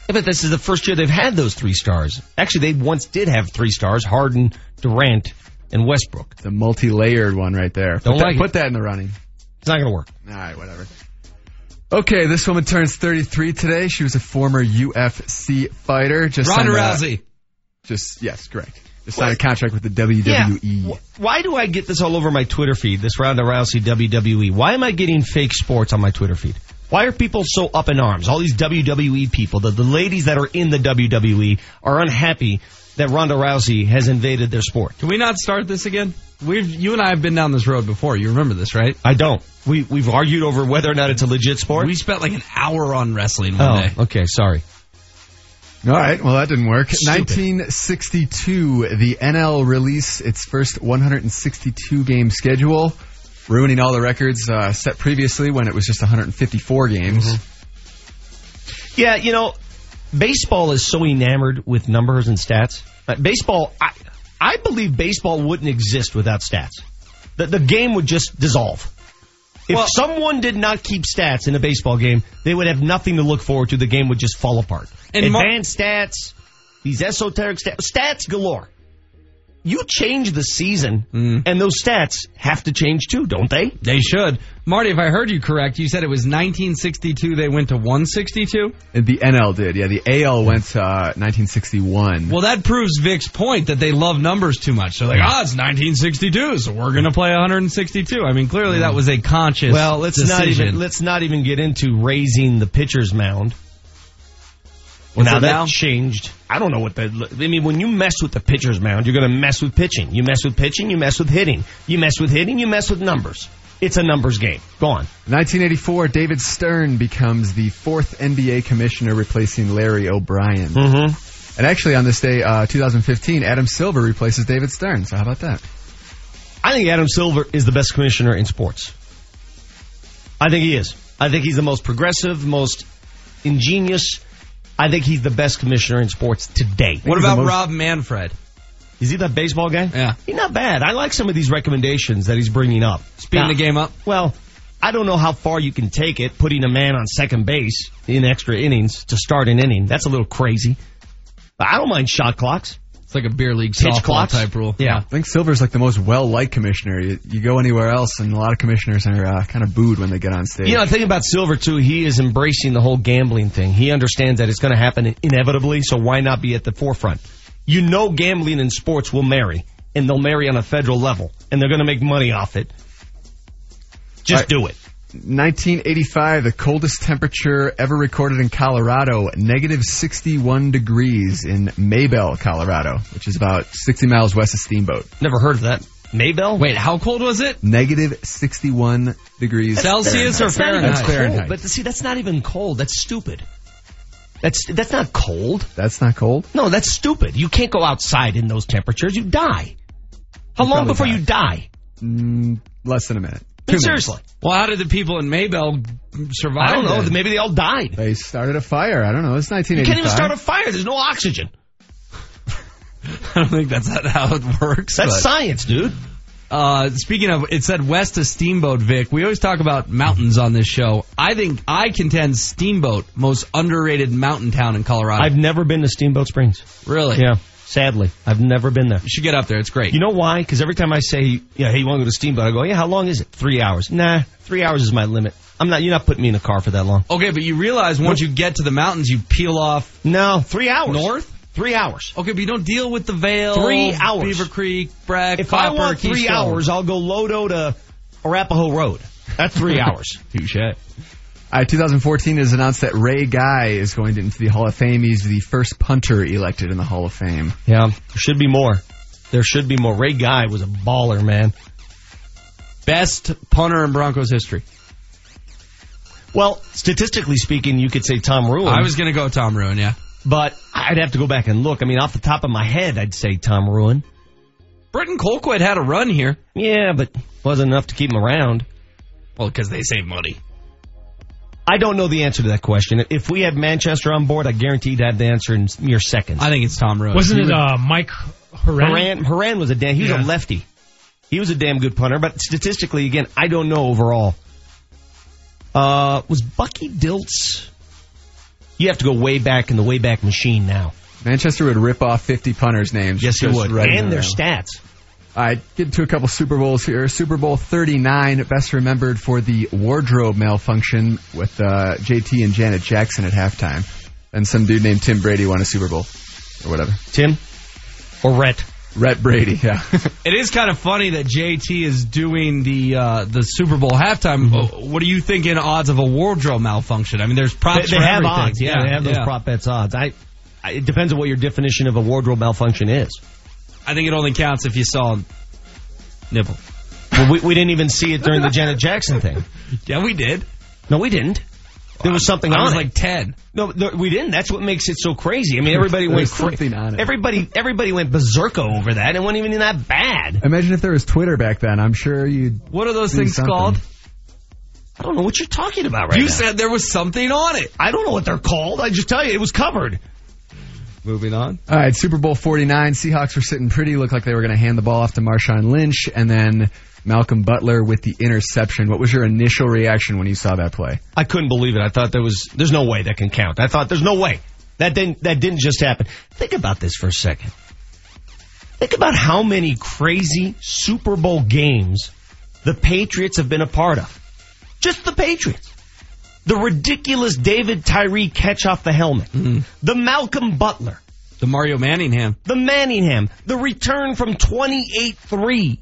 Yeah, but this is the first year they've had those three stars. Actually, they once did have three stars: Harden, Durant, and Westbrook. The multi-layered one right there. Don't put that, it. put that in the running. It's not going to work. All right, whatever. Okay, this woman turns 33 today. She was a former UFC fighter. Just Ronda a- Rousey. Just yes, correct. Just signed a contract with the. WWE. Yeah. Why do I get this all over my Twitter feed? This Ronda Rousey WWE. Why am I getting fake sports on my Twitter feed? Why are people so up in arms? All these WWE people, the, the ladies that are in the WWE, are unhappy that Ronda Rousey has invaded their sport. Can we not start this again? We've you and I have been down this road before. You remember this, right? I don't. We we've argued over whether or not it's a legit sport. We spent like an hour on wrestling one oh, day. okay, sorry. All right, well that didn't work. Stupid. 1962, the NL release its first 162 game schedule, ruining all the records uh, set previously when it was just 154 games. Yeah, you know, baseball is so enamored with numbers and stats. Uh, baseball, I, I believe baseball wouldn't exist without stats. The, the game would just dissolve. If Well- someone did not keep stats in a baseball game, they would have nothing to look forward to. The game would just fall apart. And Mar- Advanced stats, these esoteric stats, stats galore. You change the season, and those stats have to change too, don't they? They should. Marty, if I heard you correct, you said it was 1962 they went to 162? The NL did, yeah. The AL went to uh, 1961. Well, that proves Vic's point that they love numbers too much. They're like, ah, it's 1962, so we're going to play 162. I mean, clearly that was a conscious Well, let's not decision. even let's not even get into raising the pitcher's mound. What's now it that now? changed. I don't know what the. I mean, when you mess with the pitcher's mound, you're going to mess with pitching. You mess with pitching, you mess with hitting. You mess with hitting, you mess with numbers. It's a numbers game. Go on. 1984, David Stern becomes the fourth NBA commissioner, replacing Larry O'Brien. Mm-hmm. And actually, on this day, uh, 2015, Adam Silver replaces David Stern. So how about that? I think Adam Silver is the best commissioner in sports. I think he is. I think he's the most progressive, most ingenious. I think he's the best commissioner in sports today. What about most- Rob Manfred? Is he that baseball guy? Yeah. He's not bad. I like some of these recommendations that he's bringing up. Speeding the game up? Well, I don't know how far you can take it, putting a man on second base in extra innings to start an inning. That's a little crazy. I don't mind shot clocks. It's like a beer league Pitch softball clocks? type rule. Yeah. I think Silver's like the most well-liked commissioner. You, you go anywhere else, and a lot of commissioners are uh, kind of booed when they get on stage. You know, the thing about Silver, too, he is embracing the whole gambling thing. He understands that it's going to happen inevitably, so why not be at the forefront? You know gambling and sports will marry, and they'll marry on a federal level, and they're going to make money off it. Just All do it. 1985, the coldest temperature ever recorded in Colorado, negative 61 degrees in Maybell, Colorado, which is about 60 miles west of Steamboat. Never heard of that. Maybell? Wait, how cold was it? Negative 61 degrees. Celsius or That's not even Fahrenheit? That's Fahrenheit. But see, that's not even cold. That's stupid. That's that's not cold. That's not cold? No, that's stupid. You can't go outside in those temperatures. You die. How You long before die. you die? Mm, less than a minute. I mean, Two minutes. seriously. Well, how did the people in Maybell survive? I don't know. then? Maybe they all died. They started a fire. I don't know. It's You 1985. can't even start a fire. There's no oxygen. I don't think that's how it works. That's but- science, dude. Uh, speaking of, it said west of Steamboat, Vic. We always talk about mountains on this show. I think I contend Steamboat most underrated mountain town in Colorado. I've never been to Steamboat Springs. really? Yeah, sadly, I've never been there. You should get up there. It's great. You know why? Because every time I say, "Yeah, hey, you want to go to Steamboat?" I go, "Yeah, how long is it? Three hours." Nah, three hours is my limit. I'm not. You're not putting me in a car for that long. okay, but you realize once you get to the mountains, you peel off No, three hours. north. Three hours. Okay, but you don't deal with the Vail, Three hours. Beaver Creek, Bragg, If Copper, I want three Keystone. hours, I'll go Lodo to Arapahoe Road. That's three hours. Touche. Uh, All right, 2014 has announced that Ray Guy is going into the Hall of Fame. He's the first punter elected in the Hall of Fame. Yeah, there should be more. There should be more. Ray Guy was a baller, man. Best punter in Broncos history. Well, statistically speaking, you could say Tom Rouen. I was going to go Tom Rouen, yeah. but I'd have to go back and look. I mean, off the top of my head, I'd say Tom Rouen. Britton Colquitt had a run here. Yeah, but wasn't enough to keep him around. Well, because they save money. I don't know the answer to that question. If we had Manchester on board, I guarantee you'd have the answer in mere seconds. I think it's Tom Rose. Wasn't He it would- uh, Mike Horan? Horan, Horan was a damn, he was Yeah. a lefty. He was a damn good punter, but statistically, again, I don't know overall. Uh, was Bucky Dilts? You have to go way back in the way back machine now. Manchester would rip off 50 punters' names. Yes, he would. right and their row. stats. All right, get to a couple Super Bowls here. Super Bowl 39, best remembered for the wardrobe malfunction with uh, JT and Janet Jackson at halftime. And some dude named Tim Brady won a Super Bowl. Or whatever. Tim? Or Rhett? Rhett Brady, yeah. It is kind of funny that JT is doing the uh, the Super Bowl halftime. Mm-hmm. What do you think in odds of a wardrobe malfunction? I mean, there's They, props they for have everything. odds. Yeah, they have those prop bets odds. I, I, it depends on what your definition of a wardrobe malfunction is. I think it only counts if you saw nipple. Well, we, we didn't even see it during the Janet Jackson thing. Yeah, we did. No, we didn't. There was something I on was it. like ten. No, no, we didn't. That's what makes it so crazy. I mean, everybody went was something on it. Everybody, everybody went berserko over that. It wasn't even that bad. Imagine if there was Twitter back then. I'm sure you'd. What are those things something. called? I don't know what you're talking about right you now. You said there was something on it. I don't know what they're called. I just tell you, it was covered. Moving on. All right, Super Bowl 49. Seahawks were sitting pretty. Looked like they were going to hand the ball off to Marshawn Lynch, and then Malcolm Butler with the interception. What was your initial reaction when you saw that play? I couldn't believe it. I thought there was, there's no way that can count. I thought there's no way that didn't, that didn't just happen. Think about this for a second. Think about how many crazy Super Bowl games the Patriots have been a part of. Just the Patriots. The ridiculous David Tyree catch off the helmet. Hmm. The Malcolm Butler. The Mario Manningham. The Manningham. The return from 28-3.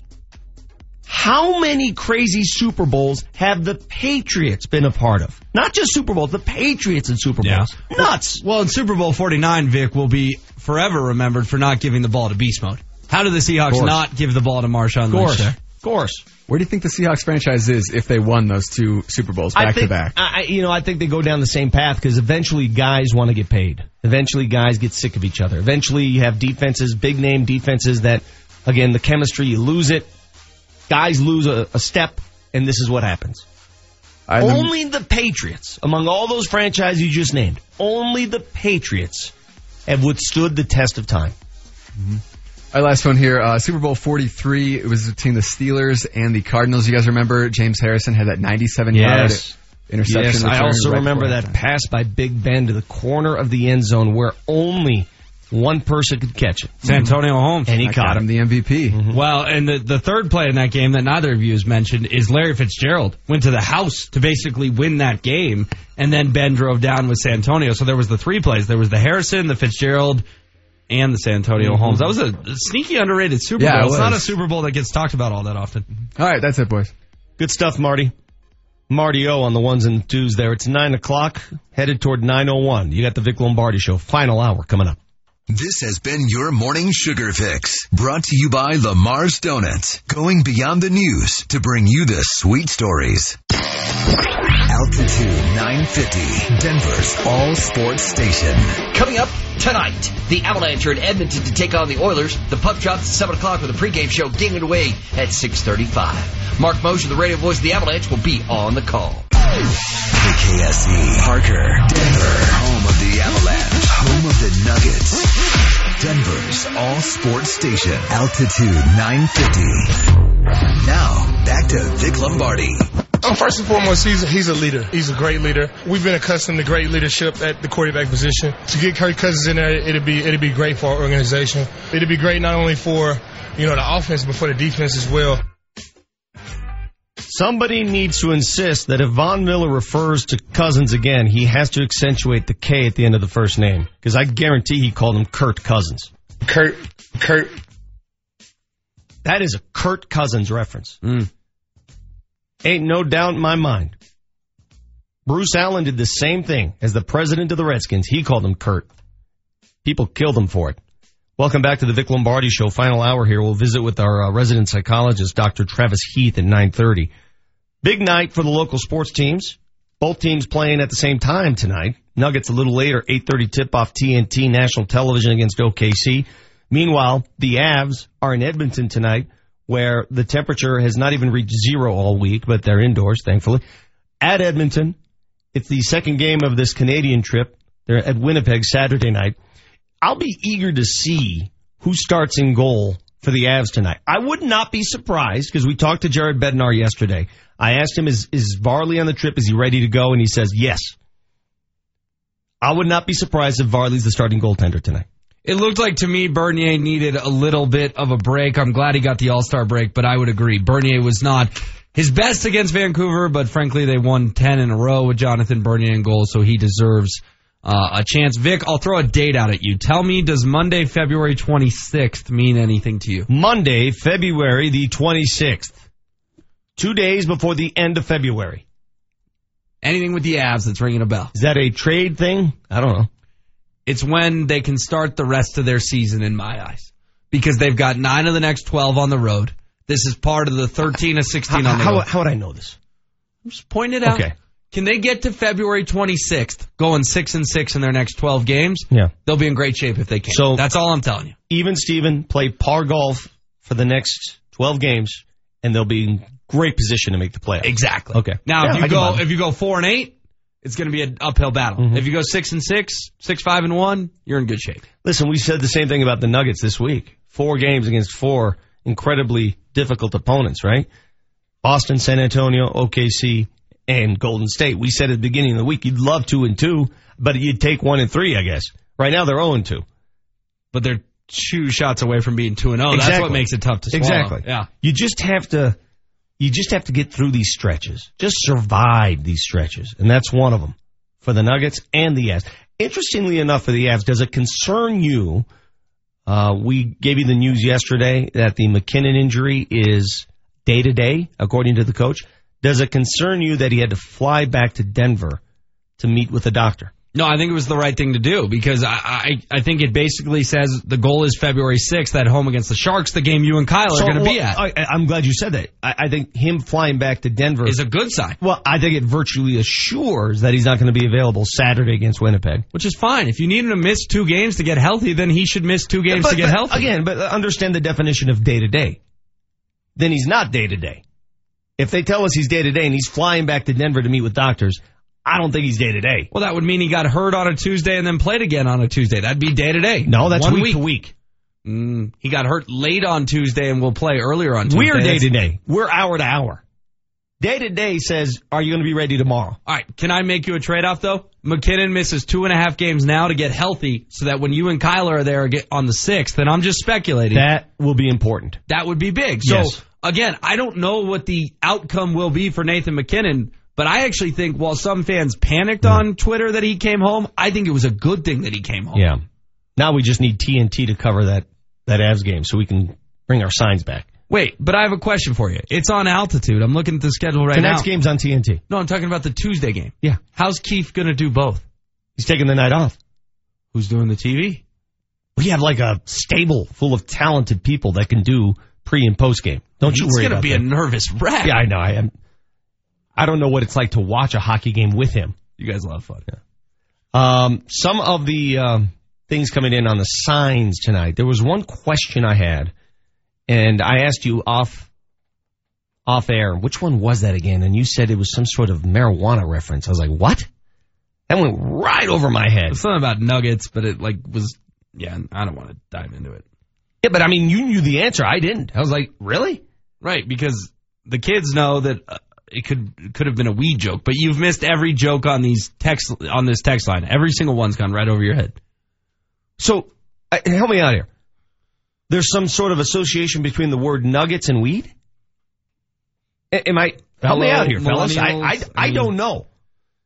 How many crazy Super Bowls have the Patriots been a part of? Not just Super Bowls, the Patriots and Super Bowls. Nuts. Well, in Super Bowl 49, Vic will be forever remembered for not giving the ball to Beast Mode. How did the Seahawks not give the ball to Marshawn Of course. Of course. Where do you think the Seahawks franchise is if they won those two Super Bowls back think, to back? I, you know, I think they go down the same path because eventually guys want to get paid. Eventually guys get sick of each other. Eventually you have defenses, big name defenses that, again, the chemistry, you lose it. Guys lose a, a step, and this is what happens. I- the- only the Patriots, among all those franchises you just named, only the Patriots have withstood the test of time. Mm-hmm. All right, last one here. Uh, Super Bowl 43. It was between the Steelers and the Cardinals. You guys remember James Harrison had that 97 yard interception. Yes, I return also right remember before that pass by Big Ben to the corner of the end zone where only one person could catch it. Santonio Holmes. And he I caught got him. the MVP. Well, and the, the third play in that game that neither of you has mentioned is Larry Fitzgerald went to the house to basically win that game, and then Ben drove down with Santonio. So there was the three plays. There was the Harrison, the Fitzgerald, and the Santonio mm-hmm. Holmes. That was a sneaky underrated Super Yeah, Bowl. it It's not a. Super Bowl that gets talked about all that often. All right, that's it, boys. Good stuff, Marty. Marty O on the ones and twos there. It's nine o'clock, headed toward 901. You got the Vic Lombardi show. Final hour coming up. This has been your morning sugar fix, brought to you by Lamar's Donuts, going beyond the news to bring you the sweet stories. Altitude 950, Denver's all sports station. Coming up tonight, the Avalanche are in Edmonton to take on the Oilers. The puck drops at 7 o'clock with a pregame show getting it away at 6.35. Mark Moser, the radio voice of the Avalanche, will be on the call. KKSE, Parker, Denver, home of the Avalanche, home of the Nuggets. Denver's all sports station, Altitude 950. Now, back to Vic Lombardi. Oh, first and foremost, he's a, he's a leader. He's a great leader. We've been accustomed to great leadership at the quarterback position. To get Kirk Cousins in there, it'd be it'd be great for our organization. It'd be great not only for you know the offense, but for the defense as well. Somebody needs to insist that if Von Miller refers to Cousins again, he has to accentuate the K at the end of the first name. Because I guarantee he called him Kurt Cousins. Kurt, Kurt. That is a Kurt Cousins reference. Hmm. Ain't no doubt in my mind. Bruce Allen did the same thing as the president of the Redskins. He called him Kurt. People killed him for it. Welcome back to the Vic Lombardi Show. Final hour here. We'll visit with our uh, resident psychologist, Dr. Travis Heath, at 9:30. Big night for the local sports teams. Both teams playing at the same time tonight. Nuggets a little later, 8:30 tip-off TNT national television against OKC. Meanwhile, the Avs are in Edmonton tonight, where the temperature has not even reached zero all week, but they're indoors, thankfully. At Edmonton, it's the second game of this Canadian trip. They're at Winnipeg Saturday night. I'll be eager to see who starts in goal for the Avs tonight. I would not be surprised because we talked to Jared Bednar yesterday. I asked him, is, is Varley on the trip? Is he ready to go? And he says, yes. I would not be surprised if Varley's the starting goaltender tonight. It looked like to me Bernier needed a little bit of a break. I'm glad he got the All Star break, but I would agree Bernier was not his best against Vancouver. But frankly, they won ten in a row with Jonathan Bernier in goal, so he deserves uh, a chance. Vic, I'll throw a date out at you. Tell me, does Monday, February 26th mean anything to you? Monday, February the 26th. Two days before the end of February. Anything with the Avs that's ringing a bell? Is that a trade thing? I don't know. It's when they can start the rest of their season in my eyes. Because they've got nine of the next 12 on the road. This is part of the 13 of 16 how, on the how, road. how would I know this? I'm just pointing it out. Okay. Can they get to February 26th, going six and six in their next 12 games? Yeah. They'll be in great shape if they can. So that's all I'm telling you. Even Steven play par golf for the next 12 games, and they'll be in great position to make the playoffs. Exactly. Okay. Now, Yeah, if you can go if you go four and eight, it's going to be an uphill battle. Mm-hmm. If you go six and six, six five and one, you're in good shape. Listen, we said the same thing about the Nuggets this week. Four games against four incredibly difficult opponents, right? Boston, San Antonio, OKC, and Golden State. We said at the beginning of the week you'd love two and two, but you'd take one and three, I guess. Right now they're 0 and 2. But they're two shots away from being two and zero. That's what makes it tough to swallow. Exactly. Yeah. You just have to you just have to get through these stretches. Just survive these stretches. And that's one of them for the Nuggets and the Avs. Interestingly enough for the Avs, does it concern you uh, we gave you the news yesterday that the MacKinnon injury is day to day, according to the coach. Does it concern you that he had to fly back to Denver to meet with the doctor? No, I think it was the right thing to do because I, I, I think it basically says the goal is February 6th at home against the Sharks, the game you and Kyle So, are going to be at. I, I'm glad you said that. I, I think him flying back to Denver is a good sign. Well, I think it virtually assures that he's not going to be available Saturday against Winnipeg. Which is fine. If you need him to miss two games to get healthy, then he should miss two games But- to get but healthy. Again, but understand the definition of day to day. Then he's not day to day. If they tell us he's day to day and he's flying back to Denver to meet with doctors, I don't think he's day to day. Well, that would mean he got hurt on a Tuesday and then played again on a Tuesday. That'd be day to day. No, that's One week to week. Mm, he got hurt late on Tuesday and will play earlier on Tuesday. We're day to day. We're hour to hour. Day to day says, are you going to be ready tomorrow? All right, can I make you a trade off though? MacKinnon misses two and a half games now to get healthy, so that when you and Kyler are there on the sixth, and I'm just speculating. That will be important. That would be big. So Yes. again, I don't know what the outcome will be for Nathan MacKinnon, but I actually think while some fans panicked on Twitter that he came home, I think it was a good thing that he came home. Yeah. Now we just need TNT to cover that, that Avs game so we can bring our signs back. Wait, but I have a question for you. It's on altitude. I'm looking at the schedule right Tonight's now. Tonight's game's on TNT. No, I'm talking about the Tuesday game. Yeah. How's Keith going to do both? He's taking the night off. Who's doing the TV? We have like a stable full of talented people that can do pre and post game. Don't you worry. He's worry gonna be that. a nervous wreck. Yeah, I know. I am. I don't know what it's like to watch a hockey game with him. You guys love fun. Um, some of the um, things coming in on the signs tonight. There was one question I had, and I asked you off off air. Which one was that again? And you said it was some sort of marijuana reference. I was like, what? That went right over my head. It's something about nuggets, but it like was. Yeah, I don't want to dive into it. Yeah, but I mean, you knew the answer. I didn't. I was like, really? Right, because the kids know that uh, it could it could have been a weed joke, but you've missed every joke on these text on this text line. Every single one's gone right over your head. So, uh, help me out here. There's some sort of association between the word nuggets and weed. A- Am I? Help me out here, fellas. I, I. I I don't know.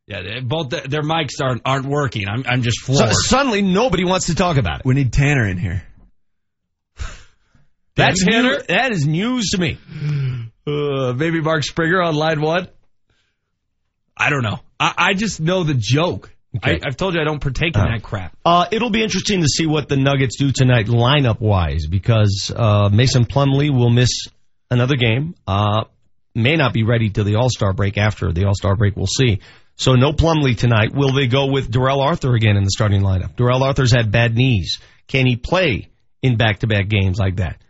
Yeah, they- both the, their mics aren't aren't working. I'm I'm just So, floored. suddenly, nobody wants to talk about it. We need Tanner in here. That's Tanner? new, that is news to me. Uh, maybe Mark Springer on line one. I don't know. I, I just know the joke. Okay. I, I've told you I don't partake in Oh. that crap. Uh, it'll be interesting to see what the Nuggets do tonight lineup wise because uh, Mason Plumlee will miss another game. Uh, may not be ready till the All Star break. After the All Star break, we'll see. So no Plumlee tonight. Will they go with Darrell Arthur again in the starting lineup? Darrell Arthur's had bad knees. Can he play in back to back games like that?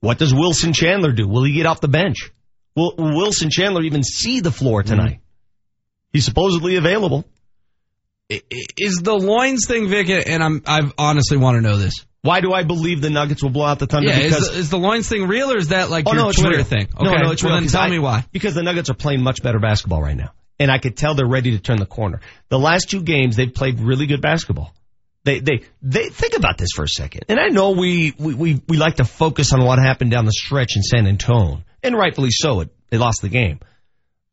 What does Wilson Chandler do? Will he get off the bench? Will will Wilson Chandler even see the floor mm-hmm. tonight? He's supposedly available. Is the loins thing, Vic? And I'm I honestly want to know this. Why do I believe the Nuggets will blow out the Thunder? Yeah, is, the, is the loins thing real or is that like oh, your no, it's Twitter real. thing? No, Okay, no, it's well, real. Then tell I- me why. Because the Nuggets are playing much better basketball right now, and I could tell they're ready to turn the corner. The last two games, they've played really good basketball. They, they, they think about this for a second. And I know we, we, we, we like to focus on what happened down the stretch in San Antonio, and rightfully so. It, they lost the game,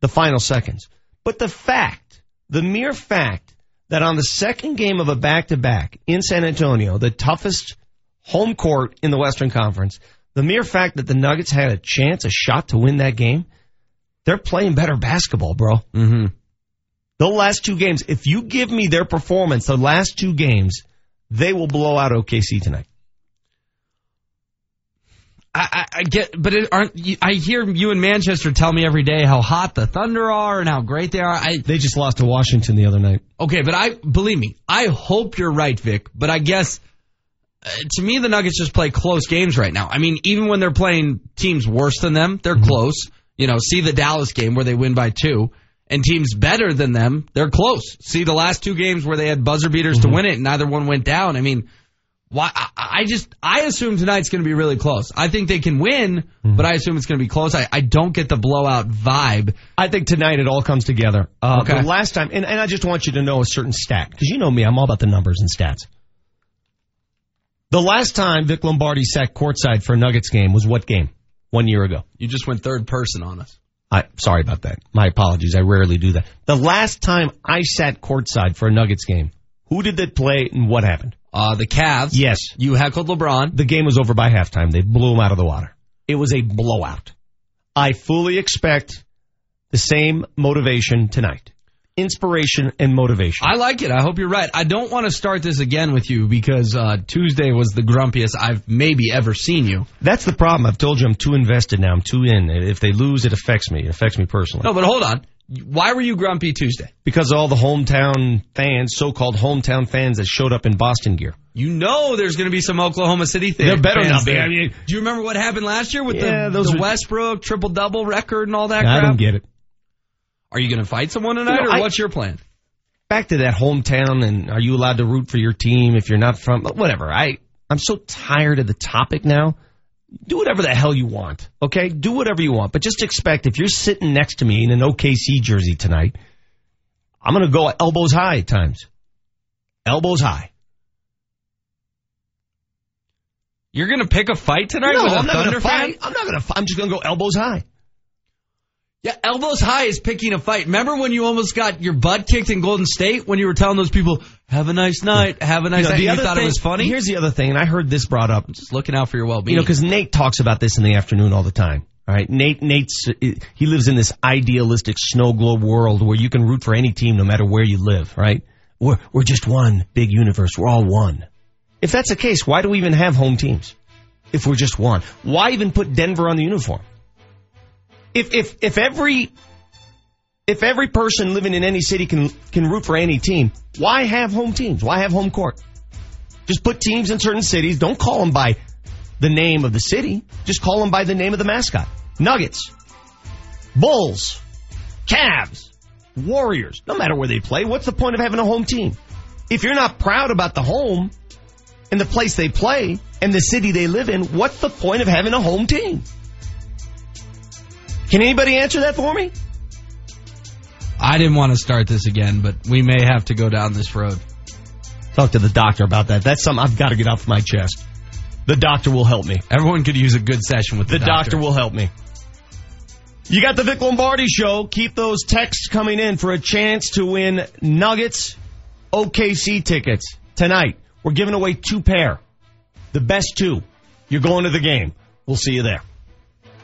the final seconds. But the fact, the mere fact that on the second game of a back to back in San Antonio, the toughest home court in the Western Conference, the mere fact that the Nuggets had a chance, a shot to win that game, they're playing better basketball, bro. Mm-hmm. The last two games, if you give me their performance, the last two games, they will blow out OKC tonight. I, I, I get, but it aren't. I hear you in Manchester tell me every day how hot the Thunder are and how great they are. I They just lost to Washington the other night. okay, but I believe me. I hope you're right, Vic. But I guess uh, to me, the Nuggets just play close games right now. I mean, even when they're playing teams worse than them, they're close. You know, see the Dallas game where they win by two, and teams better than them, they're close. See the last two games where they had buzzer beaters to win it, and neither one went down. I mean, why? I, I just I assume tonight's going to be really close. I think they can win, but I assume it's going to be close. I, I don't get the blowout vibe. I think tonight it all comes together. Uh, Okay. The last time, and, and I just want you to know a certain stat, because you know me, I'm all about the numbers and stats. The last time Vic Lombardi sat courtside for a Nuggets game was what game? One year ago. You just went third person on us. I sorry about that. My apologies. I rarely do that. The last time I sat courtside for a Nuggets game, who did they play and what happened? Uh, the Cavs. Yes. You heckled LeBron. The game was over by halftime. They blew him out of the water. It was a blowout. I fully expect the same motivation tonight. Inspiration and motivation. I like it. I hope you're right. I don't want to start this again with you because uh, Tuesday was the grumpiest I've maybe ever seen you. That's the problem. I've told you I'm too invested now. I'm too in. If they lose, it affects me. It affects me personally. No, but hold on. Why were you grumpy Tuesday? Because all the hometown fans, so-called hometown fans that showed up in Boston gear. You know there's going to be some Oklahoma City things. There better not be. I mean, do you remember what happened last year with Yeah, the, those the were- Westbrook triple double record and all that I crap? don't get it. Are you going to fight someone tonight, or I- what's your plan? back to that hometown and are you allowed to root for your team if you're not from whatever. I I'm so tired of the topic now. Do whatever the hell you want. Okay? Do whatever you want, but just expect if you're sitting next to me in an OKC jersey tonight, I'm going to go elbows high at times. Elbows high. You're going to pick a fight tonight no, with a I'm not going Thunder to fan? fight. I'm not going to I'm just going to go elbows high. Yeah, elbows high is picking a fight. Remember when you almost got your butt kicked in Golden State when you were telling those people, "Have a nice night, have a nice You know, night." You thought thing- it was funny. Here's the other thing, and I heard this brought up. Just looking out for your well-being. You know, because Nate talks about this in the afternoon all the time. All right, Nate. Nate's he lives in this idealistic snow globe world where you can root for any team no matter where you live. Right? We're we're just one big universe. We're all one. If that's the case, why do we even have home teams? If we're just one, why even put Denver on the uniform? If if if every if every person living in any city can can root for any team, why have home teams? Why have home court? Just put teams in certain cities. Don't call them by the name of the city. Just call them by the name of the mascot. Nuggets, Bulls, Cavs, Warriors. No matter where they play, what's the point of having a home team? If you're not proud about the home and the place they play and the city they live in, what's the point of having a home team? Can anybody answer that for me? I didn't want to start this again, but we may have to go down this road. Talk to the doctor about that. That's something I've got to get off my chest. The doctor will help me. Everyone could use a good session with the, The doctor will help me. You got the Vic Lombardi show. Keep those texts coming in for a chance to win Nuggets OKC tickets tonight. We're giving away two pair. The best two. You're going to the game. We'll see you there.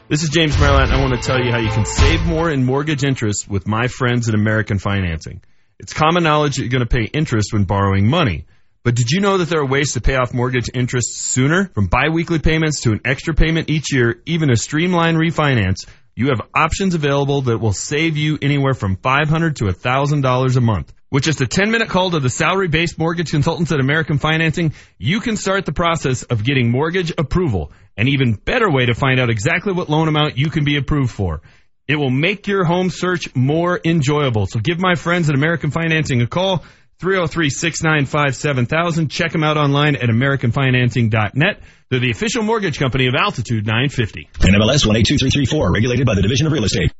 This is James Merlant. I want to tell you how you can save more in mortgage interest with my friends at American Financing. It's common knowledge that you're going to pay interest when borrowing money. But did you know that there are ways to pay off mortgage interest sooner? From biweekly payments to an extra payment each year, even a streamlined refinance, you have options available that will save you anywhere from 500 to $1,000 a month. With just a 10 minute call to the salary based mortgage consultants at American Financing, you can start the process of getting mortgage approval. An even better way to find out exactly what loan amount you can be approved for. It will make your home search more enjoyable. So give my friends at American Financing a call. 303-695-7000. Check them out online at AmericanFinancing.net. They're the official mortgage company of Altitude 950. NMLS 182334, regulated by the Division of Real Estate.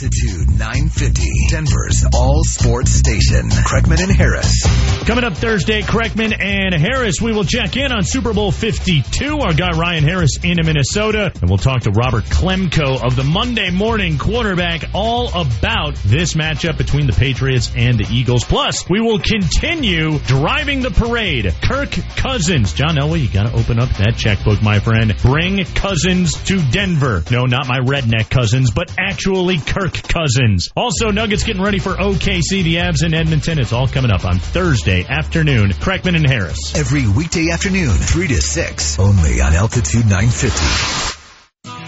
Altitude 950, Denver's all sports station. Kreckman and Harris. Coming up Thursday, Kreckman and Harris, we will check in on Super Bowl 52. Our guy Ryan Harris in Minnesota, and we'll talk to Robert Klemko of the Monday Morning Quarterback all about this matchup between the Patriots and the Eagles. Plus, we will continue driving the parade. Kirk Cousins. John Elway, you got to open up that checkbook, my friend. Bring Cousins to Denver. No, not my redneck cousins, but actually Kirk Cousins. Also, Nuggets getting ready for OKC, the Avs in Edmonton. It's all coming up on Thursday afternoon. Kreckman and Harris. Every weekday afternoon, 3 to 6, only on Altitude 950.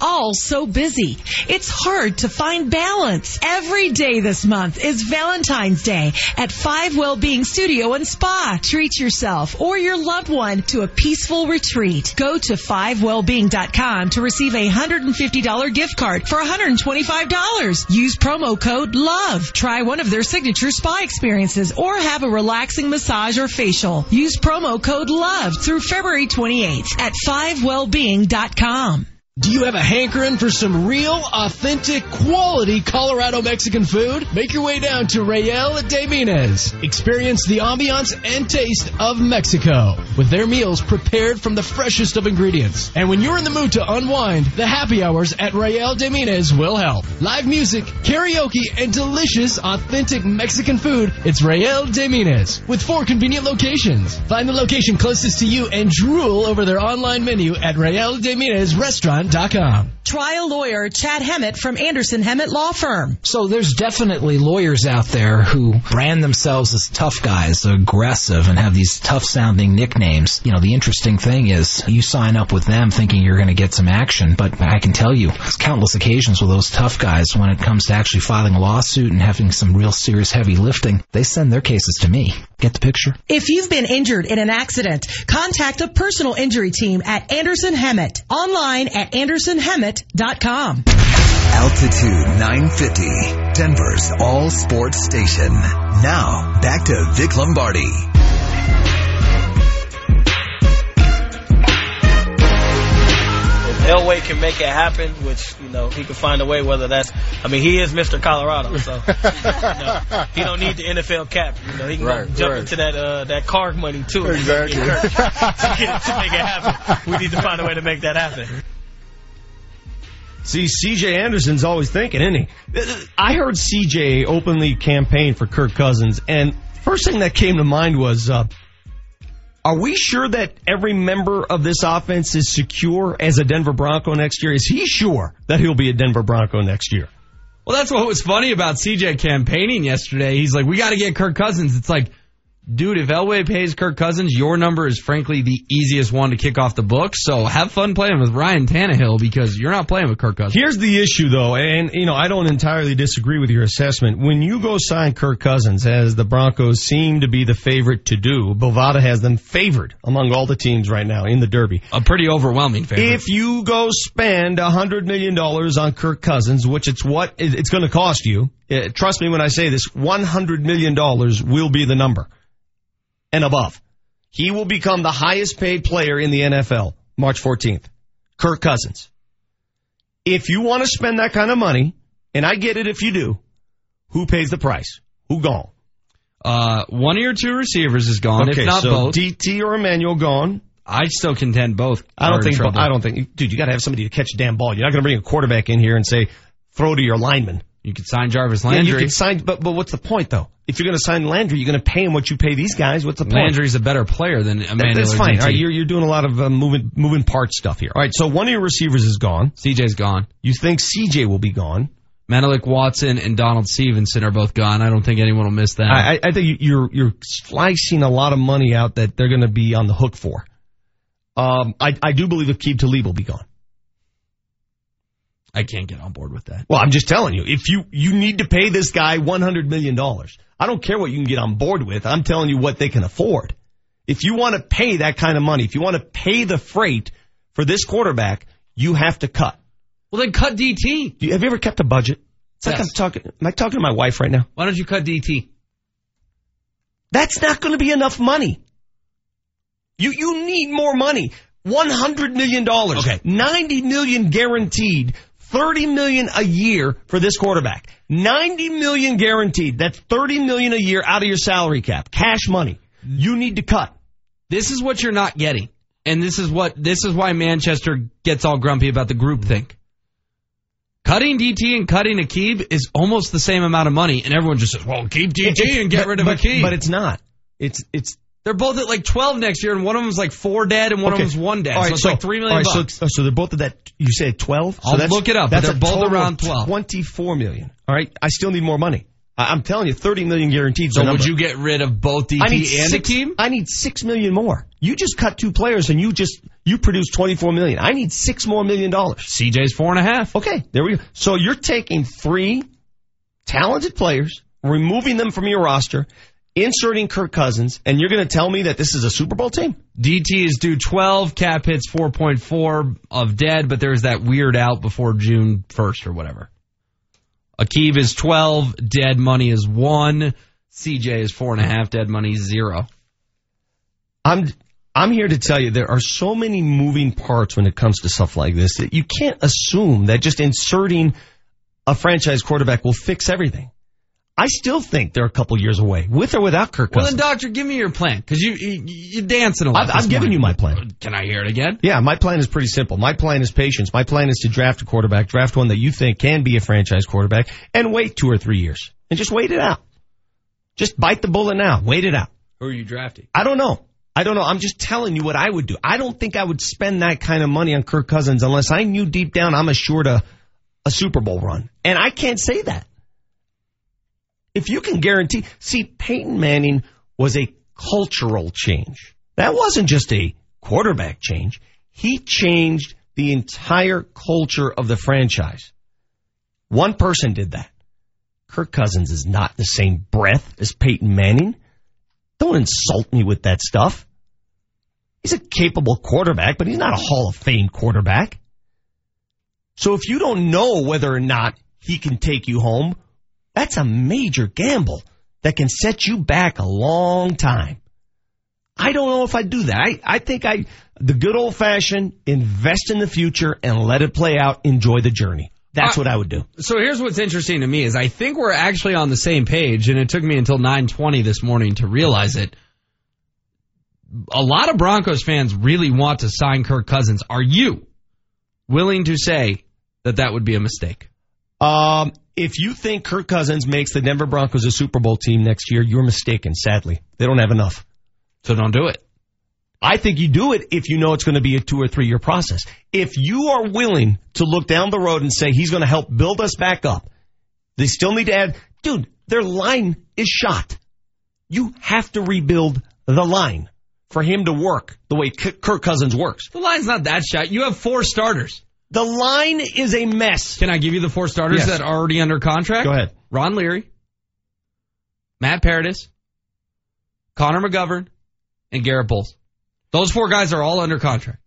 all so busy. It's hard to find balance. Every day this month is Valentine's Day at Five Wellbeing Studio and Spa. Treat yourself or your loved one to a peaceful retreat. Go to fivewellbeing.com to receive a $150 gift card for $125. Use promo code LOVE. Try one of their signature spa experiences or have a relaxing massage or facial. Use promo code LOVE through February 28th at fivewellbeing.com. Do you have a hankering for some real, authentic, quality Colorado Mexican food? Make your way down to Real de Minas. Experience the ambiance and taste of Mexico with their meals prepared from the freshest of ingredients. And when you're in the mood to unwind, the happy hours at Real de Minas will help. Live music, karaoke, and delicious, authentic Mexican food. It's Real de Minas with four convenient locations. Find the location closest to you and drool over their online menu at Real de Minas Restaurant Trial lawyer Chad Hemmat from Anderson Hemmat Law Firm. So there's definitely lawyers out there who brand themselves as tough guys, aggressive, and have these tough sounding nicknames. You know, the interesting thing is you sign up with them thinking you're going to get some action, but I can tell you, there's countless occasions with those tough guys when it comes to actually filing a lawsuit and having some real serious heavy lifting, they send their cases to me. Get the picture? If you've been injured in an accident, contact a personal injury team at Anderson Hemmat. Online at andersonhemmat.com. Altitude 950, Denver's all sports station. Now, back to Vic Lombardi. Elway can make it happen, which, you know, he can find a way, whether that's, I mean, he is Mr. Colorado, so, you know, he don't need the NFL cap, you know, he can Right, jump right. into that, uh, that car money too. Exactly. to, get, to make it happen. We need to find a way to make that happen. See, CJ Anderson's always thinking, isn't he? I heard CJ openly campaign for Kirk Cousins, and first thing that came to mind was, uh, are we sure that every member of this offense is secure as a Denver Bronco next year? Is he sure that he'll be a Denver Bronco next year? Well, that's what was funny about CJ campaigning yesterday. He's like, we got to get Kirk Cousins. It's like, dude, if Elway pays Kirk Cousins, your number is frankly the easiest one to kick off the book. So have fun playing with Ryan Tannehill because you're not playing with Kirk Cousins. Here's the issue, though, and you know I don't entirely disagree with your assessment. When you go sign Kirk Cousins, as the Broncos seem to be the favorite to do, Bovada has them favored among all the teams right now in the Derby. A pretty overwhelming favorite. If you go spend a hundred million dollars on Kirk Cousins, which it's what it's going to cost you, uh, trust me when I say this, one hundred million dollars will be the number and above. He will become the highest paid player in the NFL March 14th. Kirk Cousins. If you want to spend that kind of money, and I get it if you do, who pays the price? Who gone? Uh, one of your two receivers is gone, okay, if not so both. DT or Emmanuel gone. I still contend both. I don't think. I don't think. Dude, you got to have somebody to catch a damn ball. You're not going to bring a quarterback in here and say throw to your lineman. You could sign Jarvis Yeah, Landry. you could sign, but but what's the point though? If you're going to sign Landry, you're going to pay him what you pay these guys. What's the point? Landry's a better player than That- Emmanuel. that's fine. DT. All right, you're you're doing a lot of uh, moving moving part stuff here. All right, so one of your receivers is gone. CJ's gone. You think CJ will be gone? Menelik Watson and Donald Stevenson are both gone. I don't think anyone will miss that. I, I- I think you- you're you're slicing a lot of money out that they're going to be on the hook for. Um, I I do believe Akeem Talib will be gone. I can't get on board with that. Well, I'm just telling you, if you you need to pay this guy 100 million dollars, I don't care what you can get on board with. I'm telling you what they can afford. If you want to pay that kind of money, if you want to pay the freight for this quarterback, you have to cut. Well, then cut DT. You- have you ever kept a budget? It's like I'm talking. Am I talking to my wife right now? Why don't you cut DT? That's not going to be enough money. You you need more money. One hundred million dollars. Okay. Ninety million guaranteed. Thirty million a year for this quarterback. Ninety million guaranteed. That's thirty million a year out of your salary cap. Cash money. You need to cut. This is what you're not getting. And this is what this is why Manchester gets all grumpy about the group think. Cutting DT and cutting Aqib is almost the same amount of money, and everyone just says, "Well, keep DT and get rid of but, Aqib." But it's not. It's it's they're both at like 12 next year, and one of them's like four dead, and one Okay. of them's one dead. All so right, it's like three million all right, bucks. So, so they're both at that. You said twelve. I'll so that's, look it up, That's they're both around 12. Twenty-four million. All right. I still need more money. I'm telling you, thirty million guaranteed. so would you get rid of both DT I need and six, Akeem? I need six million more. You just cut two players and you just you produce twenty-four million. I need six more million dollars. CJ's four and a half. Okay, there we go. So you're taking three talented players, removing them from your roster, inserting Kirk Cousins, and you're going to tell me that this is a Super Bowl team? DT is due 12, cap hits 4.4 of dead, but there's that weird out before June 1st or whatever. Aqib is 12, dead money is 1, CJ is 4.5, dead money is 0. I'm I'm here to tell you there are so many moving parts when it comes to stuff like this that you can't assume that just inserting a franchise quarterback will fix everything. I still think they're a couple years away, with or without Kirk Cousins. Well, then, Doctor, give me your plan, because you, you, you're dancing a lot. I've, I've given you my plan. Can I hear it again? Yeah, my plan is pretty simple. My plan is patience. My plan is to draft a quarterback, draft one that you think can be a franchise quarterback, and wait two or three years. And just wait it out. Just bite the bullet now. Wait it out. Who are you drafting? I don't know. I don't know. I'm just telling you what I would do. I don't think I would spend that kind of money on Kirk Cousins unless I knew deep down I'm assured a, a Super Bowl run. And I can't say that. If you can guarantee, see, Peyton Manning was a cultural change. That wasn't just a quarterback change. He changed the entire culture of the franchise. One person did that. Kirk Cousins is not the same breath as Peyton Manning. Don't insult me with that stuff. He's a capable quarterback, but he's not a Hall of Fame quarterback. So if you don't know whether or not he can take you home, that's a major gamble that can set you back a long time. I don't know if I do that. I, I think I, the good old fashioned, invest in the future and let it play out, enjoy the journey. That's I- what I would do. So here's what's interesting to me is I think we're actually on the same page, and it took me until 9:20 this morning to realize it. A lot of Broncos fans really want to sign Kirk Cousins. Are you willing to say that that would be a mistake? Um, if you think Kirk Cousins makes the Denver Broncos a Super Bowl team next year, you're mistaken, sadly. They don't have enough. So don't do it. I think you do it if you know it's going to be a two or three year process. If you are willing to look down the road and say he's going to help build us back up, they still need to add, dude, their line is shot. You have to rebuild the line for him to work the way Kirk Cousins works. The line's not that shot. You have four starters. The line is a mess. Can I give you the four starters Yes. that are already under contract? Go ahead. Ron Leary, Matt Paradis, Connor McGovern, and Garett Bolles. Those four guys are all under contract.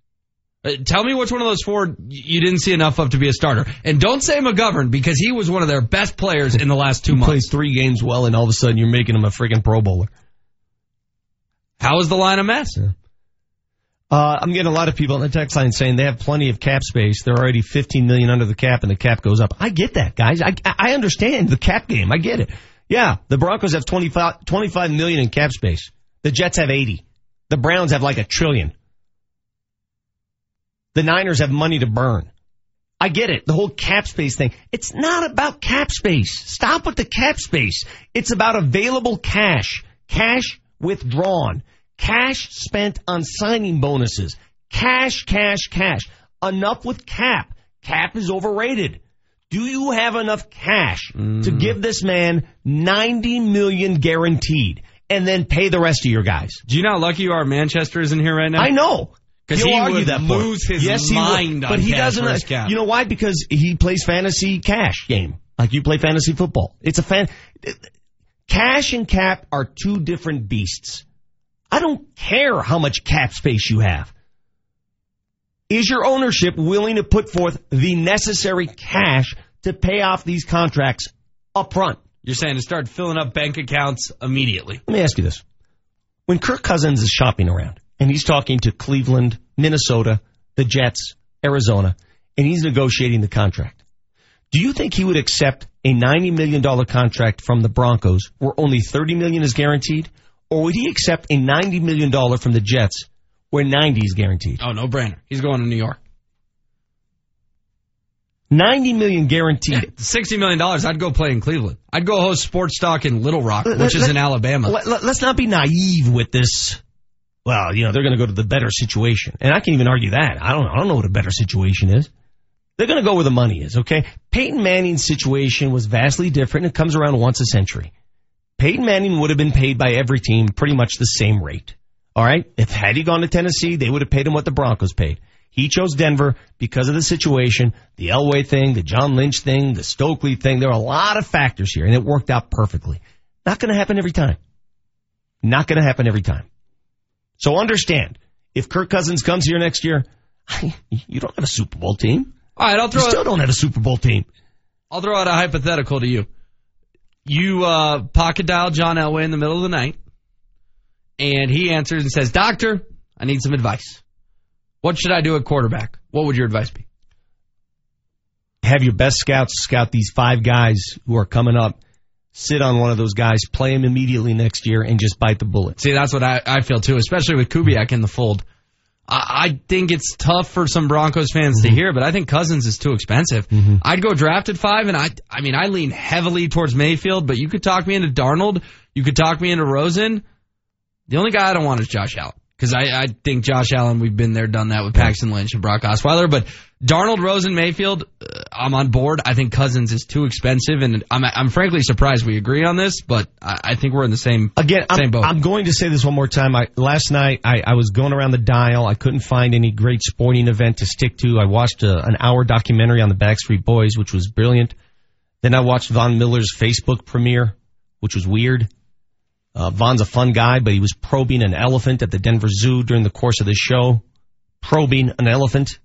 Uh, tell me which one of those four you didn't see enough of to be a starter. And don't say McGovern because he was one of their best players in the last two He months. plays three games well, and all of a sudden you're making him a freaking Pro Bowler. How is the line a mess? Uh, I'm getting a lot of people on the text line saying they have plenty of cap space. They're already 15 million under the cap, and the cap goes up. I get that, guys. I I understand the cap game. I get it. Yeah, the Broncos have 25, 25 million in cap space. The Jets have 80. The Browns have like a trillion. The Niners have money to burn. I get it. The whole cap space thing. It's not about cap space. Stop with the cap space. It's about available cash, cash withdrawn, cash spent on signing bonuses, cash, cash, cash. Enough with cap. Cap is overrated. Do you have enough cash to mm. give this man 90 million guaranteed and then pay the rest of your guys? Do you know how lucky you are Manchester isn't here right now? I know. Because He'll argue would that point. lose his yes, he mind on but he doesn't. cap. You know why? Because he plays fantasy cash game, like you play fantasy football. It's a fan. Cash and cap are two different beasts. I don't care how much cap space you have. Is your ownership willing to put forth the necessary cash to pay off these contracts up front? You're saying to start filling up bank accounts immediately. Let me ask you this. When Kirk Cousins is shopping around and he's talking to Cleveland, Minnesota, the Jets, Arizona, and he's negotiating the contract, do you think he would accept a $90 million contract from the Broncos where only 30 million is guaranteed? Or would he accept a $90 million from the Jets where 90 is guaranteed? Oh, no brainer. He's going to New York. 90 million guaranteed. $60 million, I'd go play in Cleveland. I'd go host Sports Talk in Little Rock, Let- which is in Alabama. Let, us not be naive with this. Well, you know, they're going to go to the better situation. And I can even argue that. I don't, I don't know what a better situation is. They're going to go where the money is, okay? Peyton Manning's situation was vastly different. It comes around once a century. Peyton Manning would have been paid by every team pretty much the same rate. All right? If had he gone to Tennessee, they would have paid him what the Broncos paid. He chose Denver because of the situation, the Elway thing, the John Lynch thing, the Stokely thing. There are a lot of factors here, and it worked out perfectly. Not going to happen every time. Not going to happen every time. So understand, if Kirk Cousins comes here next year, you don't have a Super Bowl team. All right, I'll throw You still it- don't have a Super Bowl team. I'll throw out a hypothetical to you. You uh, pocket dial John Elway in the middle of the night, and he answers and says, Doctor, I need some advice. What should I do at quarterback? What would your advice be? Have your best scouts scout these five guys who are coming up. Sit on one of those guys, play him immediately next year, and just bite the bullet. See, that's what I, I feel too, especially with Kubiak in the fold. I, think it's tough for some Broncos fans to mm-hmm. hear, but I think Cousins is too expensive. Mm-hmm. I'd go draft at five, and I, I mean, I lean heavily towards Mayfield, but you could talk me into Darnold, you could talk me into Rosen. The only guy I don't want is Josh Allen. Because I, I think Josh Allen, we've been there, done that with Paxton Lynch and Brock Osweiler. But Darnold, Rosen, Mayfield, uh, I'm on board. I think Cousins is too expensive, and I'm, I'm frankly surprised we agree on this. But I, I think we're in the same Again, same I'm, boat. I'm going to say this one more time. I, last night, I, I was going around the dial. I couldn't find any great sporting event to stick to. I watched a, an hour documentary on the Backstreet Boys, which was brilliant. Then I watched Von Miller's Facebook premiere, which was weird. Uh, Von's a fun guy, but he was probing an elephant at the Denver Zoo during the course of the show. Probing an elephant.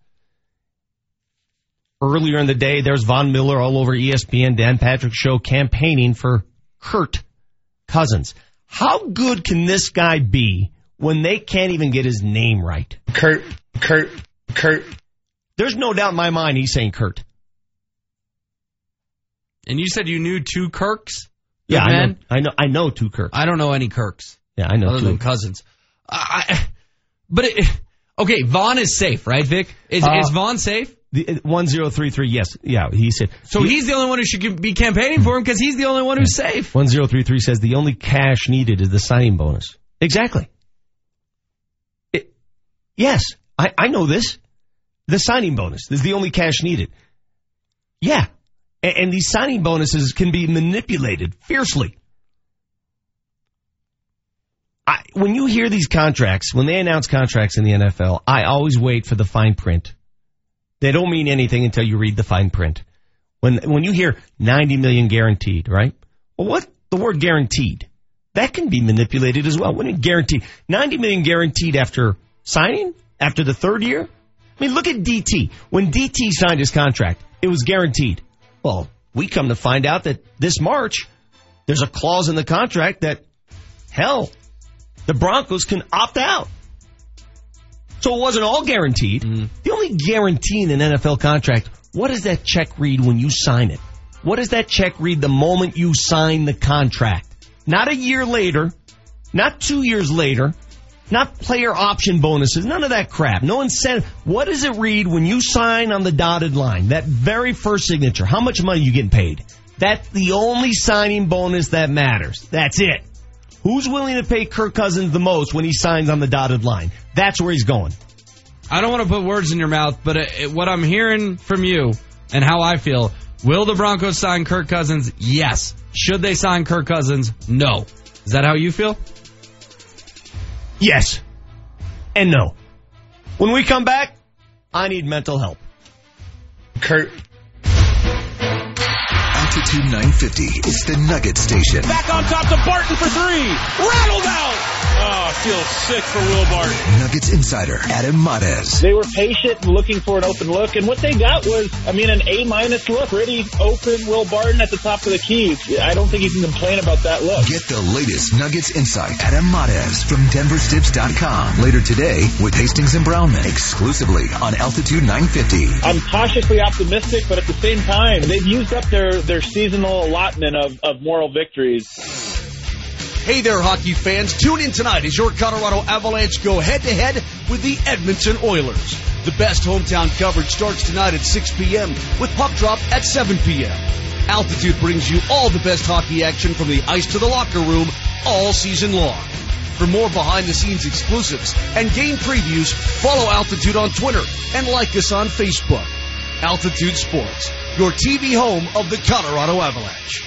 Earlier in the day, there's Von Miller all over ESPN, Dan Patrick show campaigning for Kurt Cousins. How good can this guy be when they can't even get his name right? Kurt, Kurt, Kurt. There's no doubt in my mind he's saying Kurt. And you said you knew two Kirks? Yeah, I know, I know. I know two Kirks. I don't know any Kirks. Yeah, I know other two. than Cousins. I, but it, okay, Von is safe, right, Vic? Is, Uh, is Von safe? The, one zero three three. Yes, yeah. He said. So he's the only one who should be campaigning for him because he's the only one who's safe. One zero three three says the only cash needed is the signing bonus. Exactly. It- yes, I, I know this. The signing bonus is the only cash needed. Yeah, and, and these signing bonuses can be manipulated fiercely. I, when you hear these contracts, when they announce contracts in the NFL, I always wait for the fine print. They don't mean anything until you read the fine print. When when you hear 90 million guaranteed, right? Well, what the word guaranteed? That can be manipulated as well. You mean guaranteed? 90 million guaranteed after signing? After the third year? I mean, look at DT. When DT signed his contract, it was guaranteed. Well, we come to find out that this March, there's a clause in the contract that, hell, the Broncos can opt out. So it wasn't all guaranteed. Mm-hmm. The only guarantee in an NFL contract, what does that check read when you sign it? What does that check read the moment you sign the contract? Not a year later, not two years later, Not player option bonuses, none of that crap. No incentive. What does it read when you sign on the dotted line? That very first signature. How much money you getting paid? That's the only signing bonus that matters. That's it. Who's willing to pay Kirk Cousins the most when he signs on the dotted line? That's where he's going. I don't want to put words in your mouth, but uh, it, what I'm hearing from you and how I feel, will the Broncos sign Kirk Cousins? Yes. Should they sign Kirk Cousins? No. Is that how you feel? Yes. And no. When we come back, I need mental help. Kurt. Altitude 950 is the Nugget Station. Back on top to Barton for three. Rattled out. Oh, I feel sick for Will Barton. Nuggets insider Adam Mares. They were patient and looking for an open look, and what they got was, I mean, an A minus look. Pretty open Will Barton at the top of the key. I don't think you can complain about that look. Get the latest Nuggets insight. Adam Mares from DenverStiffs.com. Later today with Hastings and Brownman exclusively on Altitude 950. I'm cautiously optimistic, but at the same time, they've used up their, their seasonal allotment of, of moral victories. Hey there, hockey fans. Tune in tonight as your Colorado Avalanche go head to head with the Edmonton Oilers. The best hometown coverage starts tonight at 6 p.m. with puck drop at 7 p.m. Altitude brings you all the best hockey action from the ice to the locker room all season long. For more behind the scenes exclusives and game previews, follow Altitude on Twitter and like us on Facebook. Altitude Sports, your TV home of the Colorado Avalanche.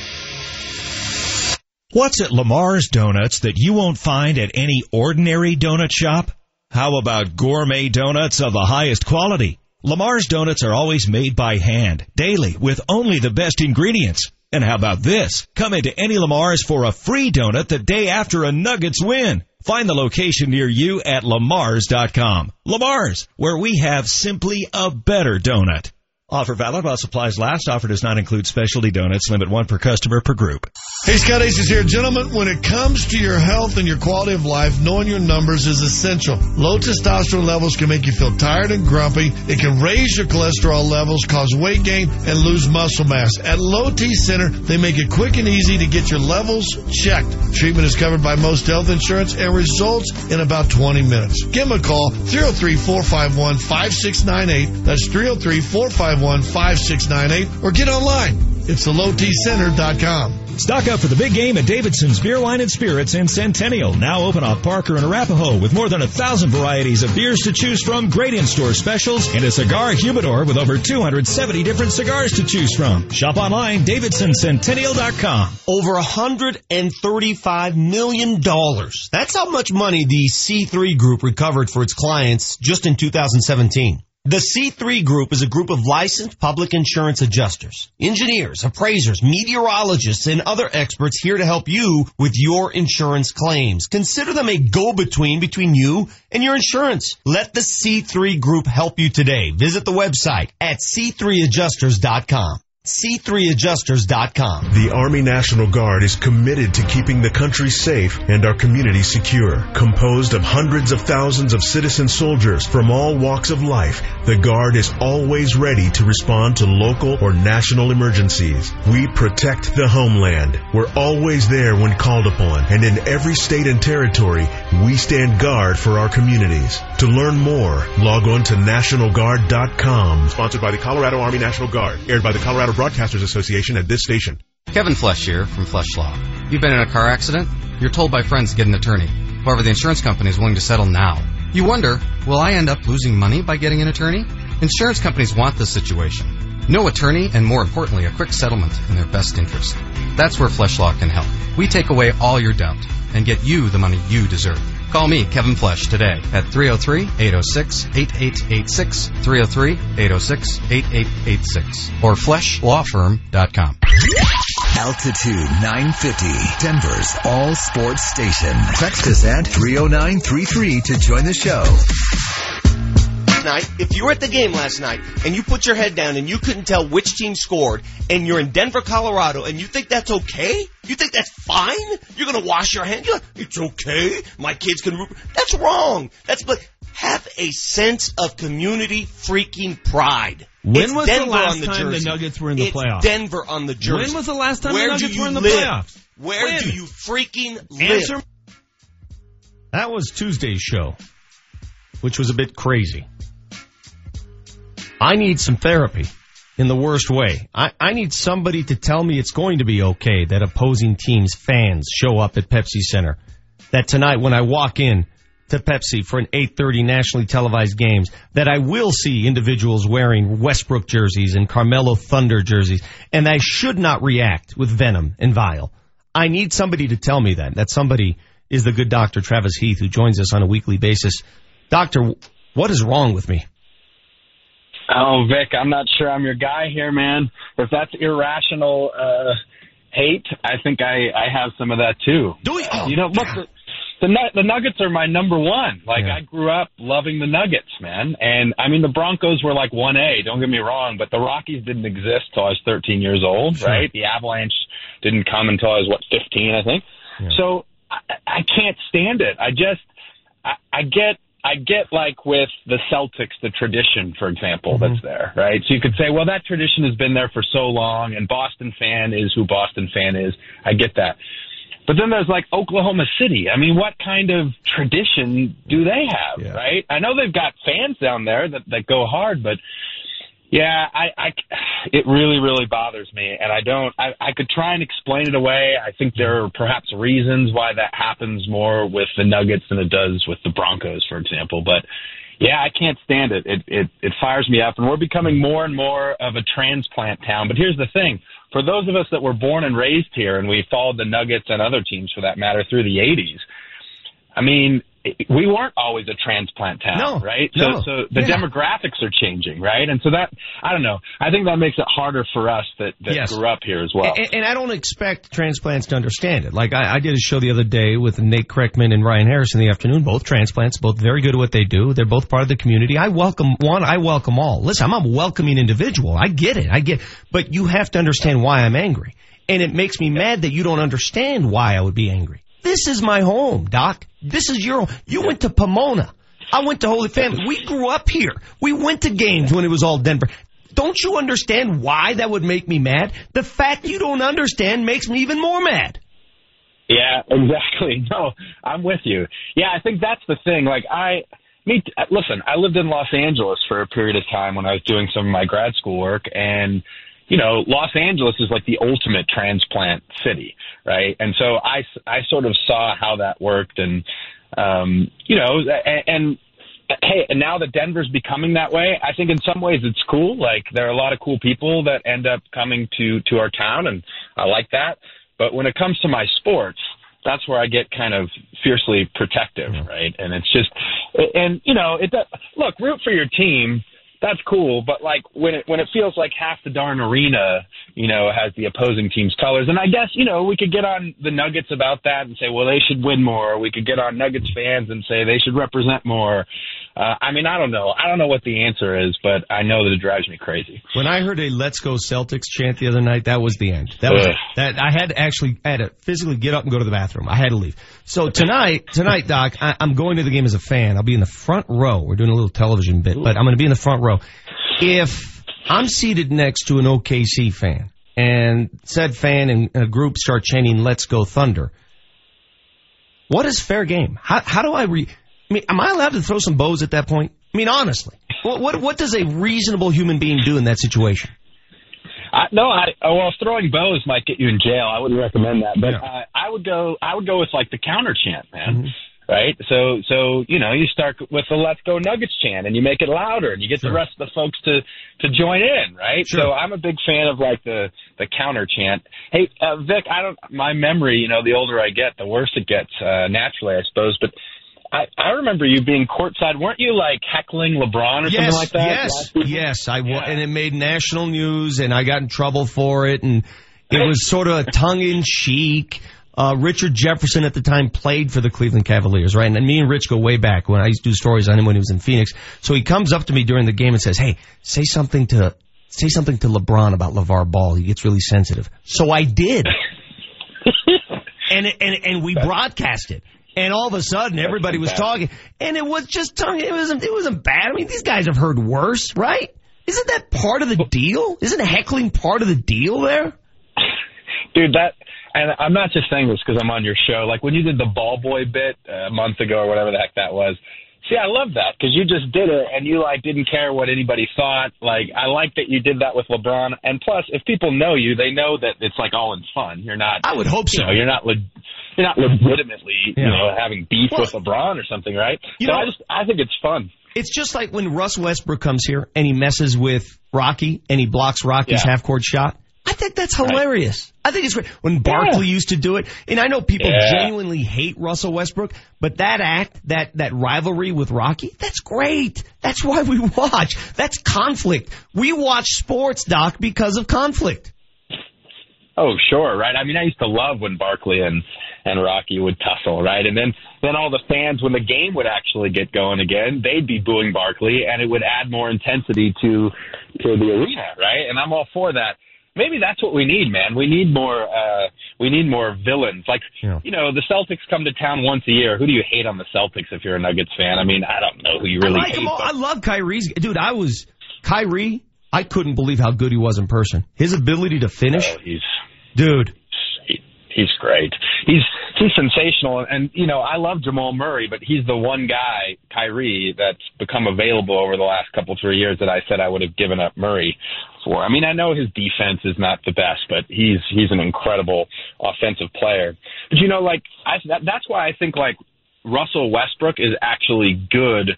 What's at Lamar's Donuts that you won't find at any ordinary donut shop? How about gourmet donuts of the highest quality? Lamar's Donuts are always made by hand, daily, with only the best ingredients. And how about this? Come into any Lamar's for a free donut the day after a Nuggets win. Find the location near you at lamars.com. Lamar's, where we have simply a better donut. Offer valid while supplies last. Offer does not include specialty donuts. Limit one per customer per group. Hey, Scott Aces here. Gentlemen, when it comes to your health and your quality of life, knowing your numbers is essential. Low testosterone levels can make you feel tired and grumpy. It can raise your cholesterol levels, cause weight gain, and lose muscle mass. At Low T Center, they make it quick and easy to get your levels checked. Treatment is covered by most health insurance and results in about 20 minutes. Give them a call, 303-451-5698. That's oh 303-451-5698. Or get online. It's thelowtcenter.com. Stock up for the big game at Davidson's Beer, Wine, and Spirits in Centennial. Now open off Parker and Arapahoe with more than a thousand varieties of beers to choose from, great in-store specials, and a cigar humidor with over 270 different cigars to choose from. Shop online, davidsoncentennial.com. Over $135 million. That's how much money the C3 Group recovered for its clients just in 2017. The C3 Group is a group of licensed public insurance adjusters, engineers, appraisers, meteorologists, and other experts here to help you with your insurance claims. Consider them a go-between between you and your insurance. Let the C3 Group help you today. Visit the website at c3adjusters.com c3adjusters.com. The Army National Guard is committed to keeping the country safe and our community secure. Composed of hundreds of thousands of citizen soldiers from all walks of life, the Guard is always ready to respond to local or national emergencies. We protect the homeland. We're always there when called upon, and in every state and territory, we stand guard for our communities. To learn more, log on to NationalGuard.com. Sponsored by the Colorado Army National Guard. Aired by the Colorado Broadcasters Association at this station. Kevin Flesch here from Flesch Law. You've been in a car accident? You're told by friends to get an attorney. However, the insurance company is willing to settle now. You wonder, will I end up losing money by getting an attorney? Insurance companies want this situation. No attorney, and more importantly, a quick settlement in their best interest. That's where Flesch Law can help. We take away all your doubt and get you the money you deserve. Call me, Kevin Flesch, today at 303-806-8886, 303-806-8886, or fleschlawfirm.com. Altitude 950, Denver's all sports station. Text us at 30933 to join the show. Night, if you were at the game last night and you put your head down and you couldn't tell which team scored and you're in Denver, Colorado and you think that's okay? You think that's fine? You're gonna wash your hands? You're like, it's okay. My kids can root. That's wrong. That's but have a sense of community freaking pride. When It's was Denver the last on the time the Nuggets were in the It's playoffs? Denver on the jersey. When was the last time Where the Nuggets were in the live? playoffs? Where When? do you freaking live? Answer That was Tuesday's show, which was a bit crazy. I need some therapy in the worst way. I, I need somebody to tell me it's going to be okay that opposing teams' fans show up at Pepsi Center. That tonight when I walk in to Pepsi for an 8.30 nationally televised games, that I will see individuals wearing Westbrook jerseys and Carmelo Thunder jerseys, and I should not react with venom and vile. I need somebody to tell me that. That somebody is the good doctor Travis Heath who joins us on a weekly basis. Doctor, what is wrong with me? Oh, Vic, I'm not sure I'm your guy here, man. If that's irrational uh, hate, I think I I have some of that too. Do we? Oh, you know, look, the, the the Nuggets are my number one. Like Yeah. I grew up loving the Nuggets, man. And I mean, the Broncos were like one A. Don't get me wrong, but the Rockies didn't exist till I was 13 years old, Sure. right? The Avalanche didn't come until I was what 15, I think. So I, I can't stand it. I just I, I get I get like with the Celtics, the tradition, for example, that's mm-hmm. there, right? So you could say, well, that tradition has been there for so long, and Boston fan is who Boston fan is. I get that. But then there's like Oklahoma City. I mean, what kind of tradition do they have, right? I know they've got fans down there that, that go hard, but yeah, I, I, it really, really bothers me, and I don't. I, I could try and explain it away. I think there are perhaps reasons why that happens more with the Nuggets than it does with the Broncos, for example. But yeah, I can't stand it. It it it fires me up, and we're becoming more and more of a transplant town. But here's the thing: for those of us that were born and raised here, and we followed the Nuggets and other teams for that matter through the '80s, I mean, we weren't always a transplant town, No, right? no. So, so the Yeah. demographics are changing, right? And so that, I don't know. I think that makes it harder for us that, that Yes. grew up here as well. And, and I don't expect transplants to understand it. Like I, I did a show the other day with Nate Kreckman and Ryan Harris in the afternoon. Both transplants, both very good at what they do. They're both part of the community. I welcome one. I welcome all. Listen, I'm a welcoming individual. I get it. I get. But you have to understand why I'm angry, and it makes me mad that you don't understand why I would be angry. This is my home, Doc. This is your. You went to Pomona. I went to Holy Family. We grew up here. We went to games when it was all Denver. Don't you understand why that would make me mad? The fact you don't understand makes me even more mad. Yeah, exactly. No, I'm with you. Yeah, I think that's the thing. Like I, me, listen, I lived in Los Angeles for a period of time when I was doing some of my grad school work, and you know, Los Angeles is like the ultimate transplant city, right? And so I, I sort of saw how that worked, and um, you know, and, and hey, and now that Denver's becoming that way, I think in some ways it's cool. Like there are a lot of cool people that end up coming to to our town, and I like that. But when it comes to my sports, that's where I get kind of fiercely protective, right? And it's just, and you know, it does, look, root for your team. That's cool, but like when it when it feels like half the darn arena, you know, has the opposing team's colors, and I guess you know we could get on the Nuggets about that and say, well, they should win more. Or we could get on Nuggets fans and say they should represent more. Uh, I mean, I don't know. I don't know what the answer is, but I know that it drives me crazy. When I heard a "Let's Go Celtics" chant the other night, that was the end. That was Ugh. that. I had to actually I had to physically get up and go to the bathroom. I had to leave. So tonight, tonight, Doc, I, I'm going to the game as a fan. I'll be in the front row. We're doing a little television bit, but I'm going to be in the front row. If I'm seated next to an OKC fan and said fan and a group start chanting "Let's Go Thunder," what is fair game? How how do I re? I mean, am I allowed to throw some bows at that point? I mean, honestly, what what, what does a reasonable human being do in that situation? I, no, I oh, well, throwing bows might get you in jail. I wouldn't recommend that, but uh, I would go. I would go with like the counter chant, man. Mm-hmm. Right. So so you know you start with the Let's Go Nuggets chant, and you make it louder, and you get the rest of the folks to to join in. Right. Sure. So I'm a big fan of like the the counter chant. Hey, uh, Vic, I don't. My memory, you know, the older I get, the worse it gets. Uh, naturally, I suppose, but. I, I remember you being courtside. Weren't you like heckling LeBron or yes, something like that? Yes, yes, I wa- and it made national news, and I got in trouble for it, and it was sort of a tongue in cheek. Uh, Richard Jefferson at the time played for the Cleveland Cavaliers, right? And me and Rich go way back when I used to do stories on him when he was in Phoenix. So he comes up to me during the game and says, "Hey, say something to say something to LeBron about LeVar Ball. He gets really sensitive." So I did, and and and we broadcast it. And all of a sudden, everybody was talking, and it was just tongue. It wasn't. It wasn't bad. I mean, these guys have heard worse, right? Isn't that part of the deal? Isn't heckling part of the deal there? Dude, that, and I'm not just saying this because I'm on your show. Like when you did the ball boy bit a month ago or whatever the heck that was. See, I love that because you just did it and you like didn't care what anybody thought. Like I like that you did that with LeBron. And plus, if people know you, they know that it's like all in fun. You're not. I would hope you so. Know, you're not. Le- you're not legitimately, you know, having beef Well- with LeBron or something, right? You so know- I just, I think it's fun. It's just like when Russ Westbrook comes here and he messes with Rocky and he blocks Rocky's Yeah. half court shot. I think that's hilarious. I think it's great. When Barkley used to do it, and I know people Yeah. genuinely hate Russell Westbrook, but that act, that, that rivalry with Rocky, that's great. That's why we watch. That's conflict. We watch sports, Doc, because of conflict. Oh, sure, right. I mean, I used to love when Barkley and and Rocky would tussle, right? And then then all the fans, when the game would actually get going again, they'd be booing Barkley, and it would add more intensity to to the arena, right? And I'm all for that. Maybe that's what we need, man. We need more. uh We need more villains. Like, you know, the Celtics come to town once a year. Who do you hate on the Celtics if you're a Nuggets fan? I mean, I don't know who you really I like hate. him all. but- I love Kyrie's. Dude, I was, Kyrie, I couldn't believe how good he was in person. His ability to finish. Oh, Dude. He's great. He's he's sensational, and you know I love Jamal Murray, but he's the one guy, Kyrie, that's become available over the last couple three years that I said I would have given up Murray for. I mean, I know his defense is not the best, but he's he's an incredible offensive player. But you know, like I that, that's why I think like Russell Westbrook is actually good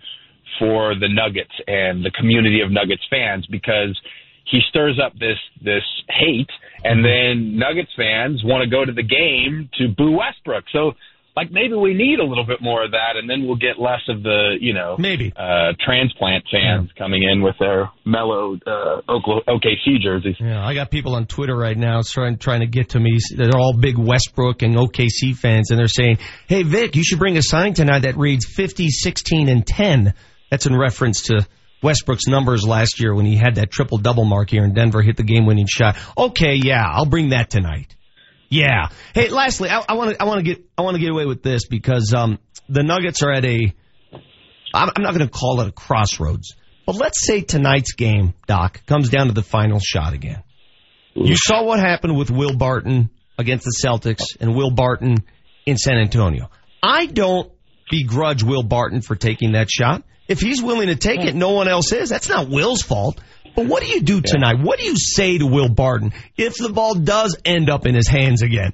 for the Nuggets and the community of Nuggets fans because he stirs up this this hate and then Nuggets fans want to go to the game to boo Westbrook. So like maybe we need a little bit more of that and then we'll get less of the, you know, maybe uh transplant fans coming in with their mellow uh OKC jerseys. Yeah, I got people on Twitter right now trying trying to get to me. They're all big Westbrook and OKC fans, and they're saying, "Hey, Vic, you should bring a sign tonight that reads 50, 16, and 10." That's in reference to Westbrook's numbers last year when he had that triple double mark here in Denver, hit the game winning shot. Okay, yeah, I'll bring that tonight. Yeah. Hey, lastly, I want to I want to get I want to get away with this because um the Nuggets are at a I'm, I'm not going to call it a crossroads, but let's say tonight's game, Doc, comes down to the final shot again. You saw what happened with Will Barton against the Celtics and Will Barton in San Antonio. I don't begrudge Will Barton for taking that shot. If he's willing to take it, no one else is. That's not Will's fault. But what do you do tonight? What do you say to Will Barton if the ball does end up in his hands again?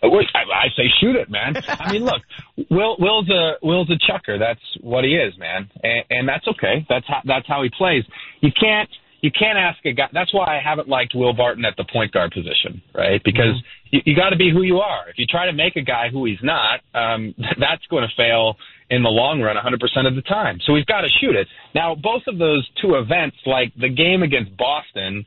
I, would- I I say shoot it, man. I mean, look, Will Will's a Will's a chucker. That's what he is, man, and, and that's okay. That's how that's how he plays. You can't you can't ask a guy. That's why I haven't liked Will Barton at the point guard position, right? Because you, you got to be who you are. If you try to make a guy who he's not, um, that's going to fail in the long run 100% of the time. So we've got to shoot it. Now, both of those two events, like the game against Boston,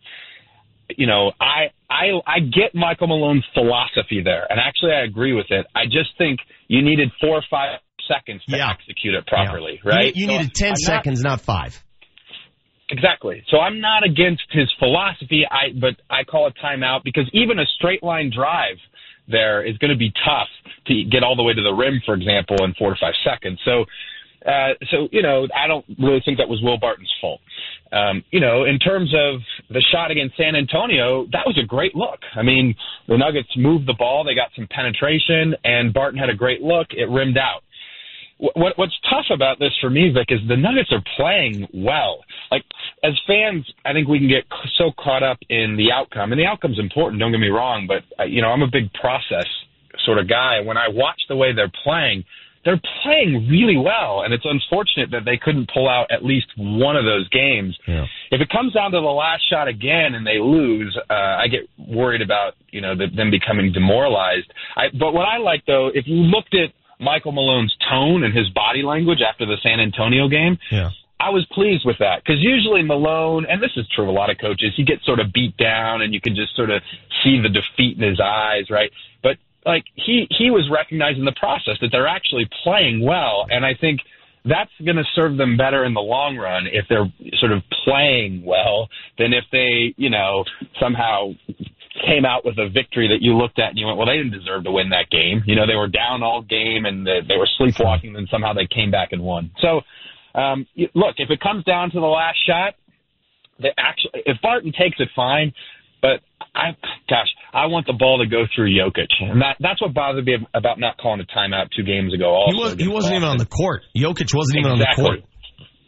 you know, I I I get Michael Malone's philosophy there, and actually I agree with it. I just think you needed four or five seconds to execute it properly, Yeah. right? You, you So needed 10 I'm not- seconds, not five. Exactly. So I'm not against his philosophy, I but I call it timeout because even a straight line drive there is going to be tough to get all the way to the rim, for example, in four to five seconds. So, uh, so you know, I don't really think that was Will Barton's fault. Um, you know, in terms of the shot against San Antonio, that was a great look. I mean, the Nuggets moved the ball, they got some penetration, and Barton had a great look. It rimmed out what what's tough about this for me, Vic, is the Nuggets are playing well. Like as fans, I think we can get so caught up in the outcome, and the outcome's important. Don't get me wrong, but uh, you know I'm a big process sort of guy. When I watch the way they're playing, they're playing really well, and it's unfortunate that they couldn't pull out at least one of those games. If it comes down to the last shot again and they lose, uh, I get worried about you know the, them becoming demoralized. I, but what I like though, if you looked at Michael Malone's tone and his body language after the San Antonio game, Yeah. I was pleased with that because usually Malone, and this is true of a lot of coaches, he gets sort of beat down and you can just sort of see the defeat in his eyes, right? But like he he was recognizing the process that they're actually playing well, and I think that's going to serve them better in the long run if they're sort of playing well than if they, you know, somehow came out with a victory that you looked at and you went, well, they didn't deserve to win that game. You know, they were down all game and they, they were sleepwalking, and somehow they came back and won. So, um, look, if it comes down to the last shot, they actually, if Barton takes it, fine. But I, gosh, I want the ball to go through Jokic, and that that's what bothered me about not calling a timeout two games ago. Also, He, was, he wasn't even on the court. Jokic wasn't even on the court.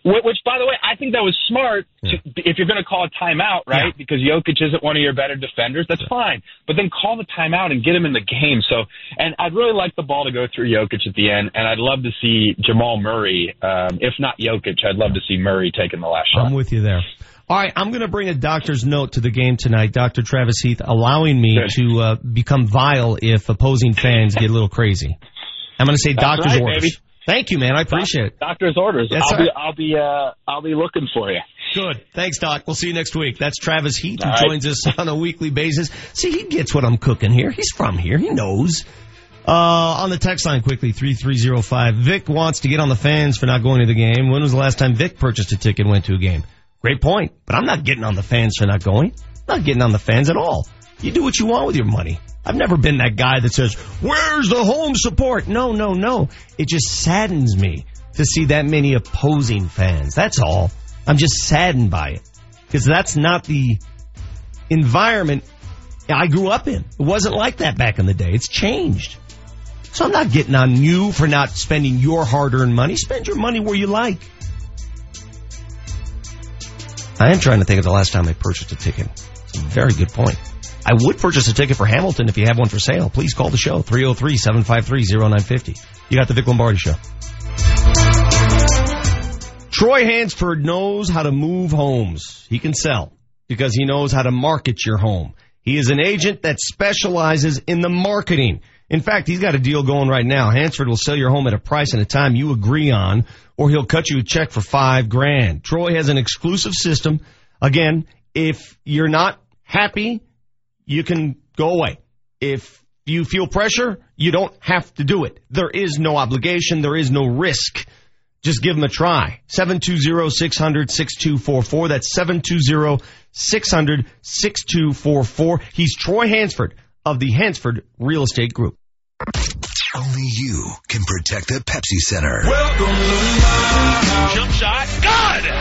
Wh- Which, by the way, I think that was smart. To, if you're going to call a timeout, right? Because Jokic isn't one of your better defenders, that's fine. But then call the timeout and get him in the game. So, and I'd really like the ball to go through Jokic at the end, and I'd love to see Jamal Murray. Um, if not Jokic, I'd love to see Murray taking the last shot. I'm with you there. All right, I'm going to bring a doctor's note to the game tonight, Dr. Travis Heath, allowing me Good. to uh, become vile if opposing fans get a little crazy. I'm going to say That's doctor's right, orders. baby. Thank you, man. I appreciate it. Doctor's orders. Yes, I'll sir. be, I'll be, uh, I'll be looking for you. Good. Thanks, Doc. We'll see you next week. That's Travis Heath, who right. joins us on a weekly basis. See, he gets what I'm cooking here. He's from here. He knows. Uh, on the text line quickly, 3305. Vic wants to get on the fans for not going to the game. When was the last time Vic purchased a ticket and went to a game? Great point. But I'm not getting on the fans for not going. I'm not getting on the fans at all. You do what you want with your money. I've never been that guy that says, where's the home support? No, no, no. It just saddens me to see that many opposing fans. That's all. I'm just saddened by it. Because that's not the environment I grew up in. It wasn't like that back in the day. It's changed. So I'm not getting on you for not spending your hard earned money. Spend your money where you like. I am trying to think of the last time I purchased a ticket. It's a very good point. I would purchase a ticket for Hamilton if you have one for sale. Please call the show, 303-753-0950. You got the Vic Lombardi Show. Troy Hansford knows how to move homes. He can sell because he knows how to market your home. He is an agent that specializes in the marketing. In fact, he's got a deal going right now. Hansford will sell your home at a price and a time you agree on, or he'll cut you a check for five grand. Troy has an exclusive system. Again, if you're not happy, you can go away. If you feel pressure, you don't have to do it. There is no obligation. There is no risk. Just give them a try. 720-600-6244. That's 720-600-6244. He's Troy Hansford of the Hansford Real Estate Group. Only you can protect the Pepsi Center. Welcome to my jump shot. God!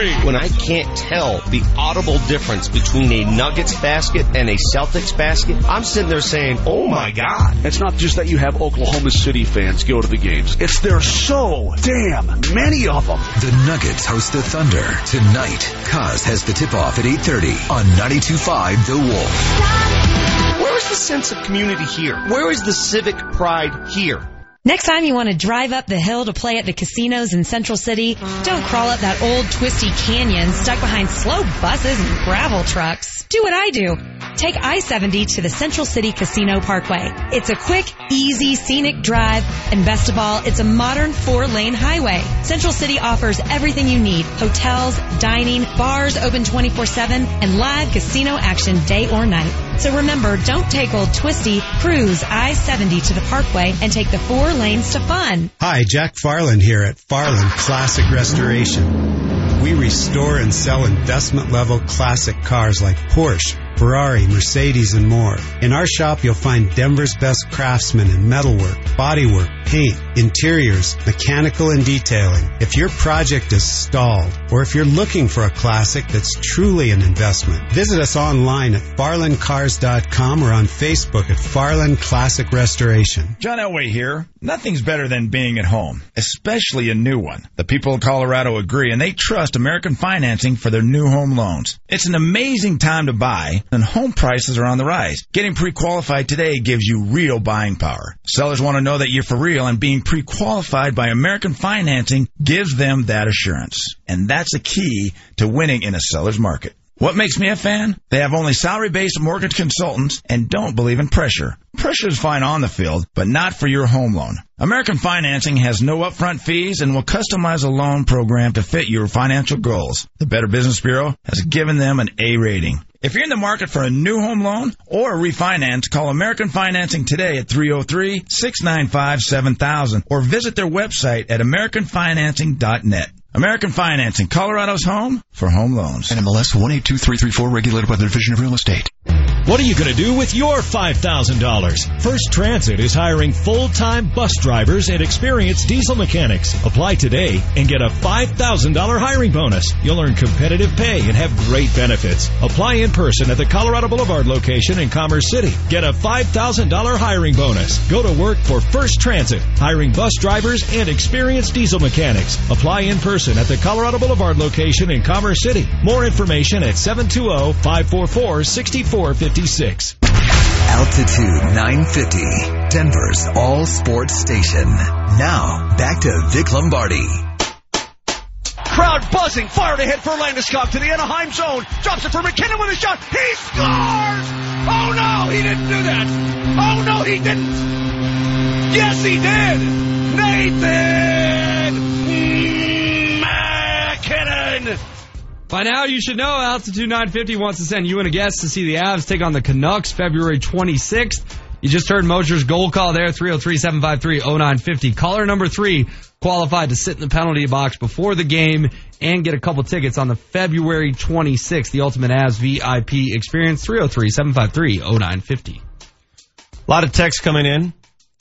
Jamal Murray. When I can't tell the audible difference between a Nuggets basket and a Celtics basket, I'm sitting there saying, oh my God. It's not just that you have Oklahoma City fans go to the games. It's there's so damn many of them. The Nuggets host the Thunder tonight. Cuz has the tip off at 8:30 on 92.5 The Wolf. Where is the sense of community here? Where is the civic pride here? Next time you want to drive up the hill to play at the casinos in Central City, don't crawl up that old twisty canyon stuck behind slow buses and gravel trucks. Do what I do. Take I-70 to the Central City Casino Parkway. It's a quick, easy, scenic drive, and best of all, it's a modern four-lane highway. Central City offers everything you need. Hotels, dining, bars open 24-7, and live casino action day or night. So remember, don't take old twisty, cruise I-70 to the parkway and take the four lanes to fun. Hi, Jack Farland here at Farland Classic Restoration. We restore and sell investment level classic cars like Porsche, Ferrari, Mercedes, and more. In our shop, you'll find Denver's best craftsmen in metalwork, bodywork, paint, interiors, mechanical, and detailing. If your project is stalled, or if you're looking for a classic that's truly an investment, visit us online at farlandcars.com or on Facebook at Farland Classic Restoration. John Elway here. Nothing's better than being at home, especially a new one. The people of Colorado agree and they trust American Financing for their new home loans. It's an amazing time to buy and home prices are on the rise. Getting pre-qualified today gives you real buying power. Sellers want to know that you're for real and being pre-qualified by American Financing gives them that assurance. And that's the key to winning in a seller's market. What makes me a fan? They have only salary-based mortgage consultants and don't believe in pressure. Pressure is fine on the field, but not for your home loan. American Financing has no upfront fees and will customize a loan program to fit your financial goals. The Better Business Bureau has given them an A rating. If you're in the market for a new home loan or a refinance, call American Financing today at 303-695-7000 or visit their website at americanfinancing.net. American Financing, Colorado's home for home loans. NMLS 182334 regulated by the Division of Real Estate. What are you going to do with your $5,000? First Transit is hiring full-time bus drivers and experienced diesel mechanics. Apply today and get a $5,000 hiring bonus. You'll earn competitive pay and have great benefits. Apply in person at the Colorado Boulevard location in Commerce City. Get a $5,000 hiring bonus. Go to work for First Transit, hiring bus drivers and experienced diesel mechanics. Apply in person at the Colorado Boulevard location in Commerce City. More information at 720-544-6456. Altitude 950, Denver's all sports station. Now, back to Vic Lombardi. Crowd buzzing, fired ahead for Landeskog to the Anaheim zone. Drops it for MacKinnon with a shot. He scores! Oh no, he didn't do that. Oh no, he didn't. Yes, he did. Nathan By now, you should know Altitude 950 wants to send you and a guest to see the Avs take on the Canucks February 26th. You just heard Moser's goal call there, 303-753-0950. Caller number three qualified to sit in the penalty box before the game and get a couple tickets on the February 26th, the Ultimate Avs VIP experience, 303-753-0950. A lot of texts coming in.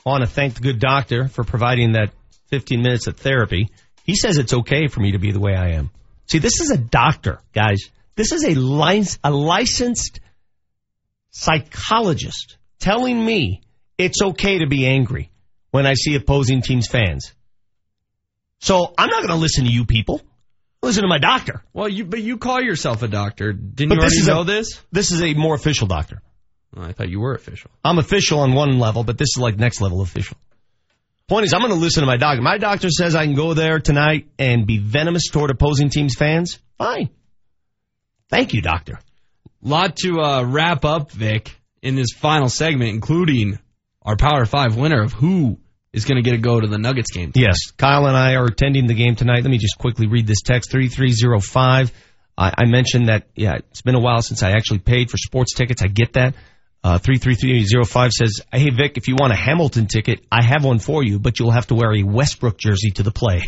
I want to thank the good doctor for providing that 15 minutes of therapy. He says it's okay for me to be the way I am. See, this is a doctor, guys. This is a, lic- a licensed psychologist telling me it's okay to be angry when I see opposing teams' fans. So I'm not going to listen to you people. Listen to my doctor. Well, you but you call yourself a doctor. Didn't But you this already is a- know this? This is a more official doctor. Oh, I thought you were official. I'm official on one level, but this is like next level official. Point is, I'm going to listen to my doctor. My doctor says I can go there tonight and be venomous toward opposing teams' fans. Fine. Thank you, doctor. Lot to uh, wrap up, Vic, in this final segment, including our Power Five winner of who is going to get to go to the Nuggets game. Yes, Kyle and I are attending the game tonight. Let me just quickly read this text 3305. I, I mentioned that, yeah, it's been a while since I actually paid for sports tickets. I get that. Uh, 33305 says, Hey Vic, if you want a Hamilton ticket, I have one for you, but you'll have to wear a Westbrook jersey to the play.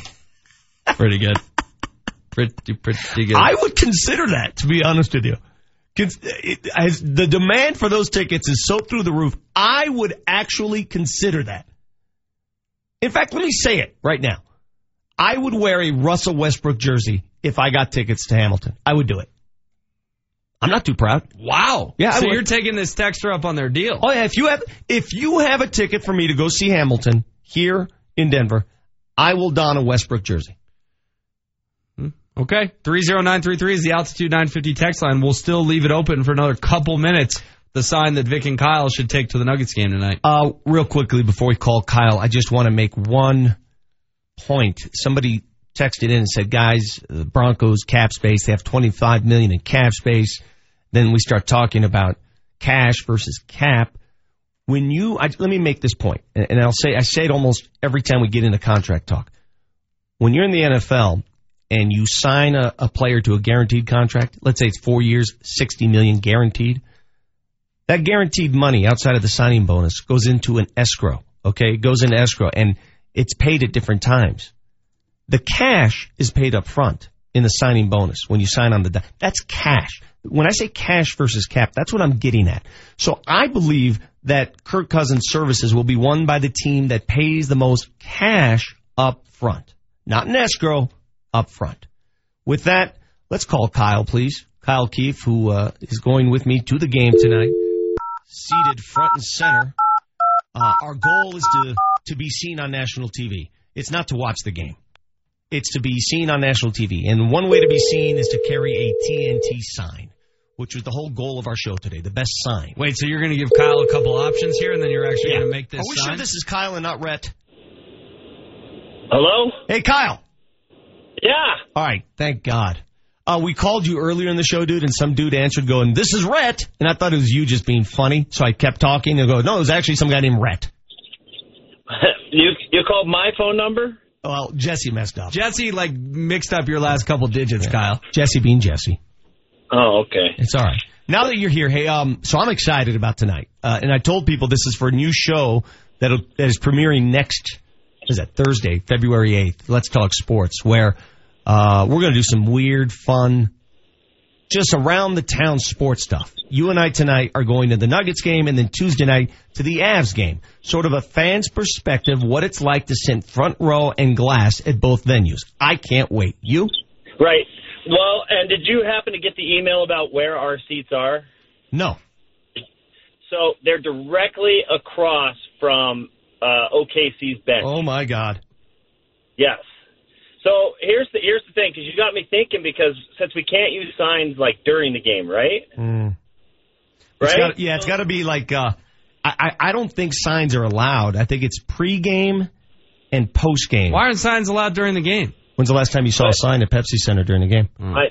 Pretty good. Pretty, pretty good. I would consider that, to be honest with you. It- as the demand for those tickets is so through the roof, I would actually consider that. In fact, let me say it right now. I would wear a Russell Westbrook jersey if I got tickets to Hamilton. I would do it. I'm not too proud. Wow. Yeah, So you're taking this texter up on their deal. Oh yeah, if you have if you have a ticket for me to go see Hamilton here in Denver, I will don a Westbrook jersey. Okay. 30933 is the Altitude 950 text line. We'll still leave it open for another couple minutes. The sign that Vic and Kyle should take to the Nuggets game tonight. Uh, real quickly before we call Kyle, I just want to make one point. Somebody texted in and said, "Guys, the Broncos cap space. They have 25 million in cap space." Then we start talking about cash versus cap. When you, I, let me make this point, and I'll say, I say it almost every time we get into contract talk. When you're in the NFL and you sign a, a player to a guaranteed contract, let's say it's four years, 60 million guaranteed. That guaranteed money outside of the signing bonus goes into an escrow. Okay. It goes into escrow and it's paid at different times. The cash is paid up front in the signing bonus when you sign on the, di- that's cash. When I say cash versus cap, that's what I'm getting at. So I believe that Kirk Cousins services will be won by the team that pays the most cash up front, not in escrow, up front. With that, let's call Kyle, please. Kyle Keefe, who uh, is going with me to the game tonight, seated front and center. Uh, our goal is to to be seen on national TV. It's not to watch the game. It's to be seen on national TV. And one way to be seen is to carry a TNT sign, which was the whole goal of our show today, the best sign. Wait, so you're going to give Kyle a couple options here, and then you're actually Yeah. going to make this Are we sign? sure this is Kyle and not Rhett? Hello? Hey, Kyle. Yeah. All right, thank God. Uh, we called you earlier in the show, dude, and some dude answered going, this is Rhett. And I thought it was you just being funny. So I kept talking and go, no, it was actually some guy named Rhett. You you called my phone number? Well, Jesse messed up. Jesse, like, mixed up your last couple digits, Kyle. Jesse being Jesse. Oh, okay. It's all right. Now that you're here, hey, um, so I'm excited about tonight. Uh, and I told people this is for a new show that'll, that is premiering next, what is that, Thursday, February 8th. Let's Talk Sports, where, uh, we're going to do some weird, fun just around the town sports stuff. You and I tonight are going to the Nuggets game and then Tuesday night to the Avs game. Sort of a fan's perspective, what it's like to sit front row and glass at both venues. I can't wait. You? Right. Well, and did you happen to get the email about where our seats are? No. So they're directly across from uh, OKC's bench. Oh my God. Yes. So here's the here's the thing because you got me thinking because since we can't use signs like during the game, right? Mm. It's Right? gotta- yeah, it's got to be like. Uh, I, I I don't think signs are allowed. I think it's pregame and postgame. Why aren't signs allowed during the game? When's the last time you saw a sign at Pepsi Center during the game? I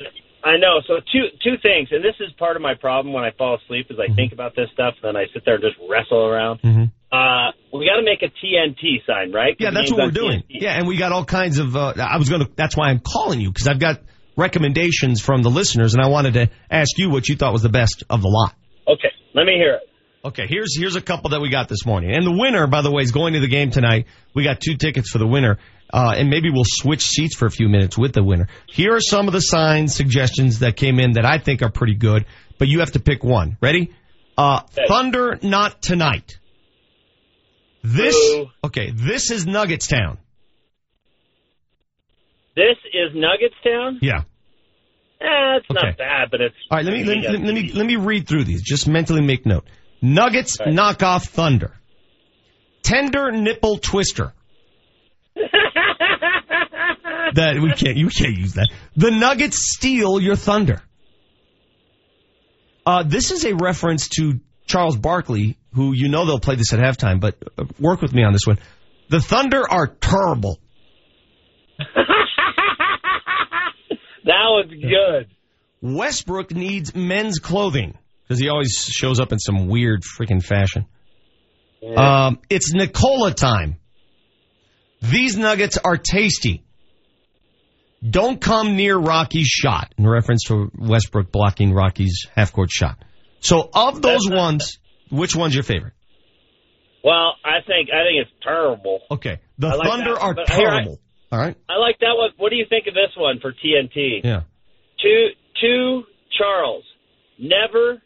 I know. So two two things, and this is part of my problem when I fall asleep is I think about this stuff, and then I sit there and just wrestle around. Mm-hmm. Uh, we got to make a TNT sign, right? Yeah, that's what we're doing. TNT. Yeah, and we got all kinds of. Uh, I was going to. That's why I'm calling you because I've got recommendations from the listeners, and I wanted to ask you what you thought was the best of the lot. Okay, let me hear it. Okay, here's here's a couple that we got this morning, and the winner, by the way, is going to the game tonight. We got two tickets for the winner, uh, and maybe we'll switch seats for a few minutes with the winner. Here are some of the signs suggestions that came in that I think are pretty good, but you have to pick one. Ready? Uh, Thunder, not tonight. This okay. This is Nuggets Town. This is Nuggets Town. Yeah. Eh, it's Okay. not bad, but it's All right, let me let me, let me let me read through these. Just mentally make note. Nuggets knock off Thunder. Tender nipple twister. that we can't you can't use that. The Nuggets steal your Thunder. Uh, this is a reference to Charles Barkley, who you know they'll play this at halftime, but uh, work with me on this one. The Thunder are terrible. that was good. Westbrook needs men's clothing because he always shows up in some weird freaking fashion. Um, it's Nikola time. These nuggets are tasty. Don't come near Rocky's shot in reference to Westbrook blocking Rocky's half court shot. So of those ones, which one's your favorite? Well, I think I think it's terrible. Okay. The like Thunder that, are here I- terrible. All right. I like that one. What do you think of this one for TNT? Yeah. To to Charles, never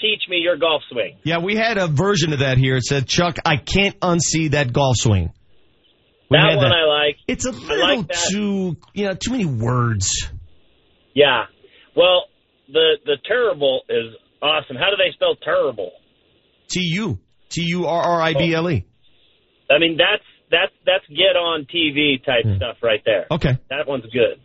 teach me your golf swing. Yeah, we had a version of that here. It said, Chuck, I can't unsee that golf swing. We that one I like. It's a little like too, you know, too many words. Yeah. Well, the the terrible is awesome. How do they spell terrible? T U T U R R I B L E. Oh. I mean, that's that's that's get on TV type hmm. stuff right there. Okay. That one's good.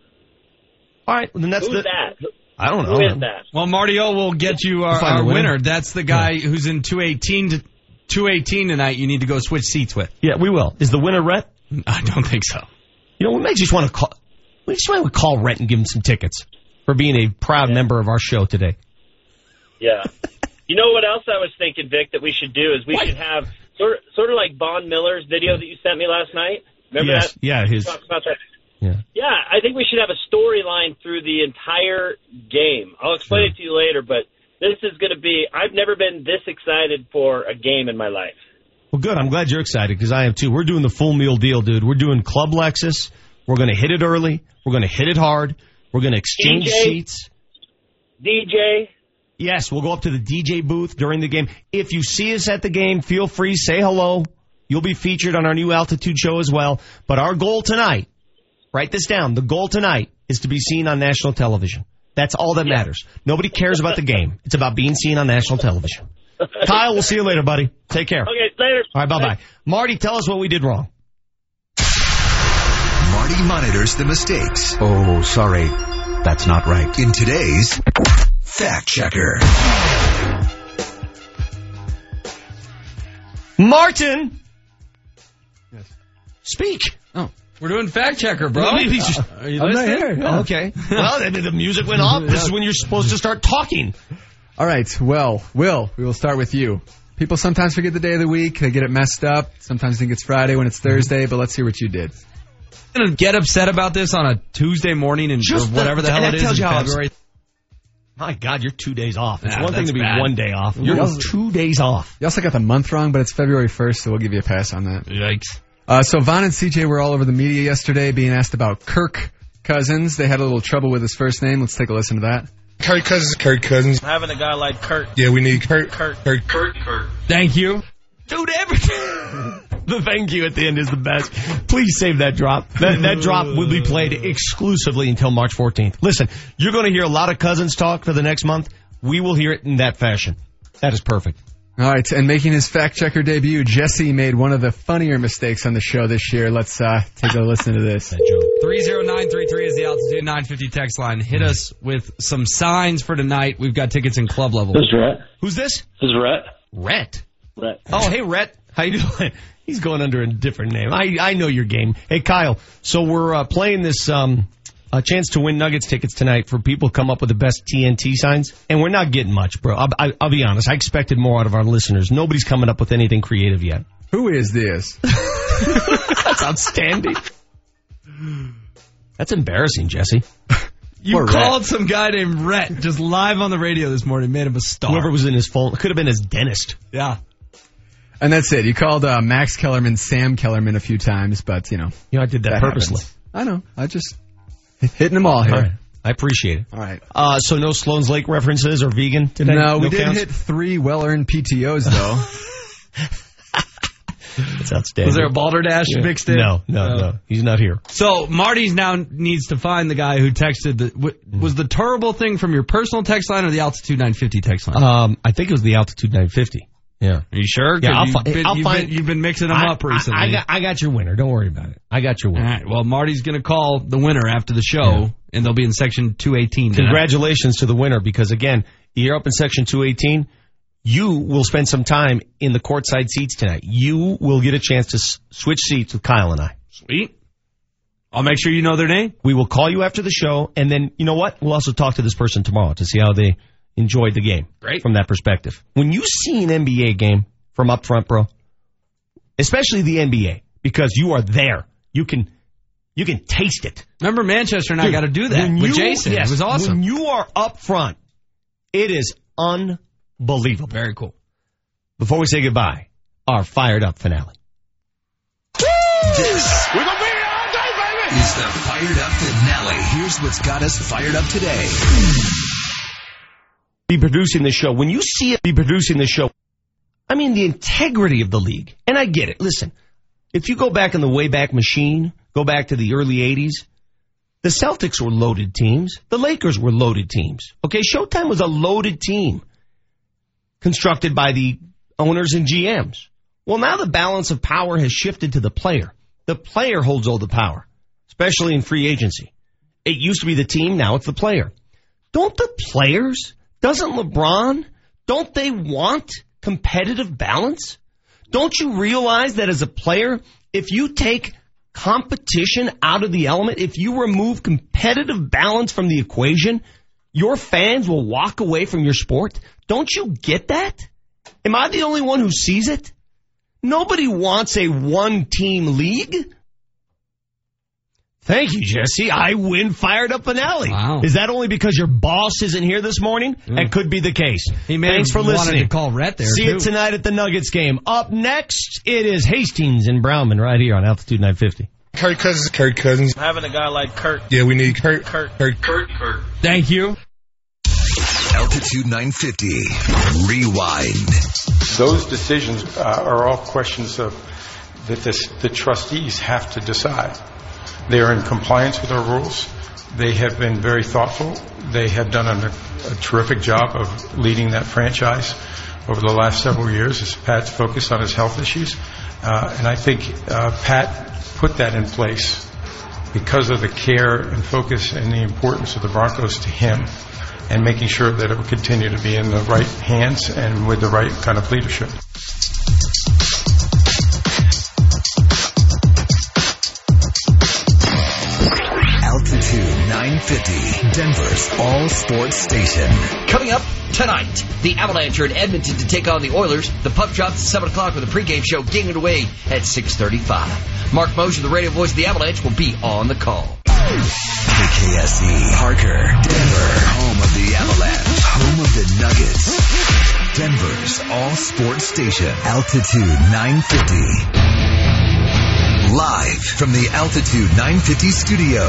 All right. Well, then that's Who's the. that? I don't know. Who is that? Well, Marty O will get you our, We'll our winner. winner. That's the guy who's in 218 to 218 tonight. You need to go switch seats with. Yeah, we will. Is the winner Rhett? I don't think so. You know, we may just want to call. We just want to call Rhett and give him some tickets for being a proud member of our show today. Yeah. you know what else I was thinking, Vic, that we should do is we should have sort of, sort of like Von Miller's video that you sent me last night. Remember yes. that? Yeah. His. Talk about that. Yeah. Yeah, I think we should have a storyline through the entire game. I'll explain it to you later, but this is going to be. I've never been this excited for a game in my life. Well, good. I'm glad you're excited because I am too. We're doing the full meal deal, dude. We're doing Club Lexus. We're going to hit it early. We're going to hit it hard. We're going to exchange DJ? seats. DJ. Yes, we'll go up to the DJ booth during the game. If you see us at the game, feel free, say hello. You'll be featured on our new altitude show as well. But our goal tonight, write this down. The goal tonight is to be seen on national television. That's all that matters. Nobody cares about the game. It's about being seen on national television. Kyle, we'll see you later, buddy. Take care. Okay, later. All right, bye bye. Marty, tell us what we did wrong. Marty monitors the mistakes. Oh, sorry. That's not right. In today's Fact Checker. Martin! Yes. Speak. Oh, we're doing fact checker, bro. Well, maybe he's uh, Are you I'm not listening? here, yeah. Okay. Well, I mean, the music went off. This is when you're supposed to start talking. All right. Well, Will, we will start with you. People sometimes forget the day of the week. They get it messed up. Sometimes think it's Friday when it's mm-hmm. Thursday, but let's hear what you did. gonna get upset about this on a Tuesday morning and or whatever the, hell and it that is tells in you how February. My God, you're two days off. It's Yeah, one thing to be bad. one day off. You You're also- two days off. You also got the month wrong, but it's February 1st, so we'll give you a pass on that. Yikes. Uh, so Von and CJ were all over the media yesterday being asked about Kirk Cousins. They had a little trouble with his first name. Let's take a listen to that. Kirk Cousins. Kirk Cousins. Having a guy like Kirk. Yeah, we need Kirk. Kirk. Kirk. Kirk. Kurt. Thank you. Dude, everything. the thank you at the end is the best. Please save that drop. That, that drop will be played exclusively until March 14th. Listen, you're going to hear a lot of Cousins talk for the next month. We will hear it in that fashion. That is perfect. All right, and making his fact checker debut, Jesse made one of the funnier mistakes on the show this year. Let's uh, take a listen to this. 30933 is the altitude 950 text line. Hit us with some signs for tonight. We've got tickets in club level. This is Rhett. Who's this? This is Rhett. Rhett. Rhett. Oh, hey, Rhett. How you doing? He's going under a different name. I, I know your game. Hey, Kyle. So we're uh, playing this um, a chance to win Nuggets tickets tonight for people who come up with the best TNT signs, and we're not getting much, bro. I'll, I, I'll be honest. I expected more out of our listeners. Nobody's coming up with anything creative yet. Who is this? That's outstanding. That's embarrassing, Jesse. You Poor called Rhett. some guy named Rhett just live on the radio this morning, made him a star. Whoever was in his phone could have been his dentist. Yeah. And that's it. You called uh, Max Kellerman Sam Kellerman a few times, but you know. You know, I did that, purposely. happens. I know. I just hitting them all here. All right. I appreciate it. All right. Uh, so no Sloan's Lake references or vegan today? No, we did counts? hit three well-earned PTOs though. That's outstanding. Was there a balderdash Yeah. mixed in? No, no, no. He's not here. So Marty's now needs to find the guy who texted the. w- Was the terrible thing from your personal text line or the altitude 950 text line? Um, I think it was the altitude 950. Yeah. Are you sure? Yeah, I'll, fi- been- I'll you've find. been- you've been mixing them I- up recently. I, I got, I got your winner. Don't worry about it. I got your winner. right. Well, Marty's going to call the winner after the show, and they'll be in section 218. tonight. Congratulations to the winner because again, you're up in section 218. You will spend some time in the courtside seats tonight. You will get a chance to s- switch seats with Kyle and I. Sweet. I'll make sure you know their name. We will call you after the show, and then you know what? We'll also talk to this person tomorrow to see how they enjoyed the game. Great. from that perspective. When you see an NBA game from up front, bro, especially the NBA, because you are there, you can you can taste it. Remember, Manchester and I got to do that with you- Jason. yes, it was awesome. When you are up front, it is unbelievable. Very cool. Before we say goodbye, our fired up finale. This is the Fired Up Finale. Here's what's got us fired up today. Be producing the show. When you see it be producing the show, I mean the integrity of the league. And I get it. Listen, if you go back in the Wayback Machine, go back to the early 80s, the Celtics were loaded teams. The Lakers were loaded teams. Okay, Showtime was a loaded team constructed by the owners and GMs. Well, now the balance of power has shifted to the player. The player holds all the power, especially in free agency. It used to be the team, now it's the player. Don't the players, doesn't LeBron, don't they want competitive balance? Don't you realize that as a player, if you take competition out of the element, if you remove competitive balance from the equation, your fans will walk away from your sport? Don't you get that? Am I the only one who sees it? Nobody wants a one team league. Thank you, Jesse. I win fired up finale. Wow. Is that only because your boss isn't here this morning? That could be the case. He may Thanks for have wanted listening. to call Rhett there, See too. you tonight at the Nuggets game. Up next, it is Hastings and Brownman right here on Altitude 950. Kirk Cousins. Kirk Cousins. Having a guy like Kurt. Yeah, we need Kurt. Kurt. Kurt. Kurt. Kurt. Thank you. Altitude 950. Rewind. Those decisions uh, are all questions of that this, the trustees have to decide. They are in compliance with our rules. They have been very thoughtful. They have done a, terrific job of leading that franchise over the last several years as Pat's focused on his health issues. Uh, and I think uh, Pat put that in place because of the care and focus and the importance of the Broncos to him and making sure that it will continue to be in the right hands and with the right kind of leadership. 950. Denver's all sports station. Coming up tonight, the Avalanche are in Edmonton to take on the Oilers. The puck drops at 7 o'clock with a pregame show getting it away at 6.35. Mark Moser, the radio voice of the Avalanche, will be on the call. KKSE, Parker, Denver, home of the Avalanche, home of the Nuggets. Denver's all sports station. Altitude 950. Live from the Altitude 950 studio.